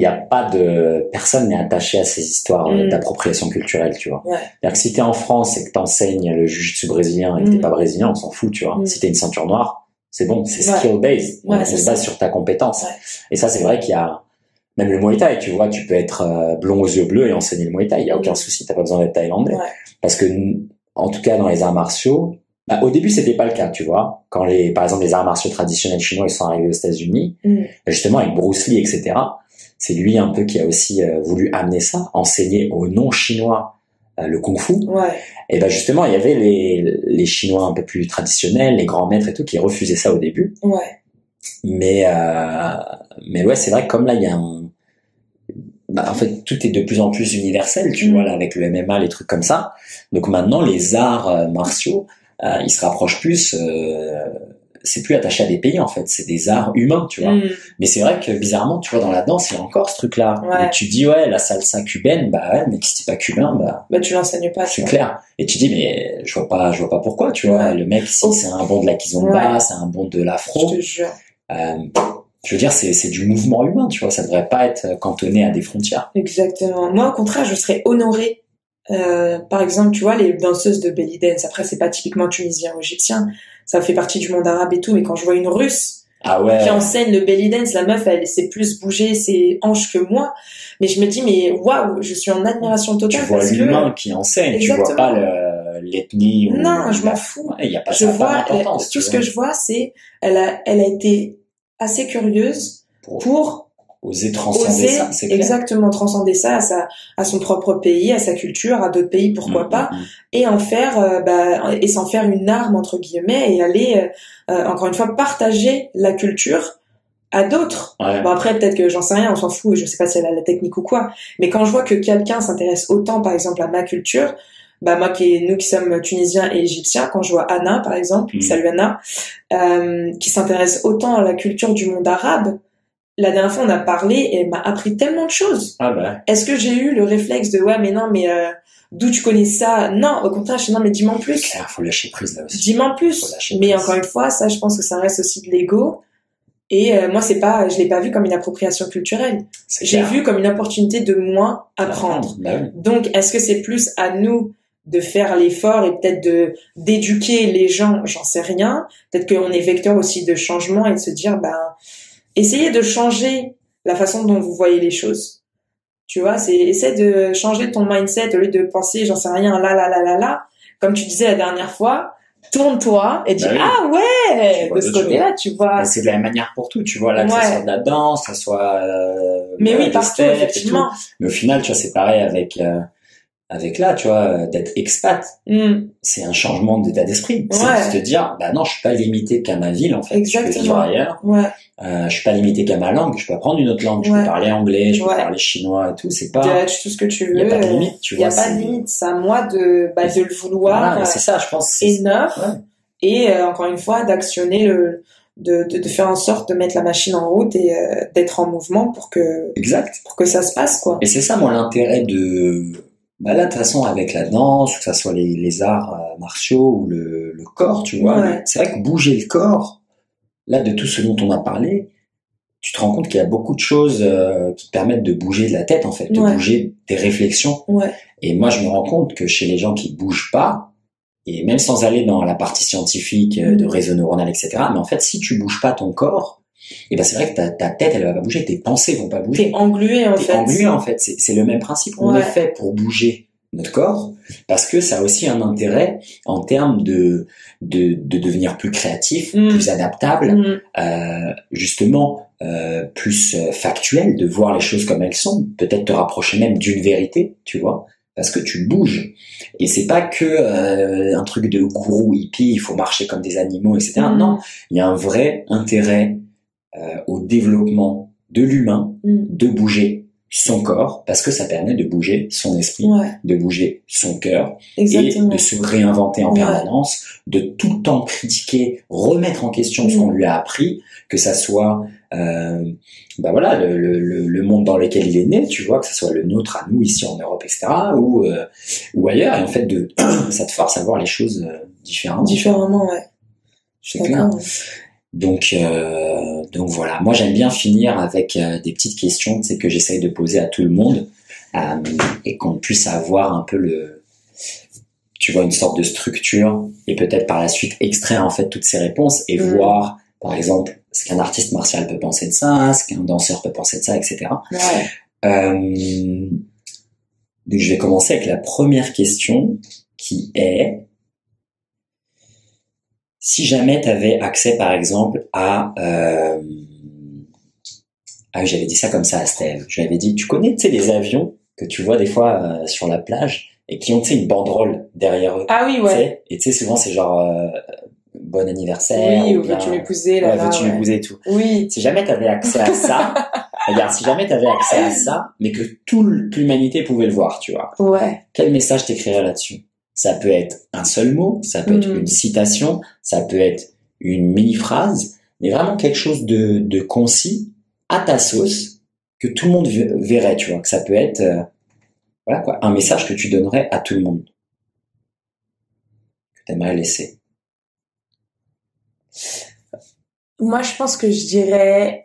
il n'y a pas de, personne n'est attaché à ces histoires Mm. d'appropriation culturelle, tu vois. Ouais. C'est-à-dire que si t'es en France et que t'enseignes le jiu-jitsu brésilien et que t'es Mm. pas brésilien, on s'en fout, tu vois. Mm. Si t'es une ceinture noire, c'est bon, c'est Ouais. skill based. Ouais, on c'est se base sur ta compétence. Ouais. Et ça, c'est vrai qu'il y a, même le Muay Thai, tu vois, tu peux être euh, blond aux yeux bleus et enseigner le Muay Thai. Il y a aucun souci, t'as pas besoin d'être thaïlandais. Ouais. Parce que, en tout cas, dans les arts martiaux, bah, au début, c'était pas le cas, tu vois. Quand les, par exemple, les arts martiaux traditionnels chinois, ils sont arrivés aux États-Unis, Mm. justement, avec Bruce Lee, etc. C'est lui un peu qui a aussi euh, voulu amener ça, enseigner aux non-chinois euh, le kung-fu. Ouais. Et ben justement, il y avait les, les Chinois un peu plus traditionnels, les grands maîtres et tout, qui refusaient ça au début. Ouais. Mais, euh, mais ouais, c'est vrai que comme là, il y a un... Bah, en fait, tout est de plus en plus universel, tu Mm. vois, là, avec le MMA, les trucs comme ça. Donc maintenant, les arts euh, martiaux, euh, ils se rapprochent plus euh, c'est plus attaché à des pays en fait, c'est des arts humains, tu vois. Mm. Mais c'est vrai que bizarrement, tu vois, dans la danse, il y a encore ce truc-là. Ouais. Et tu dis, ouais, la salsa cubaine, bah ouais, mais si t'es pas cubain, bah Bah, tu l'enseignes pas, c'est clair. Et tu dis, mais je vois pas, je vois pas pourquoi, tu vois. Le mec, si Oh. c'est un bon de la kizomba, Ouais. c'est un bon de l'afro. Je te jure. Euh, je veux dire, c'est c'est du mouvement humain, tu vois. Ça devrait pas être cantonné à des frontières. Exactement. Moi, au contraire, je serais honorée. Euh, par exemple, tu vois, les danseuses de belly dance. Après, c'est pas typiquement tunisien ou égyptien. Ça fait partie du monde arabe et tout. Mais quand je vois une russe Ah ouais. qui enseigne le belly dance, la meuf, elle sait plus bouger ses hanches que moi. Mais je me dis, mais waouh, je suis en admiration Tu totale vois parce que l'humain qui enseigne, tu vois pas le- l'ethnie ou non, je m'en fous. Ouais, il y a pas Je ça pas vois, tout tu ce que je vois, c'est, elle a, elle a été assez curieuse Pour- pour oser transcender oser ça, c'est exactement transcender ça à sa à son propre pays à sa culture à d'autres pays pourquoi Mm, pas mm, mm. et en faire euh, bah, et s'en faire une arme entre guillemets et aller euh, euh, encore une fois partager la culture à d'autres Ouais. bon après peut-être que j'en sais rien on s'en fout je sais pas si elle a la technique ou quoi mais quand je vois que quelqu'un s'intéresse autant par exemple à ma culture bah moi qui nous qui sommes tunisiens et égyptiens quand je vois Anna par exemple salut Anna euh, qui s'intéresse autant à la culture du monde arabe la dernière fois on a parlé et elle m'a appris tellement de choses. Ah bah. est-ce que j'ai eu le réflexe de ouais mais non mais euh, d'où tu connais ça? Non au contraire je dis non mais dis-moi en plus. Claire, faut lâcher prise là aussi. dis-moi en plus. Mais encore une fois ça je pense que ça reste aussi de l'ego. Et euh, moi c'est pas je l'ai pas vu comme une appropriation culturelle. J'ai vu comme une opportunité de moi apprendre. Bah oui. donc est-ce que c'est plus à nous de faire l'effort et peut-être de d'éduquer les gens? J'en sais rien. Peut-être qu'on est vecteur aussi de changement et de se dire ben essayez de changer la façon dont vous voyez les choses. Tu vois c'est essaie de changer ton mindset au lieu de penser j'en sais rien là là là là là. Comme tu disais la dernière fois tourne-toi et dis Bah oui. ah ouais de ce côté-là tu vois. Bah, c'est de la même manière pour tout, tu vois, là, que ça soit de la danse, que ça soit... euh, mais oui partout effectivement. Mais au final, tu vois, c'est pareil avec, euh, avec là, tu vois, euh, d'être expat. Hmm, C'est un changement d'état d'esprit. C'est Ouais. de te dire, bah non, je suis pas limité qu'à ma ville, en fait. Je peux Exactement. vivre ailleurs. ouais Euh, je suis pas limité qu'à ma langue. Je peux apprendre une autre langue. Je Ouais. peux parler anglais, je peux parler chinois et tout. C'est pas... tout ce que tu veux Il y a pas de limite, tu il y a vois. pas c'est- de limite c'est à moi de bah, de le vouloir Voilà, c'est ça, je pense. c'est- neuf Ouais. et euh, encore une fois d'actionner le de, de, de faire en sorte de mettre la machine en route et euh, d'être en mouvement pour que Exact. pour que ça se passe quoi Et c'est ça, moi, l'intérêt de... Bah là, de toute façon, avec la danse, que ça soit les, les arts euh, martiaux ou le, le corps, tu vois. Ouais. C'est vrai que bouger le corps, là, de tout ce dont on a parlé, tu te rends compte qu'il y a beaucoup de choses euh, qui te permettent de bouger de la tête, en fait, de Ouais. bouger tes réflexions. ouais Et moi, je me rends compte que chez les gens qui bougent pas, et même sans aller dans la partie scientifique euh, de Mhm. réseau neuronal, etc., mais en fait, si tu bouges pas ton corps, et ben c'est vrai que ta, ta tête, elle va pas bouger, tes pensées vont pas bouger t'es englué en t'es fait englué en fait. C'est c'est le même principe. On Ouais. est fait pour bouger notre corps parce que ça a aussi un intérêt en termes de de, de devenir plus créatif, Mm. plus adaptable, Mm, euh, justement euh, plus euh, factuel, de voir les choses comme elles sont, peut-être te rapprocher même d'une vérité, tu vois, parce que tu bouges. Et c'est pas que euh, un truc de gourou hippie, il faut marcher comme des animaux, etc. Mm. Non, il y a un vrai intérêt euh, au développement de l'humain mm. de bouger son corps parce que ça permet de bouger son esprit, ouais de bouger son cœur et de se réinventer en Ouais. permanence, de tout le temps critiquer, remettre en question ce Mm. qu'on lui a appris, que ça soit euh, bah voilà le, le, le- monde dans lequel il est né, tu vois, que ça soit le nôtre à nous ici en Europe, etc. ou euh, ou ailleurs et en fait de ça te force à voir les choses euh, différemment. différemment ouais C'est d'accord Donc, euh, donc voilà. Moi, j'aime bien finir avec euh, des petites questions, c'est que j'essaye de poser à tout le monde euh, et qu'on puisse avoir un peu le, tu vois, une sorte de structure et peut-être par la suite extraire en fait toutes ces réponses et Mm. voir, par exemple, ce qu'un artiste martial peut penser de ça, ce qu'un danseur peut penser de ça, etc. ouais Euh, donc, je vais commencer avec la première question qui est si jamais tu avais accès, par exemple, à... Euh, ah, j'avais dit ça comme ça à Steve. Je lui avais dit, tu connais, tu sais, les avions que tu vois des fois euh, sur la plage et qui ont, tu sais, une banderole derrière eux. ah oui ouais sais? Et tu sais, souvent, c'est genre euh, bon anniversaire. oui ou bien, veux-tu m'épouser ouais, là veux-tu m'épouser et tout. oui Si jamais tu avais accès à ça, regarde, si jamais tu avais accès à ça, mais que toute l'humanité pouvait le voir, tu vois, ouais quel message t'écrirais là-dessus? Ça peut être un seul mot, ça peut être Mhm. une citation, ça peut être une mini-phrase, mais vraiment quelque chose de, de concis, à ta sauce, que tout le monde verrait, tu vois, que ça peut être, euh, voilà quoi, un message que tu donnerais à tout le monde. Que tu aimerais laisser. Moi, je pense que je dirais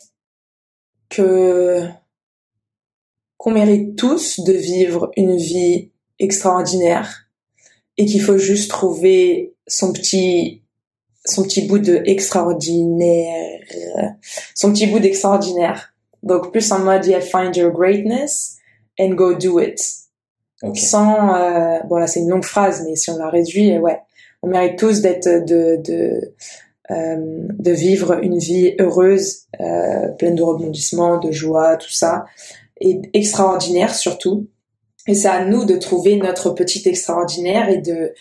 que qu'on mérite tous de vivre une vie extraordinaire et qu'il faut juste trouver son petit son petit bout de extraordinaire son petit bout d'extraordinaire. Donc plus en mode yeah, find your greatness and go do it. Sans euh, bon là c'est une longue phrase mais si on la réduit ouais. On mérite tous d'être de de euh, de vivre une vie heureuse euh, pleine de rebondissements de joie tout ça. Et extraordinaire surtout et c'est à nous de trouver notre petit extraordinaire et de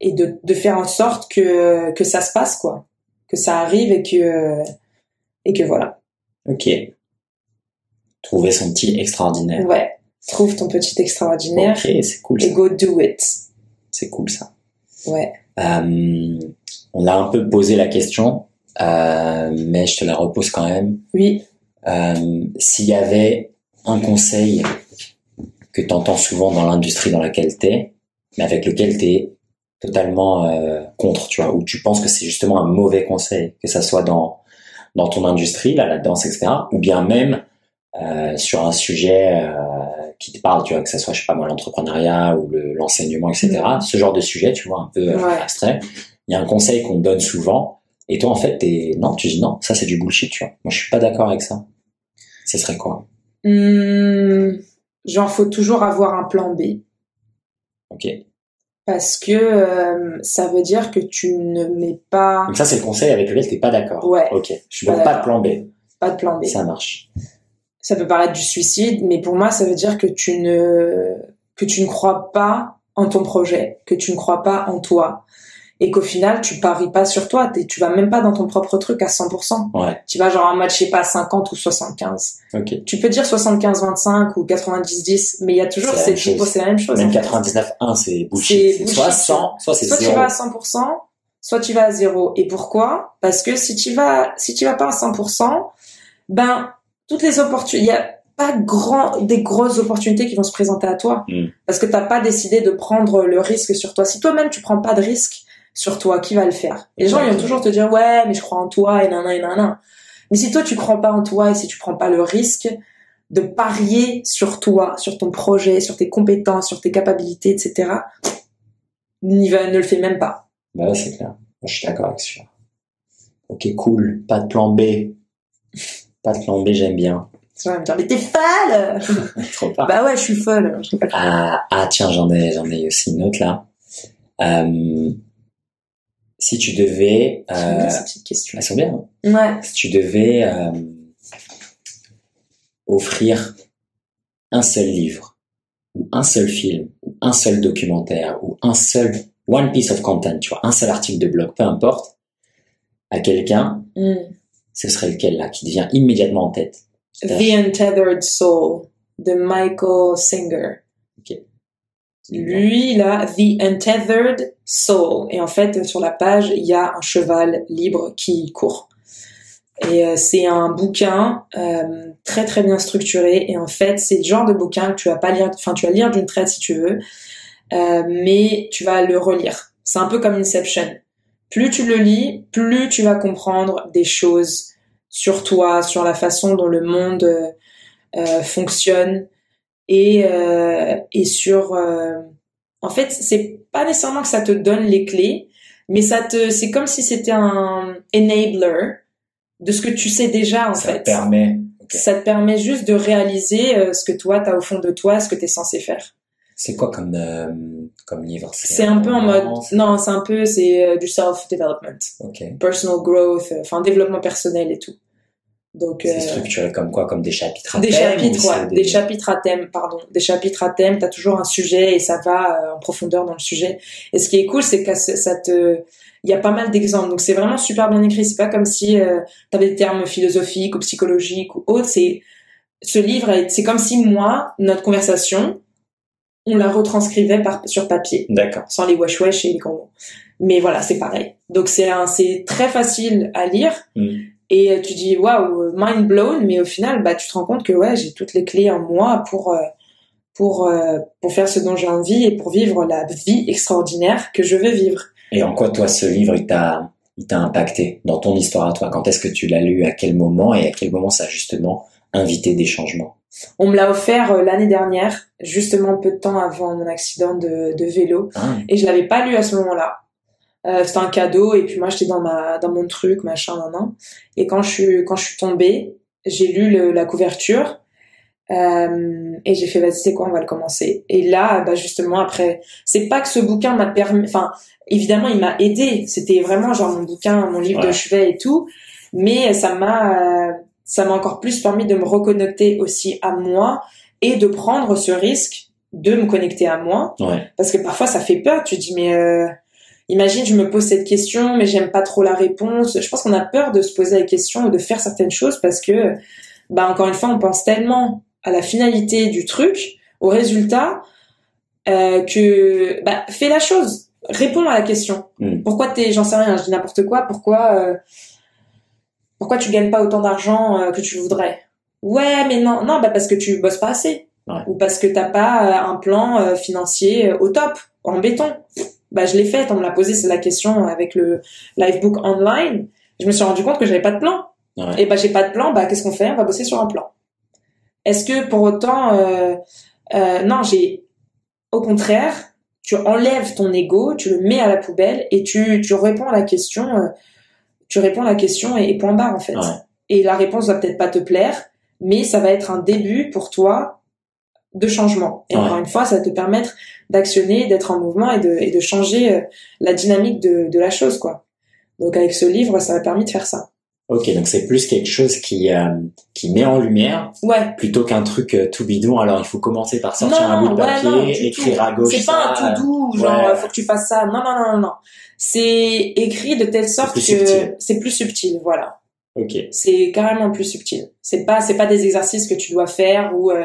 et de, de faire en sorte que que ça se passe quoi, que ça arrive et que et que voilà. Ok. Trouver son petit extraordinaire. Ouais. Trouve ton petit extraordinaire. Ok, c'est cool. Et go do it. C'est cool ça. Ouais. Euh, on a un peu posé la question, euh, mais je te la repose quand même. Oui. Euh, S'il y avait un conseil que tu entends souvent dans l'industrie dans laquelle tu es, mais avec lequel tu es totalement euh, contre, tu vois, ou tu penses que c'est justement un mauvais conseil, que ça soit dans dans ton industrie, là, la danse, etc., ou bien même euh, sur un sujet euh, qui te parle, tu vois, que ça soit, je sais pas moi, l'entrepreneuriat ou l'enseignement, etc., mm. ce genre de sujet, tu vois, un peu abstrait, il y a un conseil qu'on donne souvent, et toi, en fait, t'es, non, tu dis non, ça c'est du bullshit, tu vois. Moi, je suis pas d'accord avec ça. Ce serait quoi? Mmh, Genre, faut toujours avoir un plan B. Ok. Parce que euh, ça veut dire que tu ne mets pas. Donc ça, c'est le conseil avec lequel t'es pas d'accord. Ouais. Ok. Je veux pas de plan B. Pas de plan B. Ça marche. Ça peut paraître du suicide, mais pour moi, ça veut dire que tu ne que tu ne crois pas en ton projet, que tu ne crois pas en toi, et qu'au final tu paries pas sur toi, tu vas même pas dans ton propre truc à 100%. Ouais. Tu vas genre en mode je sais pas 50 ou 75. Ok. Tu peux dire 75 25 ou 90 10, mais il y a toujours C'est la la même chose. Même en fait. 99 1 c'est bullshit. Soit tu 100, soit c'est Soit tu 0. vas à 100%, soit tu vas à 0. Et pourquoi? Parce que si tu vas si tu vas pas à 100%, ben toutes les opportunités, il y a pas grand des grosses opportunités qui vont se présenter à toi Mm. parce que t'as pas décidé de prendre le risque sur toi. Si toi-même tu prends pas de risque sur toi, qui va le faire? Les gens ils vont toujours te dire ouais mais je crois en toi et nanana et nanana. Mais si toi tu crois pas en toi et si tu prends pas le risque de parier sur toi, sur ton projet, sur tes compétences, sur tes capacités, etc. N'y va, ne le fais même pas. Bah c'est clair. Je suis d'accord avec ça. Ok, cool. Pas de plan B. Pas de plan B, j'aime bien. Tu vas me dire mais t'es folle Trop pas. Bah ouais je suis folle. Je sais pas. Ah, ah, tiens, j'en ai, j'en ai aussi une autre là. Euh, si tu devais, bien euh, ces petites questions. elles sont bien. hein. Ouais. Si tu devais euh, offrir un seul livre, ou un seul film, ou un seul documentaire, ou un seul one piece of content, tu vois, un seul article de blog, peu importe, à quelqu'un, Mm. ce serait lequel là, qui te vient immédiatement en tête The Untethered Soul de Michael Singer. Ok. Lui, là, The Untethered Soul. Et en fait, sur la page, il y a un cheval libre qui court. Et euh, c'est un bouquin euh, très très bien structuré. Et en fait, c'est le genre de bouquin que tu vas pas lire, enfin tu vas lire d'une traite si tu veux, euh, mais tu vas le relire. C'est un peu comme Inception. Plus tu le lis, plus tu vas comprendre des choses sur toi, sur la façon dont le monde euh, euh, fonctionne et et sur en fait c'est pas nécessairement que ça te donne les clés mais ça te c'est comme si c'était un enabler de ce que tu sais déjà en Ça fait. te permet. ça te permet juste de réaliser euh, ce que toi t'as au fond de toi ce que t'es censé faire. C'est quoi comme, euh, comme livre? C'est un peu en mode non c'est un peu c'est euh, du self development Ok. personal growth enfin développement personnel et tout donc C'est euh, structuré comme quoi Comme des chapitres à des thème, chapitres, ou ouais, des... chapitres à thème, pardon, des chapitres à thème. T'as toujours un sujet et ça va euh, en profondeur dans le sujet. Et ce qui est cool, c'est que ça te, il y a pas mal d'exemples. Donc c'est vraiment super bien écrit. C'est pas comme si euh, t'avais des termes philosophiques ou psychologiques ou autres. C'est ce livre, est- c'est comme si moi, notre conversation, on la retranscrivait par sur papier D'accord. sans les wesh wesh et les gros mots. Mais voilà, c'est pareil. Donc c'est un, c'est très facile à lire. Mm. Et tu dis waouh, mind blown, mais au final, bah tu te rends compte que ouais, j'ai toutes les clés en moi pour euh, pour euh, pour faire ce dont j'ai envie et pour vivre la vie extraordinaire que je veux vivre. Et en quoi toi ce livre il t'a il t'a impacté dans ton histoire à toi? Quand est-ce que tu l'as lu? À quel moment? Et à quel moment ça a justement invité des changements? On me l'a offert euh, l'année dernière, justement peu de temps avant mon accident de, de vélo, ah. et je l'avais pas lu à ce moment-là. Euh, c'était un cadeau et puis moi j'étais dans ma dans mon truc machin nan, nan. et quand je suis quand je suis tombée j'ai lu le, la couverture euh, et j'ai fait vas-y c'est quoi on va le commencer et là bah justement après c'est pas que ce bouquin m'a permis enfin évidemment il m'a aidé c'était vraiment genre mon bouquin mon livre Ouais. de chevet et tout mais ça m'a euh, ça m'a encore plus permis de me reconnecter aussi à moi et de prendre ce risque de me connecter à moi Ouais. parce que parfois ça fait peur tu te dis mais euh, imagine je me pose cette question mais j'aime pas trop la réponse. Je pense qu'on a peur de se poser la question ou de faire certaines choses parce que bah encore une fois on pense tellement à la finalité du truc au résultat euh, que bah fais la chose. Réponds à la question. Mm. pourquoi t'es j'en sais rien je dis n'importe quoi pourquoi euh, pourquoi tu gagnes pas autant d'argent euh, que tu le voudrais? Ouais mais non non bah parce que tu bosses pas assez. Ouais. ou parce que t'as pas euh, un plan financier au top en béton bah je l'ai fait on me l'a posé c'est la question avec le livebook online. Je me suis rendu compte que j'avais pas de plan. Ouais. et bah j'ai pas de plan bah qu'est-ce qu'on fait? On va bosser sur un plan. Est-ce que pour autant euh, euh, non j'ai au contraire tu enlèves ton ego tu le mets à la poubelle et tu tu réponds à la question euh, tu réponds à la question et, et point barre en fait. Ouais. et la réponse va peut-être pas te plaire mais ça va être un début pour toi de changement et Ouais. encore une fois ça va te permettre d'actionner d'être en mouvement et de et de changer euh, la dynamique de de la chose quoi donc avec ce livre ça m'a permis de faire ça Ok, donc c'est plus quelque chose qui euh, qui met en lumière ouais plutôt qu'un truc euh, tout bidon. Alors il faut commencer par sortir non, un bout de ouais, papier, non, écrire tout. à gauche. C'est pas un tout doux, genre ouais. euh, faut que tu fasses ça. Non, non, non, non. C'est écrit de telle sorte que c'est plus subtil, voilà. Ok. C'est carrément plus subtil. C'est pas, c'est pas des exercices que tu dois faire ou euh,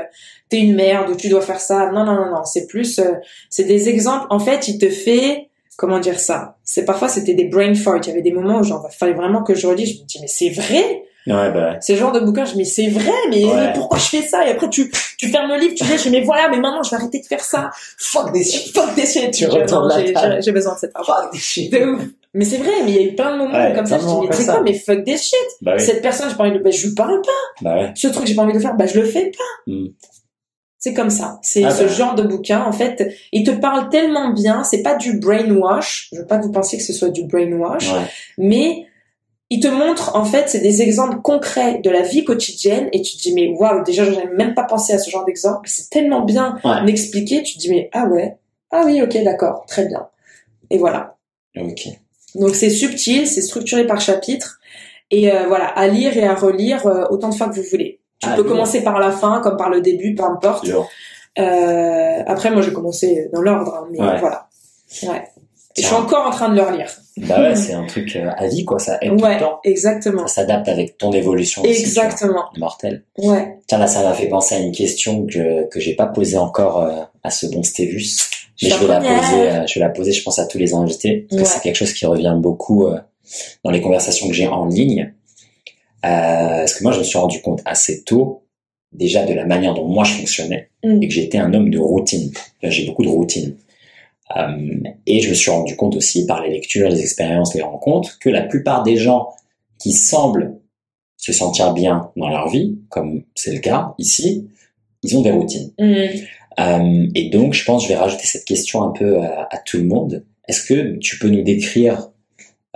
t'es une merde ou tu dois faire ça. Non, non, non, non. C'est plus, euh, c'est des exemples. En fait, il te fait, comment dire ça? C'est parfois c'était des brain farts. Il y avait des moments où genre fallait vraiment que je relise. Je me dis mais c'est vrai? Ouais, bah. C'est le genre de bouquin, je me dis, c'est vrai, mais, Ouais. pourquoi je fais ça? Et après, tu, tu fermes le livre, tu dis, mais voilà, mais maintenant, je vais arrêter de faire ça. Fuck shit, fuck shit. Tu retournes la j'ai- besoin de cette parole. Fuck shit. De ouf. Mais c'est vrai, mais il y a eu plein de moments Ouais, comme ça, je dis, mais c'est quoi, mais fuck this shit? Bah oui. Cette personne, j'ai pas envie de, bah, je lui parle pas. Bah ouais. Ce truc, j'ai pas envie de faire, bah, je le fais pas. Hmm. C'est comme ça. C'est Ah ce bah. genre de bouquin, en fait, il te parle tellement bien, c'est pas du brainwash. Je veux pas que vous pensiez que ce soit du brainwash Ouais. mais il te montre en fait c'est des exemples concrets de la vie quotidienne et tu te dis mais waouh déjà j'avais même pas pensé à ce genre d'exemple c'est tellement bien Ouais. expliqué tu te dis mais ah ouais ah oui ok d'accord très bien et voilà Ok. donc c'est subtil c'est structuré par chapitre et euh, voilà à lire et à relire euh, autant de fois que vous voulez tu Ah, peux commencer par la fin comme par le début peu importe euh, après moi j'ai commencé dans l'ordre hein, mais Ouais. voilà ouais et je suis encore en train de le relire Bah ouais, c'est un truc euh, à vie, quoi. Ça aide tout ouais le temps. exactement Ça s'adapte avec ton évolution aussi. exactement Mortel. ouais Tiens, là, ça m'a fait penser à une question que, que j'ai pas posée encore euh, à ce bon Stévus. Mais je vais, la poser, euh, je vais la poser, je pense, à tous les invités. Parce que c'est quelque chose qui revient beaucoup dans les conversations que j'ai en ligne. Euh, parce que moi, je me suis rendu compte assez tôt, déjà de la manière dont moi je fonctionnais, Mm. et que j'étais un homme de routine. J'ai beaucoup de routine. Euh, et je me suis rendu compte aussi par les lectures, les expériences, les rencontres, que la plupart des gens qui semblent se sentir bien dans leur vie, comme c'est le cas ici, ils ont des routines. Mhm. Euh, et donc, je pense, je vais rajouter cette question un peu à, à tout le monde. Est-ce que tu peux nous décrire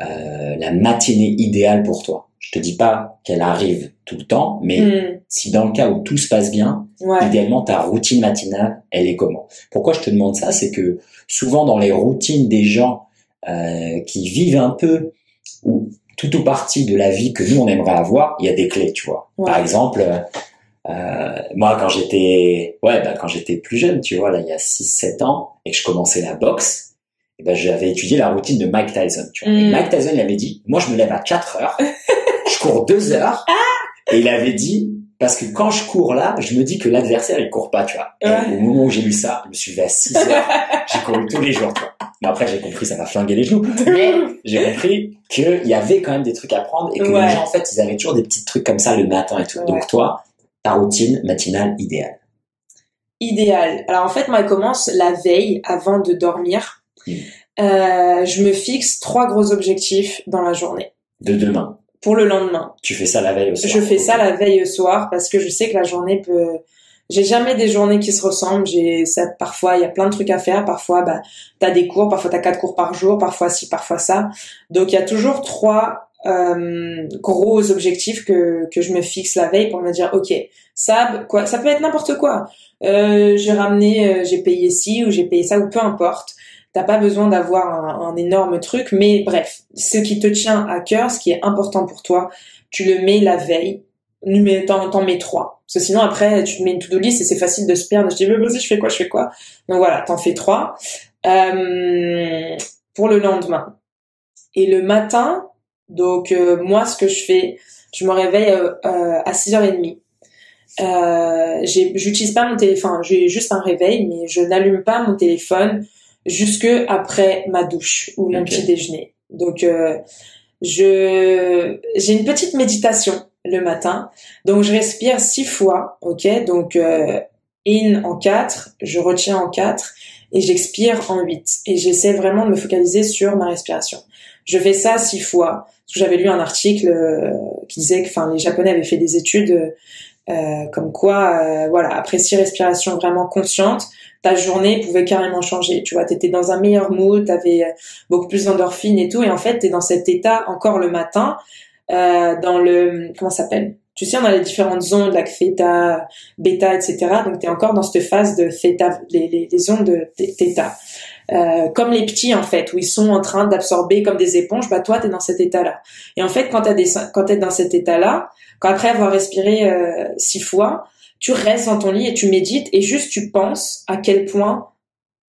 euh, la matinée idéale pour toi? Je te dis pas qu'elle arrive tout le temps, mais Mhm. si dans le cas où tout se passe bien, Ouais. idéalement ta routine matinale, elle est comment? Pourquoi je te demande ça? C'est que souvent dans les routines des gens euh, qui vivent un peu ou tout ou partie de la vie que nous on aimerait avoir, il y a des clés, tu vois. Ouais. Par exemple, euh, moi quand j'étais ouais, bah, quand j'étais plus jeune, tu vois, là il y a 6 7 ans et que je commençais la boxe, et ben j'avais étudié la routine de Mike Tyson, tu vois. Et Mm. Mike Tyson il avait dit "Moi je me lève à 4 heures, je cours 2 heures." Et il avait dit parce que quand je cours là, je me dis que l'adversaire il court pas, tu vois. Et au moment où j'ai lu ça, je me suis levé à 6 heures, j'ai couru tous les jours, tu vois. Mais après, j'ai compris, ça m'a flingué les genoux. Mais j'ai compris qu'il y avait quand même des trucs à prendre et que Ouais. les gens, en fait, ils avaient toujours des petits trucs comme ça le matin et tout. Ouais. Donc toi, ta routine matinale idéale? Idéal. Alors en fait, moi, elle commence la veille avant de dormir. Mm. Euh, je me fixe trois gros objectifs dans la journée De demain. pour le lendemain. Tu fais ça la veille au soir. Je fais ça la veille au soir parce que je sais que la journée peut. J'ai jamais des journées qui se ressemblent. J'ai ça. Parfois, il y a plein de trucs à faire. Parfois, bah, t'as des cours. Parfois, t'as quatre cours par jour. Parfois, ci, parfois ça. Donc, il y a toujours trois euh, gros objectifs que que je me fixe la veille pour me dire, ok, ça, quoi, ça peut être n'importe quoi. Euh, j'ai ramené, euh, j'ai payé ci ou j'ai payé ça ou peu importe. T'as pas besoin d'avoir un, énorme truc, mais bref, ce qui te tient à cœur, ce qui est important pour toi, tu le mets la veille. T'en, mets trois. Parce que sinon, après, tu te mets une to-do list et c'est facile de se perdre. Je dis, mais vas-y, je fais quoi, je fais quoi? Donc voilà, t'en fais trois. Euh, pour le lendemain. Et le matin, donc euh, moi, ce que je fais, je me réveille euh, euh, à 6h30. Euh, j'utilise pas mon téléphone, j'ai juste un réveil, mais je n'allume pas mon téléphone jusque après ma douche ou mon petit déjeuner. Donc euh, je j'ai une petite méditation le matin, donc je respire six fois, ok, donc euh, in en quatre, je retiens en quatre et j'expire en huit. Et j'essaie vraiment de me focaliser sur ma respiration. Je fais ça six fois. Parce que j'avais lu un article euh, qui disait que enfin les japonais avaient fait des études euh, comme quoi euh, voilà après six respirations vraiment conscientes ta journée pouvait carrément changer. Tu vois t'étais dans un meilleur mood t'avais euh, beaucoup plus d'endorphines et tout et en fait t'es dans cet état encore le matin euh, dans le comment s'appelle? Tu sais on a les différentes ondes like theta bêta etc donc t'es encore dans cette phase de theta les, les, les ondes de theta. Euh, comme les petits en fait où ils sont en train d'absorber comme des éponges bah toi t'es dans cet état là et en fait quand t'as des quand t'es dans cet état là quand après avoir respiré euh, six fois tu restes dans ton lit et tu médites et juste tu penses à quel point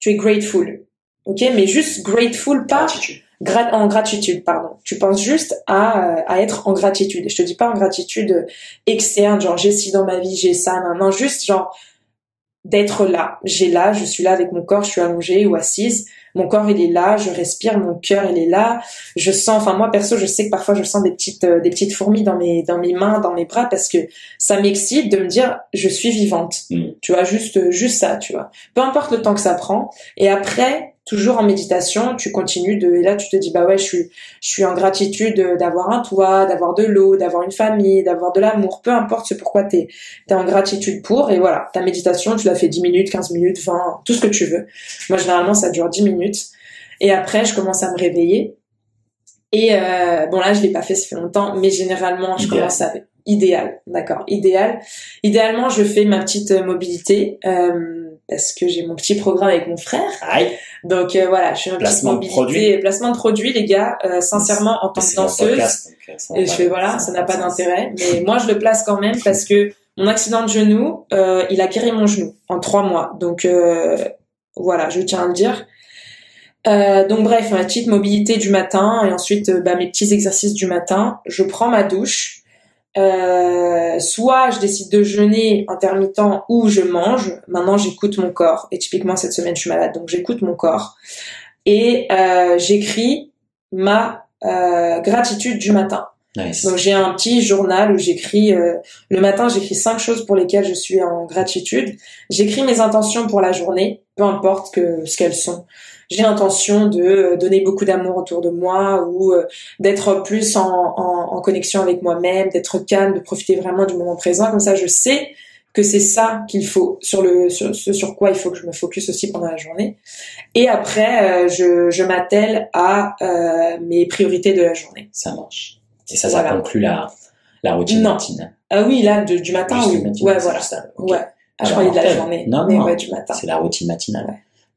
tu es grateful. Ok mais juste grateful pas Gratitude. gra- en gratitude pardon. Tu penses juste à, euh, à être en gratitude. Et je te dis pas en gratitude externe genre j'ai ci dans ma vie j'ai ça non, non juste genre d'être là. J'ai là je suis là avec mon corps je suis allongée ou assise mon corps il est là je respire mon cœur il est là. Je sens enfin moi perso je sais que parfois je sens des petites euh, des petites fourmis dans mes dans mes mains dans mes bras parce que ça m'excite de me dire je suis vivante. Mm. tu vois juste juste ça tu vois. Peu importe le temps que ça prend. Et après toujours en méditation tu continues de et là tu te dis bah ouais je suis je suis en gratitude d'avoir un toit d'avoir de l'eau d'avoir une famille d'avoir de l'amour peu importe ce pourquoi t'es t'es en gratitude pour et voilà ta méditation tu la fais 10 minutes 15 minutes 20 tout ce que tu veux. Moi généralement ça dure 10 minutes. Et après je commence à me réveiller. Et euh, bon là je l'ai pas fait ça fait longtemps mais généralement je Idéal. commence à idéal d'accord idéal. Idéalement je fais ma petite euh, mobilité euh, parce que j'ai mon petit programme avec mon frère Aïe. donc euh, voilà je fais ma petite Placement de mobilité produit. placement de produit les gars euh, sincèrement en tant que danseuse podcast, euh, et je fais voilà, ça n'a pas de d'intérêt. Mais moi, je le place quand même parce que mon accident de genou, euh, il a guéri mon genou en trois mois. Donc euh, voilà, je tiens à le dire. Euh, donc bref, ma petite mobilité du matin et ensuite bah, mes petits exercices du matin. Je prends ma douche. Euh, soit je décide de jeûner intermittent ou je mange. Maintenant, j'écoute mon corps. Et typiquement cette semaine, je suis malade, donc j'écoute mon corps et euh, j'écris ma euh, gratitude du matin. Nice. Donc j'ai un petit journal où j'écris euh, le matin j'écris cinq choses pour lesquelles je suis en gratitude. J'écris mes intentions pour la journée, peu importe que ce qu'elles sont. J'ai l'intention de euh, donner beaucoup d'amour autour de moi ou euh, d'être plus en, en, en connexion avec moi-même, d'être calme, de profiter vraiment du moment présent. Comme ça, je sais que c'est ça qu'il faut sur le sur ce sur quoi il faut que je me focus aussi pendant la journée. Et après, euh, je, je m'attelle à euh, mes priorités de la journée. Ça marche. Et ça, ça Voilà. conclut la, la routine Non. matinale. Ah oui, là, de- du matin, Juste oui. matin, ouais, voilà. ça. Ouais. Ah, je croyais de la journée. Non, mais non. ouais, du matin. C'est la routine matinale.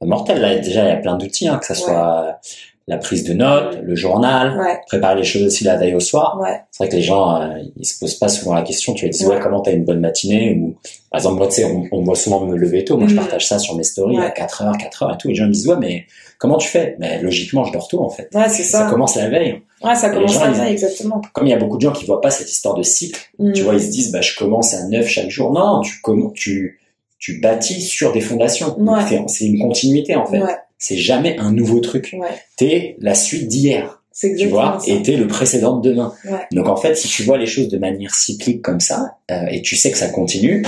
Ouais. Mortel, là, déjà, il y a plein d'outils, hein, que ça soit la prise de notes, le journal, préparer les choses aussi la veille au soir. ouais. C'est vrai que les gens, euh, ils se posent pas souvent la question. Tu vas dire, ouais, comment t'as une bonne matinée ou, par exemple, moi, tu sais, on, on voit souvent me lever tôt. Moi, je Mhm. partage ça sur mes stories à Ouais. 4 heures, 4 heures et tout. Et les gens me disent, ouais, mais comment tu fais? Mais logiquement, je dors tôt, en fait. Ouais, c'est Ça ça. commence la veille. Ouais, ça commence gens, à ils- ça, exactement. Comme il y a beaucoup de gens qui voient pas cette histoire de cycle, tu Mm. vois, ils se disent, bah, je commence à 9 chaque jour. Non, tu, comm- tu, tu bâtis sur des fondations. Ouais. c'est- une continuité, en fait. Ouais. c'est jamais un nouveau truc. Ouais. T'es la suite d'hier, C'est tu vois, ça. et t'es le précédent de demain. Ouais. Donc en fait, si tu vois les choses de manière cyclique comme ça, euh, et tu sais que ça continue,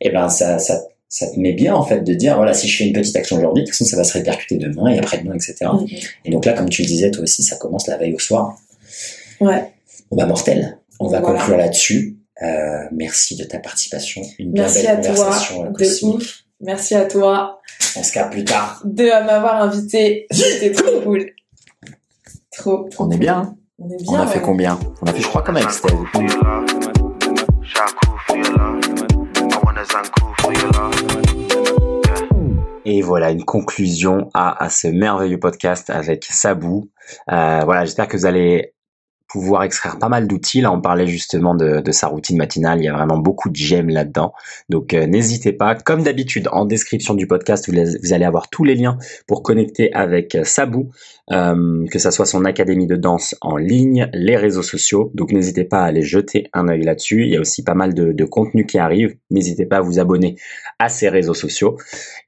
eh ben ça, ça, ça te met bien en fait de dire voilà, si je fais une petite action aujourd'hui, de toute façon ça va se répercuter demain et après-demain, etc. Mhm. Et donc là, comme tu le disais toi aussi, ça commence la veille au soir. Ouais. Bon bah mortel. On va Voilà. conclure là-dessus. Euh, merci de ta participation. Une bien Merci belle à toi, conversation. euh, de ouf. Merci à toi On se capte plus tard. de m'avoir invité. C'était trop cool. Trop, trop On est bien. On est On bien. a fait combien? On a fait, je crois, comme avec Steve. Et voilà une conclusion à, ce merveilleux podcast avec Sabou. Euh, voilà, j'espère que vous allez pouvoir extraire pas mal d'outils. Là, on parlait justement de, sa routine matinale. Il y a vraiment beaucoup de gemmes là-dedans. Donc, euh, n'hésitez pas. Comme d'habitude, en description du podcast, vous allez avoir tous les liens pour connecter avec euh, Sabou, euh, que ça soit son académie de danse en ligne, les réseaux sociaux. Donc, n'hésitez pas à aller jeter un œil là-dessus. Il y a aussi pas mal de, de contenu qui arrive. N'hésitez pas à vous abonner à ses réseaux sociaux.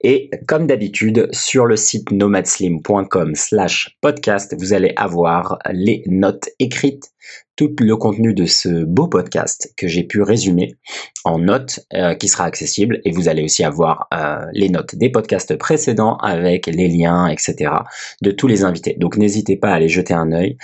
Et comme d'habitude, sur le site nomadslim.com slash podcast, vous allez avoir les notes écrites, tout le contenu de ce beau podcast que j'ai pu résumer en notes euh, qui sera accessible. Et vous allez aussi avoir euh, les notes des podcasts précédents avec les liens, etc. de tous les invités. Donc n'hésitez pas à aller jeter un œil.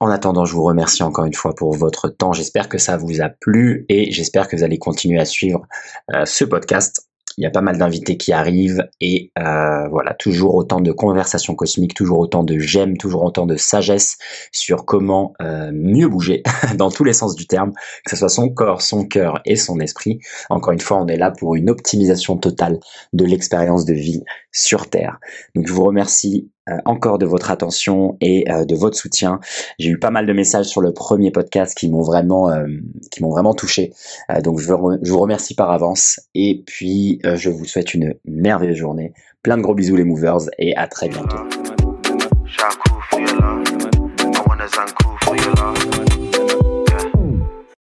En attendant, je vous remercie encore une fois pour votre temps. J'espère que ça vous a plu et j'espère que vous allez continuer à suivre euh, ce podcast. Il y a pas mal d'invités qui arrivent et euh, voilà, toujours autant de conversations cosmiques, toujours autant de j'aime, toujours autant de sagesse sur comment euh, mieux bouger dans tous les sens du terme, que ce soit son corps, son cœur et son esprit. Encore une fois, on est là pour une optimisation totale de l'expérience de vie sur Terre. Donc je vous remercie euh, encore de votre attention et euh, de votre soutien. J'ai eu pas mal de messages sur le premier podcast qui m'ont vraiment, euh, qui m'ont vraiment touché. Donc je, vous remercie par avance et puis je vous souhaite une merveilleuse journée. Plein de gros bisous les movers et à très bientôt.